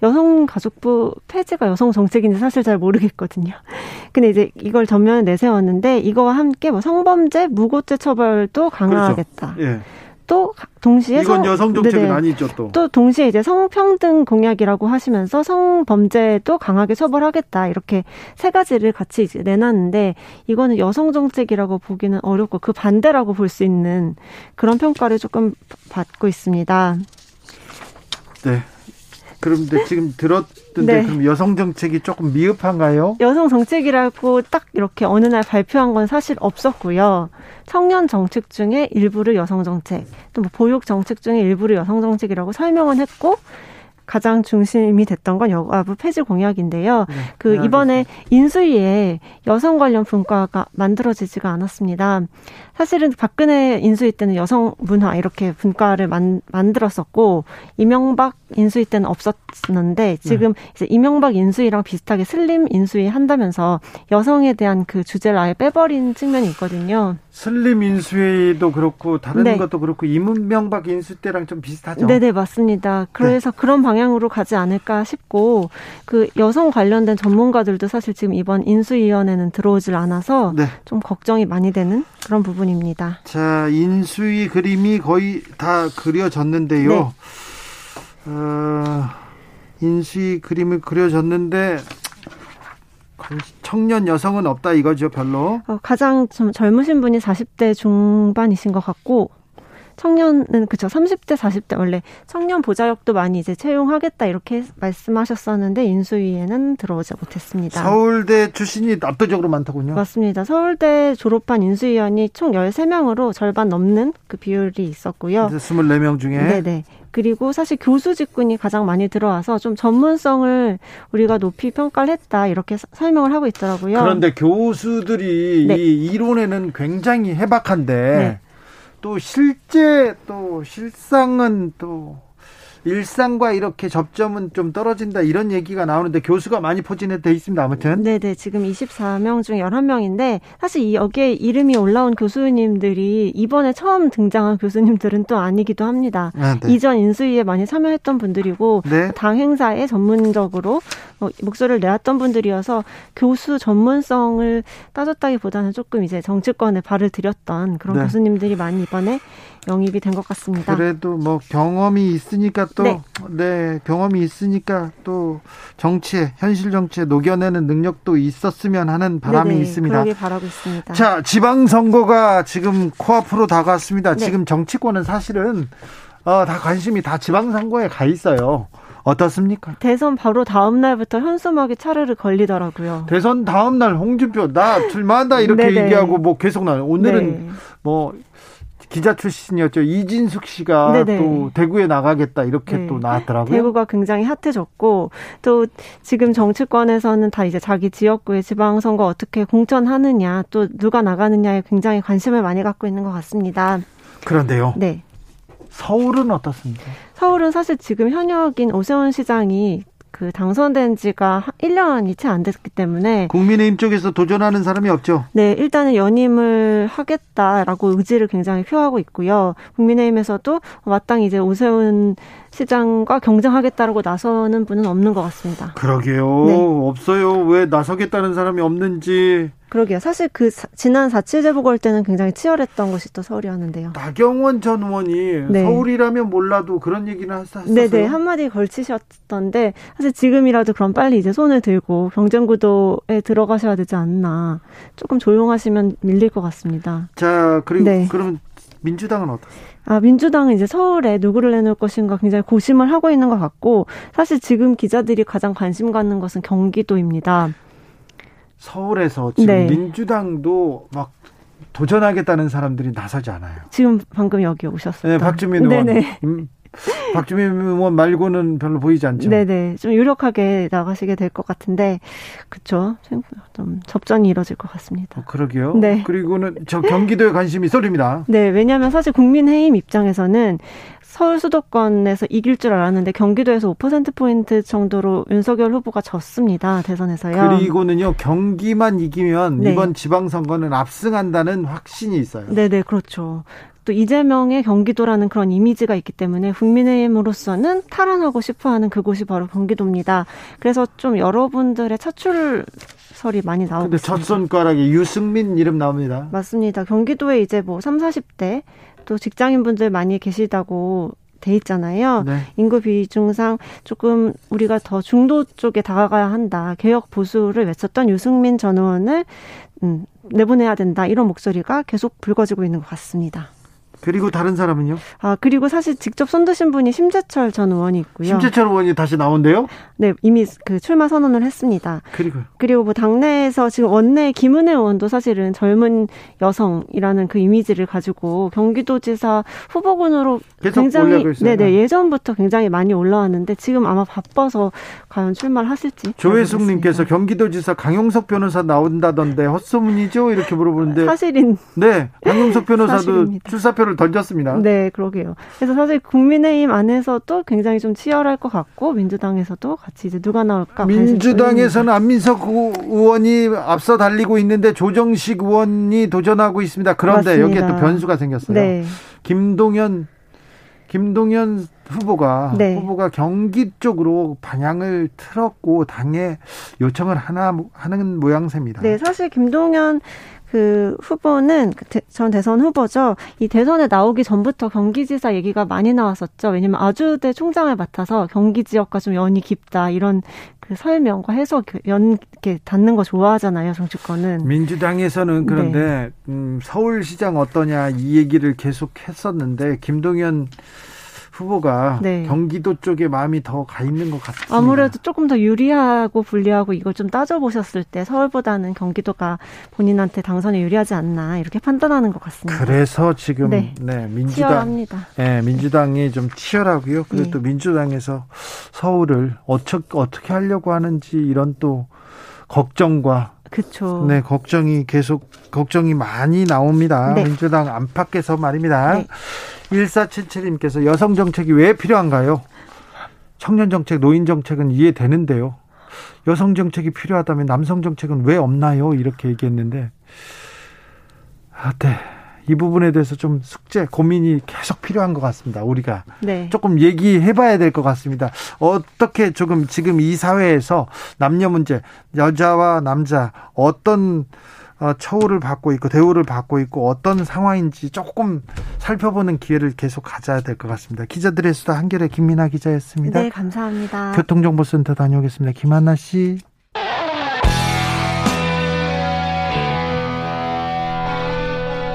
여성가족부 폐지가 여성 정책인지 사실 잘 모르겠거든요. 근데 이제 이걸 전면에 내세웠는데 이거와 함께 뭐 성범죄, 무고죄 처벌도 강화하겠다. 그렇죠. 예. 또 동시에 이건 성- 여성 정책은 네네. 아니죠 또. 또 동시에 이제 성평등 공약이라고 하시면서 성범죄도 강하게 처벌하겠다 이렇게 세 가지를 같이 이제 내놨는데 이거는 여성 정책이라고 보기는 어렵고 그 반대라고 볼 수 있는 그런 평가를 조금 받고 있습니다. 네. 그런데 지금 들었던데 네. 그럼 여성 정책이 조금 미흡한가요? 여성 정책이라고 딱 이렇게 어느 날 발표한 건 사실 없었고요. 청년 정책 중에 일부를 여성 정책, 또 뭐 보육 정책 중에 일부를 여성 정책이라고 설명은 했고 가장 중심이 됐던 건 여가부 폐지 공약인데요. 그 네, 이번에 인수위에 여성 관련 분과가 만들어지지가 않았습니다. 사실은 박근혜 인수위 때는 여성 문화 이렇게 분과를 만, 만들었었고 이명박 인수위 때는 없었는데 지금 이제 이명박 인수위랑 비슷하게 슬림 인수위 한다면서 여성에 대한 그 주제를 아예 빼버린 측면이 있거든요. 슬림 인수위도 그렇고 다른 네. 것도 그렇고 이문명박 인수 때랑 좀 비슷하죠. 네네 맞습니다. 그래서 그런 방향으로 가지 않을까 싶고 그 여성 관련된 전문가들도 사실 지금 이번 인수위원회는 들어오질 않아서 네. 좀 걱정이 많이 되는 그런 부분 입니다. 자, 인수위 그림이 거의 다 그려졌는데요. 네. 어, 인수위 그림을 그려졌는데 청년 여성은 없다 이거죠, 별로. 어, 가장 좀 젊으신 분이 40대 중반이신 것 같고 청년은 그쵸 30대 40대 원래 청년 보좌역도 많이 이제 채용하겠다 이렇게 말씀하셨었는데 인수위에는 들어오지 못했습니다. 서울대 출신이 압도적으로 많더군요. 맞습니다. 서울대 졸업한 인수위원이 총 13명으로 절반 넘는 그 비율이 있었고요. 24명 중에 네네. 그리고 사실 교수 직군이 가장 많이 들어와서 좀 전문성을 우리가 높이 평가를 했다 이렇게 서- 설명을 하고 있더라고요. 그런데 교수들이 네. 이 이론에는 굉장히 해박한데 네. 또 실제 또 실상은 또 일상과 이렇게 접점은 좀 떨어진다 이런 얘기가 나오는데 교수가 많이 포진해 돼 있습니다. 아무튼 네네. 지금 24명 중 11명인데, 사실 이 여기에 이름이 올라온 교수님들이 이번에 처음 등장한 교수님들은 또 아니기도 합니다. 아, 네. 이전 인수위에 많이 참여했던 분들이고, 네. 당 행사에 전문적으로 어, 목소리를 내왔던 분들이어서 교수 전문성을 따졌다기보다는 조금 이제 정치권에 발을 들였던 그런 네. 교수님들이 많이 이번에 영입이 된 것 같습니다. 그래도 뭐 경험이 있으니까 또 네. 네. 경험이 있으니까 또 정치에 현실 정치에 녹여내는 능력도 있었으면 하는 바람이 네네, 있습니다. 그러길 바라고 있습니다. 자, 지방 선거가 지금 코앞으로 다가왔습니다. 네. 지금 정치권은 사실은 어, 다 관심이 다 지방 선거에 가 있어요. 어떻습니까? 대선 바로 다음 날부터 현수막이 차르르 걸리더라고요. 대선 다음 날 홍준표 나 출마한다 이렇게 네네. 얘기하고 뭐 계속 나요. 오늘은 네. 뭐 기자 출신이었죠. 이진숙 씨가 네네. 또 대구에 나가겠다 이렇게 네. 또 나왔더라고요. 대구가 굉장히 핫해졌고 또 지금 정치권에서는 다 이제 자기 지역구의 지방선거 어떻게 공천하느냐 또 누가 나가느냐에 굉장히 관심을 많이 갖고 있는 것 같습니다. 그런데요. 네. 서울은 어떻습니까? 서울은 사실 지금 현역인 오세훈 시장이 그 당선된 지가 1년이 채 안 됐기 때문에 국민의힘 쪽에서 도전하는 사람이 없죠. 네, 일단은 연임을 하겠다라고 의지를 굉장히 표하고 있고요. 국민의힘에서도 마땅히 이제 오세훈 시장과 경쟁하겠다라고 나서는 분은 없는 것 같습니다. 그러게요. 네. 없어요. 왜 나서겠다는 사람이 없는지. 그러게요. 사실 그 사- 지난 4.7 재보궐 때는 굉장히 치열했던 것이 또 서울이었는데요. 나경원 전 의원이 네. 서울이라면 몰라도 그런 얘기는 했었어요. 네네 한마디 걸치셨던데 사실 지금이라도 그럼 빨리 이제 손을 들고 경쟁 구도에 들어가셔야 되지 않나 조금 조용하시면 밀릴 것 같습니다. 자, 그리고 네. 그러면 민주당은 어떻습니까? 아 민주당은 이제 서울에 누구를 내놓을 것인가 굉장히 고심을 하고 있는 것 같고 사실 지금 기자들이 가장 관심 갖는 것은 경기도입니다. 서울에서 지금 네. 민주당도 막 도전하겠다는 사람들이 나서지 않아요. 지금 방금 여기 오셨어요. 네, 박주민 의원. 네네. 음, 박주민 의원 말고는 별로 보이지 않죠. 네네. 좀 유력하게 나가시게 될 것 같은데, 그쵸. 좀 접전이 이뤄질 것 같습니다. 어, 그러게요. 네. 그리고는 저 경기도에 관심이 쏠립니다. 네, 왜냐하면 사실 국민의힘 입장에서는 서울 수도권에서 이길 줄 알았는데 경기도에서 5%포인트 정도로 윤석열 후보가 졌습니다. 대선에서요. 그리고는요, 경기만 이기면 네. 이번 지방선거는 압승한다는 확신이 있어요. 네네, 그렇죠. 또 이재명의 경기도라는 그런 이미지가 있기 때문에 국민의힘으로서는 탈환하고 싶어하는 그곳이 바로 경기도입니다. 그래서 좀 여러분들의 차출설이 많이 나오고 근데 첫 손가락에 유승민 이름 나옵니다. 맞습니다. 경기도에 이제 뭐 3, 40대 또 직장인분들 많이 계시다고 돼 있잖아요. 네. 인구 비중상 조금 우리가 더 중도 쪽에 다가가야 한다. 개혁 보수를 외쳤던 유승민 전 의원을 음, 내보내야 된다. 이런 목소리가 계속 불거지고 있는 것 같습니다. 그리고 다른 사람은요? 아, 그리고 사실 직접 손드신 분이 심재철 전 의원이 있고요. 심재철 의원이 다시 나온대요? 네, 이미 그 출마 선언을 했습니다. 그리고 그리고 뭐 당내에서 지금 원내 김은혜 의원도 사실은 젊은 여성이라는 그 이미지를 가지고 경기도지사 후보군으로 굉장히. 네네 예전부터 굉장히 많이 올라왔는데 지금 아마 바빠서 과연 출마를 하실지 조혜숙님께서 경기도지사 강용석 변호사 나온다던데 헛소문이죠? 이렇게 물어보는데 사실인 네 강용석 변호사도. 출사표를 던졌습니다. 네 그러게요. 그래서 사실 국민의힘 안에서도 굉장히 좀 치열할 것 같고 민주당에서도 같이 이제 누가 나올까 민주당에서는 안민석 후- 의원이 앞서 달리고 있는데 조정식 의원이 도전하고 있습니다. 그런데 맞습니다. 여기에 또 변수가 생겼어요. 네. 김동연 김동연 후보가 네. 후보가 경기 쪽으로 방향을 틀었고 당에 요청을 하나 하는 모양새입니다. 네, 사실 김동연 그 후보는 그 대- 전 대선 후보죠. 이 대선에 나오기 전부터 경기지사 얘기가 많이 나왔었죠. 왜냐면 아주대 총장을 맡아서 경기 지역과 좀 연이 깊다 이런 그 설명과 해석 연 이렇게 닿는 거 좋아하잖아요 정치권은. 민주당에서는 그런데 네. 음, 서울시장 어떠냐 이 얘기를 계속 했었는데 김동연 후보가 네. 경기도 쪽에 마음이 더 가 있는 것 같습니다. 아무래도 조금 더 유리하고 불리하고 이걸 좀 따져보셨을 때 서울보다는 경기도가 본인한테 당선에 유리하지 않나 이렇게 판단하는 것 같습니다. 그래서 지금 네, 네. 민주당 치열합니다. 네, 민주당이 좀 치열하고요. 그리고 네. 또 민주당에서 서울을 어떻게 어떻게 하려고 하는지 이런 또 걱정과 그렇죠. 네, 걱정이 계속 걱정이 많이 나옵니다. 네. 민주당 안팎에서 말입니다. 네. 1477님께서 여성 정책이 왜 필요한가요? 청년 정책, 노인 정책은 이해되는데요. 여성 정책이 필요하다면 남성 정책은 왜 없나요? 이렇게 얘기했는데 아, 네. 이 부분에 대해서 좀 숙제, 고민이 계속 필요한 것 같습니다. 우리가 네. 조금 얘기해 봐야 될 것 같습니다. 어떻게 조금 지금 이 사회에서 남녀 문제, 여자와 남자 어떤 어, 처우를 받고 있고 대우를 받고 있고 어떤 상황인지 조금 살펴보는 기회를 계속 가져야 될 것 같습니다. 기자들의 수다 한결의 김민아 기자였습니다. 네, 감사합니다. 교통정보센터 다녀오겠습니다. 김한나 씨.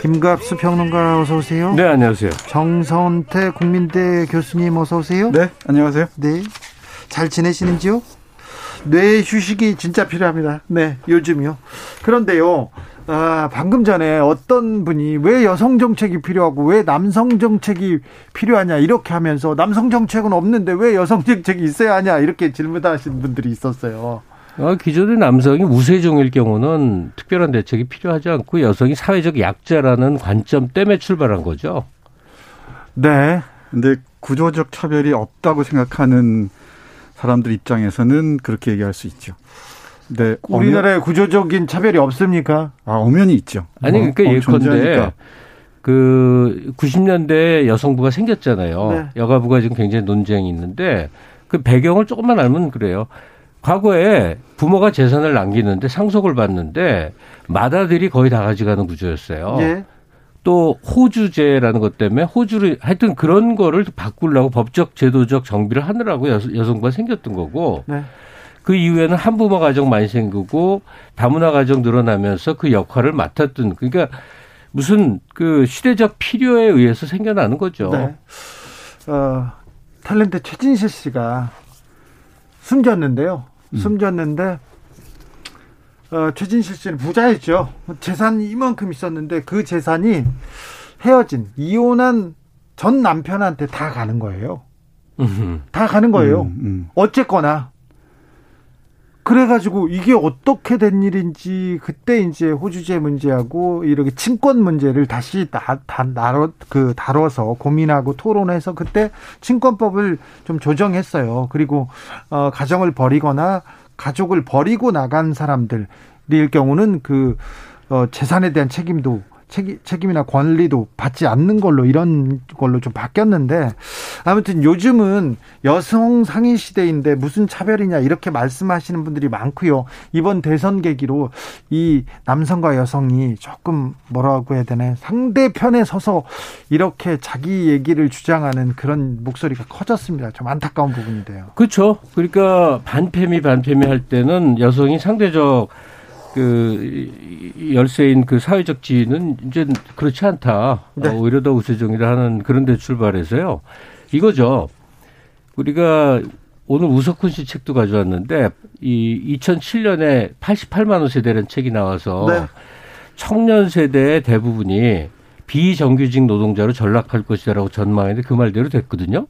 김갑수 평론가 어서 오세요. 네, 안녕하세요. 정선태 국민대 교수님 어서 오세요. 네, 안녕하세요. 네. 잘 지내시는지요? 뇌 휴식이 진짜 필요합니다. 네, 요즘요. 그런데요. 아, 방금 전에 어떤 분이 왜 여성 정책이 필요하고 왜 남성 정책이 필요하냐 이렇게 하면서 남성 정책은 없는데 왜 여성 정책이 있어야 하냐 이렇게 질문하신 분들이 있었어요. 어, 기존의 남성이 우세종일 경우는 특별한 대책이 필요하지 않고 여성이 사회적 약자라는 관점 때문에 출발한 거죠. 네. 근데 구조적 차별이 없다고 생각하는 사람들 입장에서는 그렇게 얘기할 수 있죠. 네, 우리나라에 엄연, 구조적인 차별이 없습니까? 아, 엄연히 있죠. 아니, 그러니까 어, 예컨대 그 90년대 여성부가 생겼잖아요. 네. 여가부가 지금 굉장히 논쟁이 있는데 그 배경을 조금만 알면 그래요. 과거에 부모가 재산을 남기는데 상속을 받는데 마다들이 거의 다 가져가는 구조였어요. 예. 또 호주제라는 것 때문에 호주를 하여튼 그런 거를 바꾸려고 법적 제도적 정비를 하느라고 여, 성부가 생겼던 거고 네. 그 이후에는 한부모 가정 많이 생기고 다문화 가정 늘어나면서 그 역할을 맡았던 그러니까 무슨 그 시대적 필요에 의해서 생겨나는 거죠. 네. 어, 탤런트 최진실 씨가 숨졌는데요. 음. 숨졌는데 어, 최진실 씨는 부자였죠. 재산이 이만큼 있었는데 그 재산이 헤어진 이혼한 전 남편한테 다 가는 거예요. 다 가는 거예요. 음, 음. 어쨌거나 그래가지고 이게 어떻게 된 일인지 그때 이제 호주제 문제하고 이렇게 친권 문제를 다시 다, 다 나눠 그 다뤄서 고민하고 토론해서 그때 친권법을 좀 조정했어요. 그리고 어 가정을 버리거나 가족을 버리고 나간 사람들일 경우는 그 어, 재산에 대한 책임도 책임, 이나 권리도 받지 않는 걸로 이런 걸로 좀 바뀌었는데 아무튼 요즘은 여성 상위 시대인데 무슨 차별이냐 이렇게 말씀하시는 분들이 많고요. 이번 대선 계기로 이 남성과 여성이 조금 뭐라고 해야 되나 상대편에 서서 이렇게 자기 얘기를 주장하는 그런 목소리가 커졌습니다. 좀 안타까운 부분이 돼요. 그렇죠. 그러니까 반패미 반패미 할 때는 여성이 상대적 그 열세인 그 사회적 지위는 이제 그렇지 않다. 네. 어, 오히려 더 우세종이라 하는 그런 데 출발해서요. 이거죠. 우리가 오늘 우석훈 씨 책도 가져왔는데 이 2007년에 88만 원 세대라는 책이 나와서 네. 청년 세대의 대부분이 비정규직 노동자로 전락할 것이라고 전망했는데 그 말대로 됐거든요.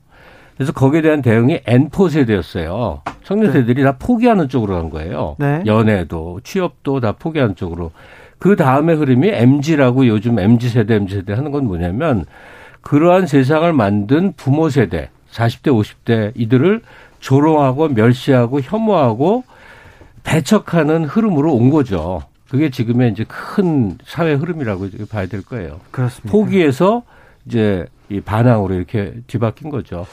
그래서 거기에 대한 대응이 N4 세대였어요. 청년 세대들이 네. 다 포기하는 쪽으로 간 거예요. 네. 연애도 취업도 다 포기하는 쪽으로. 그 다음에 흐름이 MG라고 요즘 MG 세대, MG 세대 하는 건 뭐냐면 그러한 세상을 만든 부모 세대, 40대, 50대 이들을 조롱하고 멸시하고 혐오하고 배척하는 흐름으로 온 거죠. 그게 지금의 이제 큰 사회 흐름이라고 봐야 될 거예요. 그렇습니다. 포기해서 이제 이 반항으로 이렇게 뒤바뀐 거죠.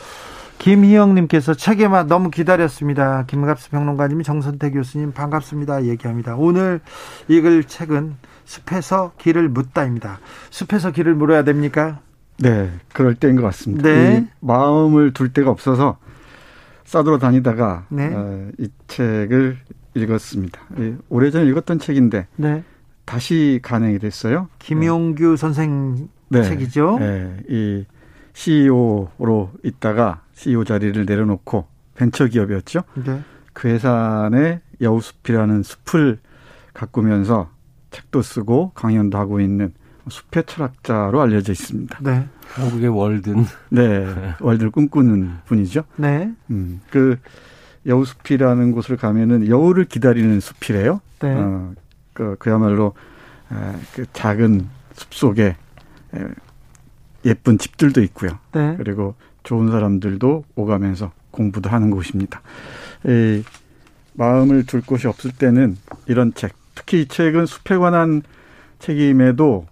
김희영님께서 책의 맛 너무 기다렸습니다. 김갑수 평론가님이 정선태 교수님 반갑습니다. 얘기합니다. 오늘 읽을 책은 숲에서 길을 묻다입니다. 숲에서 길을 물어야 됩니까? 네, 그럴 때인 것 같습니다. 네. 마음을 둘 데가 없어서 싸돌아 다니다가 네. 어, 이 책을 읽었습니다. 오래전에 읽었던 책인데 네. 다시 간행이 됐어요. 김용규 네. 선생 네. 책이죠. 네, 이 CEO로 있다가 CEO 자리를 내려놓고 벤처 기업이었죠. 네. 그 회사 내 여우숲이라는 숲을 가꾸면서 책도 쓰고 강연도 하고 있는 숲의 철학자로 알려져 있습니다. 네. 한국의 월든. 네. 월드를 꿈꾸는 분이죠. 네. 음, 그 여우숲이라는 곳을 가면은 여우를 기다리는 숲이래요. 네. 어, 그, 그야말로 그 작은 숲 속에 예쁜 집들도 있고요. 네. 그리고 좋은 사람들도 오가면서 공부도 하는 곳입니다. 이 마음을 둘 곳이 없을 때는 이런 책, 특히 이 책은 숲에 관한 책임에도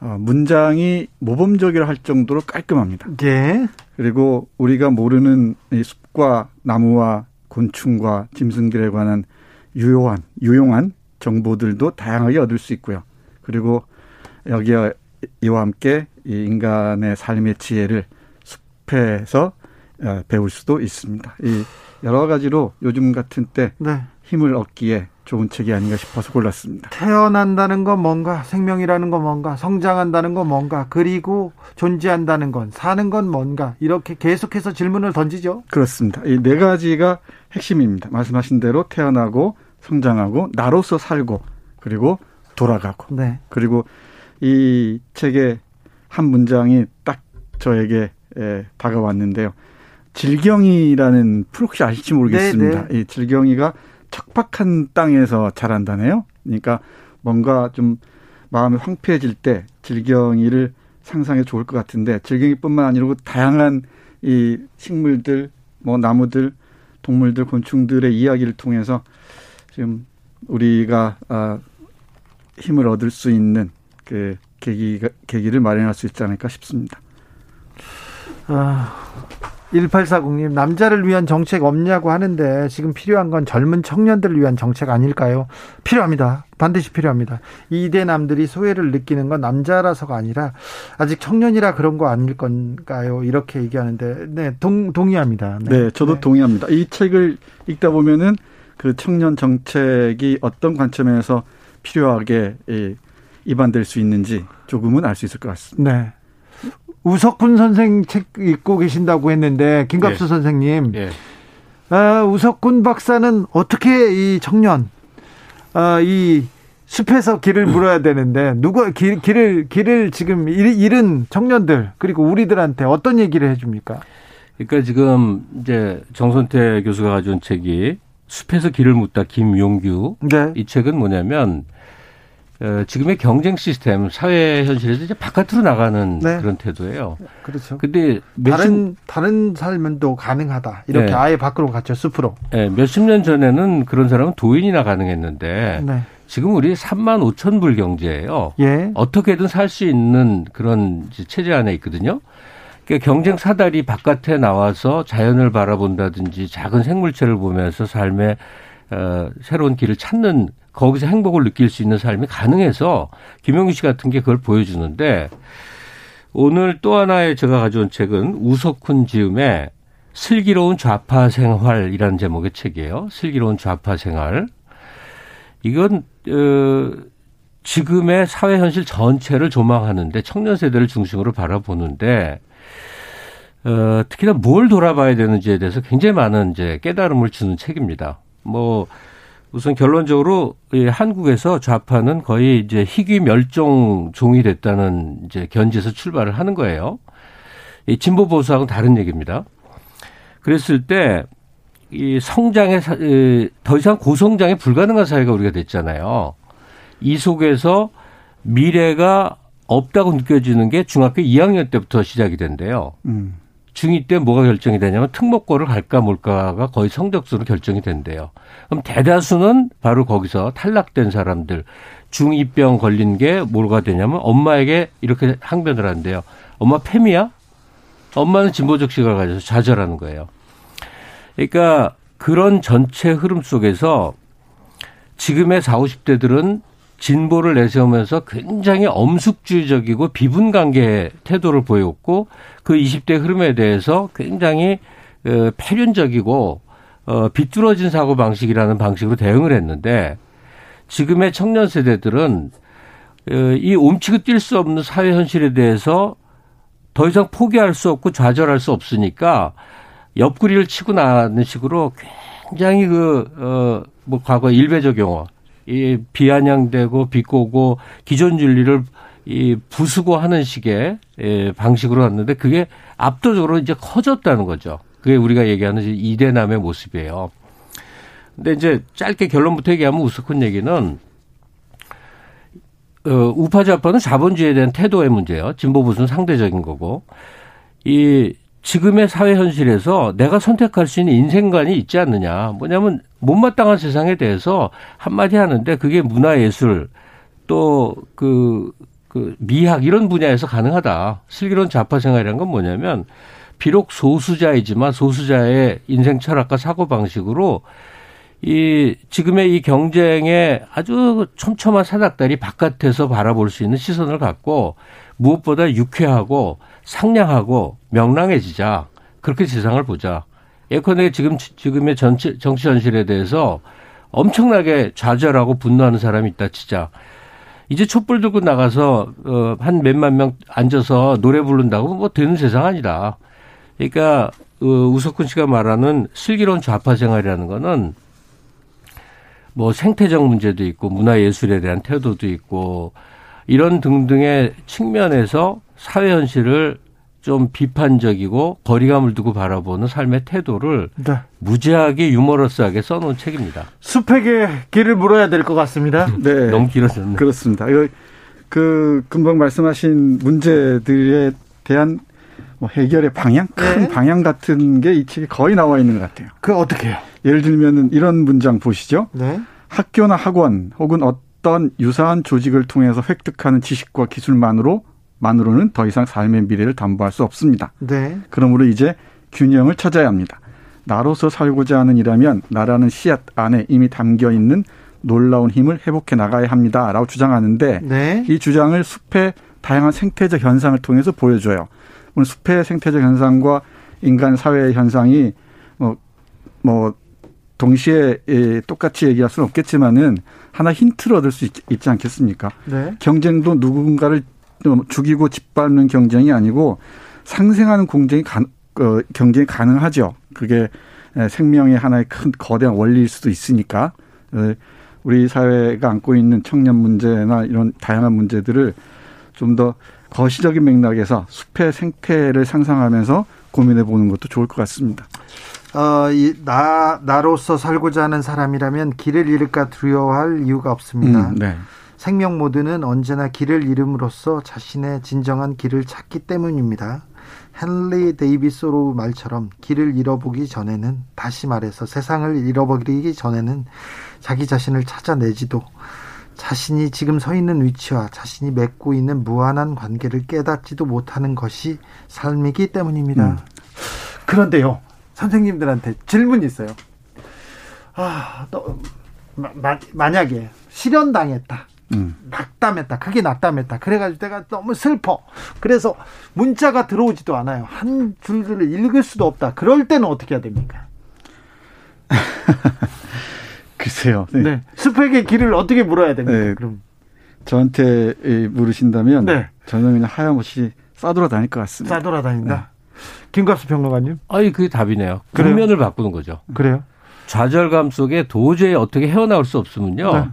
어, 문장이 모범적이라 할 정도로 깔끔합니다. 네. 그리고 우리가 모르는 이 숲과 나무와 곤충과 짐승들에 관한 유효한, 유용한 정보들도 다양하게 얻을 수 있고요. 그리고 여기에 이와 함께 이 인간의 삶의 지혜를 숲에서 어, 배울 수도 있습니다. 이 여러 가지로 요즘 같은 때 네. 힘을 얻기에 좋은 책이 아닌가 싶어서 골랐습니다. 태어난다는 건 뭔가, 생명이라는 건 뭔가, 성장한다는 건 뭔가, 그리고 존재한다는 건, 사는 건 뭔가, 이렇게 계속해서 질문을 던지죠. 그렇습니다. 이 네 가지가 핵심입니다. 말씀하신 대로 태어나고, 성장하고, 나로서 살고, 그리고 돌아가고. 네. 그리고 이 책의 한 문장이 딱 저에게 에, 다가왔는데요. 질경이라는 풀 혹시 아실지 모르겠습니다. 네, 이 질경이가 척박한 땅에서 자란다네요. 그러니까 뭔가 좀 마음이 황폐해질 때 질경이를 상상해 좋을 것 같은데 질경이뿐만 아니고 다양한 이 식물들, 뭐 나무들, 동물들, 곤충들의 이야기를 통해서 지금 우리가 아, 힘을 얻을 수 있는 그 계기가 계기를 마련할 수 있지 않을까 싶습니다. 아, 1840님, 남자를 위한 정책 없냐고 하는데 지금 필요한 건 젊은 청년들을 위한 정책 아닐까요? 필요합니다. 반드시 필요합니다. 이대남들이 소외를 느끼는 건 남자라서가 아니라 아직 청년이라 그런 거 아닐 건가요? 이렇게 얘기하는데, 네, 동, 동의합니다. 네, 저도 네. 동의합니다. 이 책을 읽다 보면은 그 청년 정책이 어떤 관점에서 필요하게 예, 입안될 수 있는지 조금은 알 수 있을 것 같습니다. 네. 우석훈 선생 책 읽고 계신다고 했는데 김갑수 예. 선생님, 예. 아, 우석훈 박사는 어떻게 이 청년, 아, 이 숲에서 길을 물어야 되는데 누가 길, 길을 길을 지금 잃- 잃은 청년들 그리고 우리들한테 어떤 얘기를 해줍니까? 그러니까 지금 이제 정선태 교수가 가져온 책이 숲에서 길을 묻다 김용규 네. 이 책은 뭐냐면 어, 지금의 경쟁 시스템 사회 현실에서 이제 바깥으로 나가는 네. 그런 태도예요. 그렇죠. 근데 다른 다른 삶은 또 가능하다. 이렇게 네. 아예 밖으로 갔죠 숲으로. 예, 몇십 년 전에는 그런 사람은 도인이나 가능했는데 네. 지금 우리 3만 5천 불 경제예요. 예. 어떻게든 살 수 있는 그런 체제 안에 있거든요. 그러니까 경쟁 사다리 바깥에 나와서 자연을 바라본다든지 작은 생물체를 보면서 삶의 어, 새로운 길을 찾는 거기서 행복을 느낄 수 있는 삶이 가능해서 김영규 씨 같은 게 그걸 보여주는데 오늘 또 하나의 제가 가져온 책은 우석훈 지음의 슬기로운 좌파 생활이라는 제목의 책이에요. 슬기로운 좌파 생활. 이건 어 지금의 사회 현실 전체를 조망하는데 청년 세대를 중심으로 바라보는데 어 특히나 뭘 돌아봐야 되는지에 대해서 굉장히 많은 이제 깨달음을 주는 책입니다. 뭐 우선 결론적으로 이 한국에서 좌파는 거의 이제 희귀 멸종 종이 됐다는 이제 견지에서 출발을 하는 거예요. 이 진보 보수하고는 다른 얘기입니다. 그랬을 때이 에, 더 이상 고성장이 불가능한 사회가 우리가 됐잖아요. 이 속에서 미래가 없다고 느껴지는 게 중학교 2학년 때부터 시작이 된대요. 음. 중2 때 뭐가 결정이 되냐면 특목고를 갈까 몰까가 거의 성적수로 결정이 된대요. 그럼 대다수는 바로 거기서 탈락된 사람들 중2병 걸린 게 뭐가 되냐면 엄마에게 이렇게 항변을 한대요. 엄마 팸이야? 엄마는 진보적 시각을 가져서 좌절하는 거예요. 그러니까 그런 전체 흐름 속에서 지금의 40, 50대들은 진보를 내세우면서 굉장히 엄숙주의적이고 비분관계 태도를 보였고 그 20대 흐름에 대해서 굉장히 어, 패륜적이고 어, 비뚤어진 사고 방식이라는 방식으로 대응을 했는데 지금의 청년 세대들은 어, 이 움츠고 뛸 수 없는 사회 현실에 대해서 더 이상 포기할 수 없고 좌절할 수 없으니까 옆구리를 치고 나가는 식으로 굉장히 그, 어, 뭐 과거 일베적 용어, 이 비아냥대고 비꼬고 기존 윤리를 이 부수고 하는 식의 예, 방식으로 왔는데 그게 압도적으로 이제 커졌다는 거죠. 그게 우리가 얘기하는 이대남의 모습이에요. 근데 이제 짧게 결론부터 얘기하면 우스큰 얘기는 어, 우파 좌파는 자본주의에 대한 태도의 문제예요. 진보 보수는 상대적인 거고 이 지금의 사회 현실에서 내가 선택할 수 있는 인생관이 있지 않느냐. 뭐냐면 못마땅한 세상에 대해서 한마디 하는데 그게 문화예술 또 그, 그 미학 이런 분야에서 가능하다. 슬기로운 좌파 생활이란 건 뭐냐면 비록 소수자이지만 소수자의 인생 철학과 사고 방식으로 이 지금의 이 경쟁에 아주 촘촘한 사닥다리 바깥에서 바라볼 수 있는 시선을 갖고 무엇보다 유쾌하고 상냥하고 명랑해지자 그렇게 세상을 보자. 예컨대 지금 지금의 정치 정치 현실에 대해서 엄청나게 좌절하고 분노하는 사람이 있다 치자. 이제 촛불 들고 나가서 어, 한 몇만 명 앉아서 노래 부른다고 뭐 되는 세상 아니다. 그러니까 어, 우석훈 씨가 말하는 슬기로운 좌파 생활이라는 거는 뭐 생태적 문제도 있고 문화 예술에 대한 태도도 있고 이런 등등의 측면에서 사회 현실을 좀 비판적이고 거리감을 두고 바라보는 삶의 태도를 네. 무지하게 유머러스하게 써놓은 책입니다. 숲에게 길을 물어야 될 것 같습니다. 네, 너무 길어졌네. 그렇습니다. 그 금방 말씀하신 문제들에 대한 뭐 해결의 방향, 큰 네. 방향 같은 게 이 책에 거의 나와 있는 것 같아요. 그 어떻게 해요? 예를 들면은 이런 문장 보시죠. 네. 학교나 학원 혹은 어떤 유사한 조직을 통해서 획득하는 지식과 기술만으로 만으로는 더 이상 삶의 미래를 담보할 수 없습니다. 네. 그러므로 이제 균형을 찾아야 합니다. 나로서 살고자 하는 이라면 나라는 씨앗 안에 이미 담겨 있는 놀라운 힘을 회복해 나가야 합니다라고 주장하는데 네. 이 주장을 숲의 다양한 생태적 현상을 통해서 보여줘요. 오늘 숲의 생태적 현상과 인간 사회의 현상이 뭐, 뭐, 동시에 예, 똑같이 얘기할 수는 없겠지만은 하나 힌트를 얻을 수 있, 지 않겠습니까? 네. 경쟁도 누군가를 죽이고 짓밟는 경쟁이 아니고 상생하는 공정이 가, 어, 경쟁이 가능하죠. 그게 생명의 하나의 큰 거대한 원리일 수도 있으니까 어, 우리 사회가 안고 있는 청년 문제나 이런 다양한 문제들을 좀 더 거시적인 맥락에서 숲의 생태를 상상하면서 고민해 보는 것도 좋을 것 같습니다. 어, 이, 나, 나로서 살고자 하는 사람이라면 길을 잃을까 두려워할 이유가 없습니다. 음, 네. 생명 모드는 언제나 길을 잃음으로써 자신의 진정한 길을 찾기 때문입니다. 헨리 데이비소로 말처럼 길을 잃어보기 전에는 다시 말해서 세상을 잃어버리기 전에는 자기 자신을 찾아내지도 자신이 지금 서 있는 위치와 자신이 맺고 있는 무한한 관계를 깨닫지도 못하는 것이 삶이기 때문입니다. 음. 그런데요, 선생님들한테 질문이 있어요. 아, 너, 마, 만약에 실현당했다. 음. 낙담했다. 그게 낙담했다. 그래가지고 내가 너무 슬퍼. 그래서 문자가 들어오지도 않아요. 한 줄들을 읽을 수도 없다. 그럴 때는 어떻게 해야 됩니까? 글쎄요. 네. 네. 숲에게 길을 어떻게 물어야 됩니까? 네. 그럼 저한테 물으신다면 네. 저는 그냥 하염없이 싸돌아다닐 것 같습니다. 싸돌아다닌다. 네. 김갑수 평론가님? 아니 그게 답이네요. 국면을 바꾸는 거죠. 그래요? 좌절감 속에 도저히 어떻게 헤어나올 수 없으면요.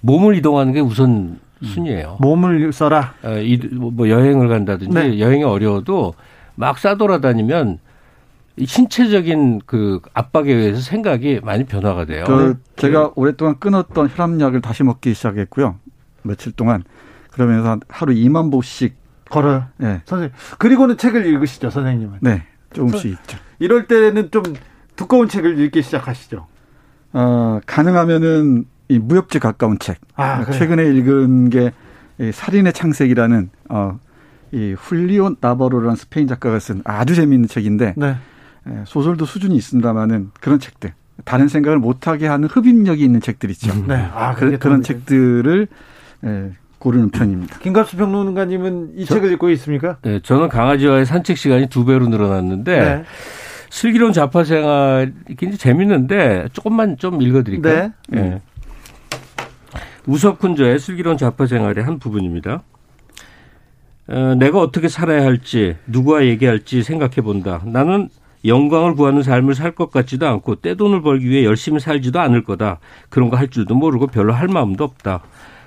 네. 몸을 이동하는 게 우선 순이에요. 몸을 써라. 어, 뭐 여행을 간다든지 네. 여행이 어려워도 막 싸돌아다니면 신체적인 그 압박에 의해서 생각이 많이 변화가 돼요. 그 네. 제가 오랫동안 끊었던 혈압약을 다시 먹기 시작했고요. 며칠 동안 그러면서 하루 2만 보씩 걸어요. 네. 선생님. 그리고는 책을 읽으시죠, 선생님은. 네. 조금씩 읽죠. 이럴 때는 좀 두꺼운 책을 읽기 시작하시죠. 어, 가능하면은 이 무협지 가까운 책. 아, 그래. 최근에 읽은 게 살인의 창색이라는 어, 이 훌리온 나바로라는 스페인 작가가 쓴 아주 재미있는 책인데 네. 소설도 수준이 있습니다만은 그런 책들 다른 생각을 못하게 하는 흡입력이 있는 책들 있죠. 네. 아, 그, 런 책들을 예, 고르는 편입니다. 김갑수 평론가님은 이 저, 책을 읽고 있습니까? 네, 저는 강아지와의 산책 시간이 두 배로 늘어났는데 네. 슬기로운 자파 생활 굉장히 재밌는데 조금만 좀 읽어드릴까요? 네. 네. 우석훈저의 슬기로운 자파 생활의 한 부분입니다. 어, 내가 어떻게 살아야 할지 누구와 얘기할지 생각해 본다. 나는 영광을 구하는 삶을 살 것 같지도 않고 떼돈을 벌기 위해 열심히 살지도 않을 거다. 그런 거 할 줄도 모르고 별로 할 마음도 없다.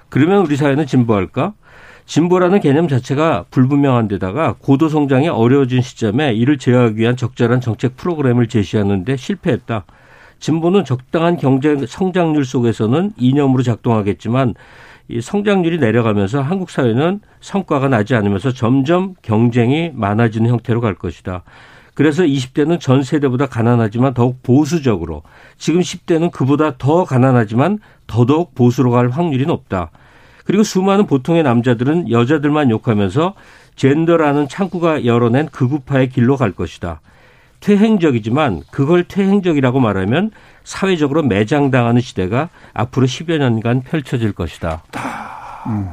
그러면 우리 사회는 진보할까? 진보라는 개념 자체가 불분명한 데다가 고도 성장이 어려워진 시점에 이를 제어하기 위한 적절한 정책 프로그램을 제시하는데 실패했다. 진보는 적당한 경제 성장률 속에서는 이념으로 작동하겠지만 이 성장률이 내려가면서 한국 사회는 성과가 나지 않으면서 점점 경쟁이 많아지는 형태로 갈 것이다. 그래서 20대는 전 세대보다 가난하지만 더욱 보수적으로 지금 10대는 그보다 더 가난하지만 더더욱 보수로 갈 확률이 높다. 그리고 수많은 보통의 남자들은 여자들만 욕하면서 젠더라는 창구가 열어낸 극우파의 길로 갈 것이다. 퇴행적이지만 그걸 퇴행적이라고 말하면 사회적으로 매장당하는 시대가 앞으로 10여 년간 펼쳐질 것이다. 음.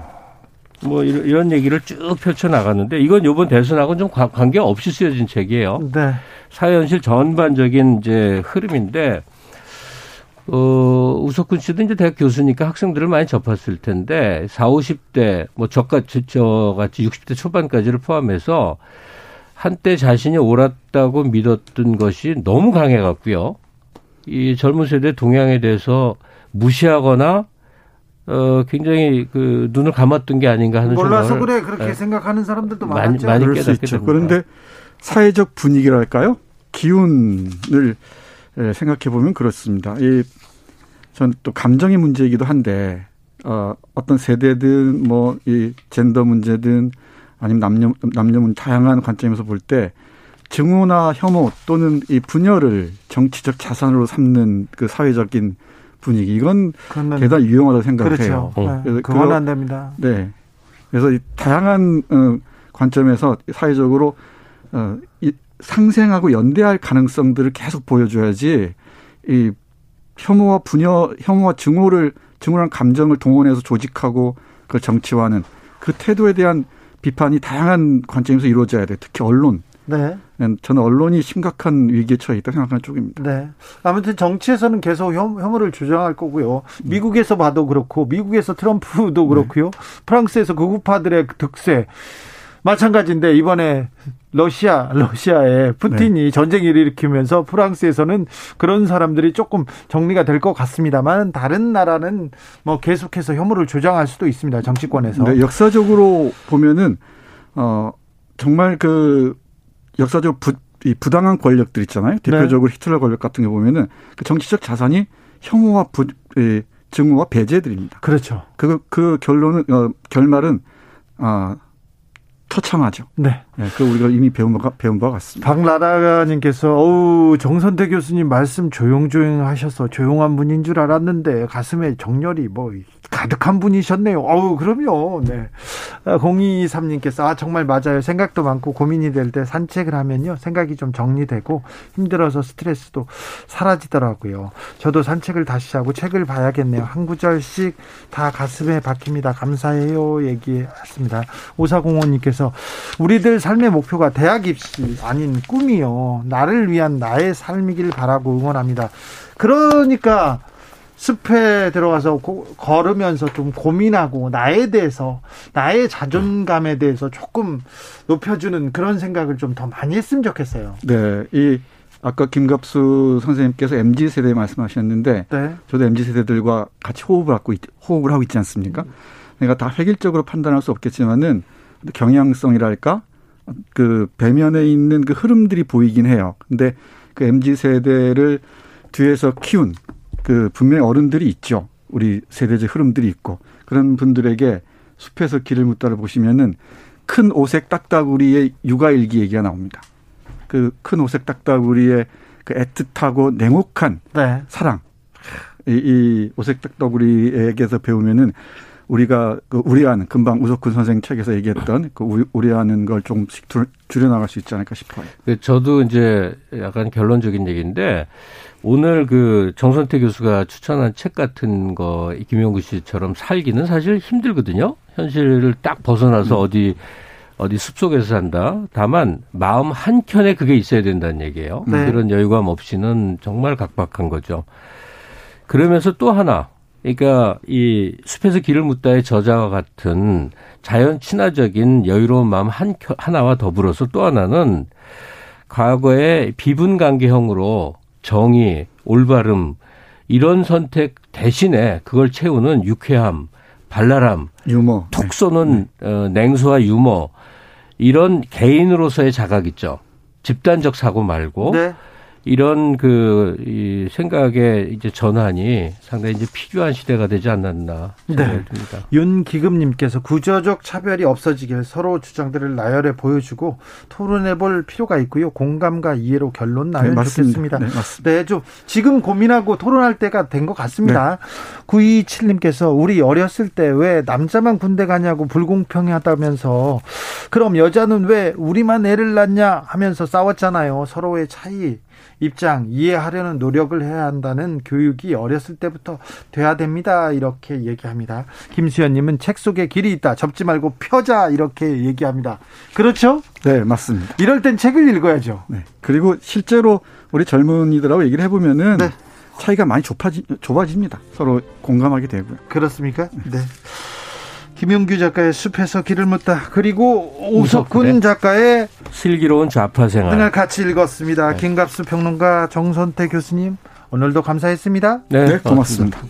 뭐 이런, 이런 얘기를 쭉 펼쳐 나갔는데 이건 요번 대선하고는 좀 관계 없이 쓰여진 책이에요. 네. 사회 현실 전반적인 이제 흐름인데 어, 우석훈 씨도 이제 대학 교수니까 학생들을 많이 접했을 텐데 4, 50대 뭐 저같이 저같이 60대 초반까지를 포함해서 한때 자신이 옳았다고 믿었던 것이 너무 강해 갖고요. 이 젊은 세대 동향에 대해서 무시하거나 어 굉장히 그 눈을 감았던 게 아닌가 하는 몰라서 그래 그렇게 네. 생각하는 사람들도 많이 많았죠. 많이 수 있죠. 됩니다. 그런데 사회적 분위기랄까요? 기운을 생각해 보면 그렇습니다. 이 전 또 감정의 문제이기도 한데 어 어떤 세대든 뭐 이 젠더 문제든 아니면 남녀 남녀문 다양한 관점에서 볼 때 증오나 혐오 또는 이 분열을 정치적 자산으로 삼는 그 사회적인 분위기 이건 대단히 유용하다고 생각해요. 그렇죠. 어. 네. 그건 안 됩니다. 네. 그래서 이 다양한 어, 관점에서 사회적으로 어, 이 상생하고 연대할 가능성들을 계속 보여줘야지 이 혐오와 분열, 혐오와 증오를 증오란 감정을 동원해서 조직하고 그걸 정치화하는 그 태도에 대한 비판이 다양한 관점에서 이루어져야 돼. 특히 언론. 네. 저는 언론이 심각한 위기에 처해 있다 생각하는 쪽입니다. 네. 아무튼 정치에서는 계속 혐오를 주장할 거고요. 미국에서 봐도 그렇고, 미국에서 트럼프도 그렇고요. 네. 프랑스에서 극우파들의 득세. 마찬가지인데 이번에 러시아 러시아에 푸틴이 네. 전쟁을 일으키면서 프랑스에서는 그런 사람들이 조금 정리가 될 것 같습니다만 다른 나라는 뭐 계속해서 혐오를 조장할 수도 있습니다 정치권에서 네, 역사적으로 보면은 어 정말 그 역사적 부, 이 부당한 권력들 있잖아요 대표적으로 네. 히틀러 권력 같은 게 보면은 그 정치적 자산이 혐오와 부, 예, 증오와 배제들입니다. 그렇죠. 그, 그 결론은, 어, 결말은, 아, 처참하죠. 네. 네. 그 우리가 이미 배운 바, 배운 바 같습니다. 박나라님께서 어우 정선태 교수님 말씀 조용조용 하셔서 조용한 분인 줄 알았는데 가슴에 정열이 뭐 가득한 분이셨네요. 어우 그럼요. 네. 0223님께서 아 정말 맞아요. 생각도 많고 고민이 될 때 산책을 하면요 생각이 좀 정리되고 힘들어서 스트레스도 사라지더라고요. 저도 산책을 다시 하고 책을 봐야겠네요. 한 구절씩 다 가슴에 박힙니다. 감사해요. 얘기했습니다. 오사공원님께서 우리들 삶의 목표가 대학 입시 아닌 꿈이요. 나를 위한 나의 삶이길 바라고 응원합니다. 그러니까 숲에 들어가서 고, 걸으면서 좀 고민하고 나에 대해서 나의 자존감에 대해서 조금 높여주는 그런 생각을 좀 더 많이 했으면 좋겠어요. 네, 이 아까 김갑수 선생님께서 mz 세대 말씀하셨는데 네. 저도 mz 세대들과 같이 호흡을 하고 있, 호흡을 하고 있지 않습니까? 내가 다 획일적으로 판단할 수 없겠지만은 경향성이랄까 그 배면에 있는 그 흐름들이 보이긴 해요. 근데 그 mz 세대를 뒤에서 키운 그 분명히 어른들이 있죠. 우리 세대적 흐름들이 있고 그런 분들에게 숲에서 길을 묻다를 보시면은 큰 오색 딱따구리의 육아일기 얘기가 나옵니다. 그 큰 오색 딱따구리의 그 애틋하고 냉혹한 네. 사랑. 이, 이 오색 딱따구리에게서 배우면은 우리가 그 우리아는 금방 우석훈 선생 책에서 얘기했던 그 우리아는 걸 조금씩 줄여 나갈 수 있지 않을까 싶어요. 그 저도 이제 약간 결론적인 얘기인데 오늘 그 정선태 교수가 추천한 책 같은 거 김용구 씨처럼 살기는 사실 힘들거든요. 현실을 딱 벗어나서 음. 어디 어디 숲속에서 산다. 다만 마음 한 켠에 그게 있어야 된다는 얘기예요. 네. 그런 여유감 없이는 정말 각박한 거죠. 그러면서 또 하나 그러니까 이 숲에서 길을 묻다의 저자와 같은 자연 친화적인 여유로운 마음 한 하나와 더불어서 또 하나는 과거에 비분 관계형으로 정의, 올바름 이런 선택 대신에 그걸 채우는 유쾌함, 발랄함, 유머, 톡 네. 쏘는 네. 어, 냉소와 유머 이런 개인으로서의 자각 있죠. 집단적 사고 말고 네. 이런 그, 이 생각의 이제 전환이 상당히 이제 필요한 시대가 되지 않았나 생각이 네. 듭니다. 윤기금님께서 구조적 차별이 없어지길 서로 주장들을 나열해 보여주고 토론해 볼 필요가 있고요. 공감과 이해로 결론 나면 네. 좋겠습니다. 네, 맞습니다. 네, 좀 지금 고민하고 토론할 때가 된 것 같습니다. 네. 927님께서 우리 어렸을 때 왜 남자만 군대 가냐고 불공평하다면서 그럼 여자는 왜 우리만 애를 낳냐 하면서 싸웠잖아요. 서로의 차이 입장 이해하려는 노력을 해야 한다는 교육이 어렸을 때부터 돼야 됩니다. 이렇게 얘기합니다. 김수현님은 책 속에 길이 있다. 접지 말고 펴자 이렇게 얘기합니다. 그렇죠? 네, 맞습니다. 이럴 땐 책을 읽어야죠. 네. 그리고 실제로 우리 젊은이들하고 얘기를 해보면은 네. 차이가 많이 좁아지, 좁아집니다. 서로 공감하게 되고요. 그렇습니까? 네. 김용규 작가의 숲에서 길을 묻다. 그리고 오석훈 작가의 슬기로운 좌파 생활. 등을 같이 읽었습니다. 김갑수 평론가 정선태 교수님 오늘도 감사했습니다. 네, 네, 고맙습니다.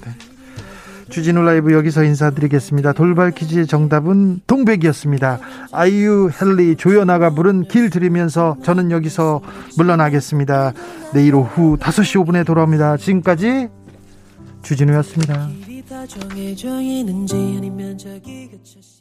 주진우 라이브 여기서 인사드리겠습니다. 돌발 퀴즈의 정답은 동백이었습니다. 아이유, 헬리, 조연아가 부른 길 들으면서 저는 여기서 물러나겠습니다. 내일 오후 5시 5분에 돌아옵니다. 지금까지 주진우였습니다. 다 정해져 있는지 아니면 자기가 자신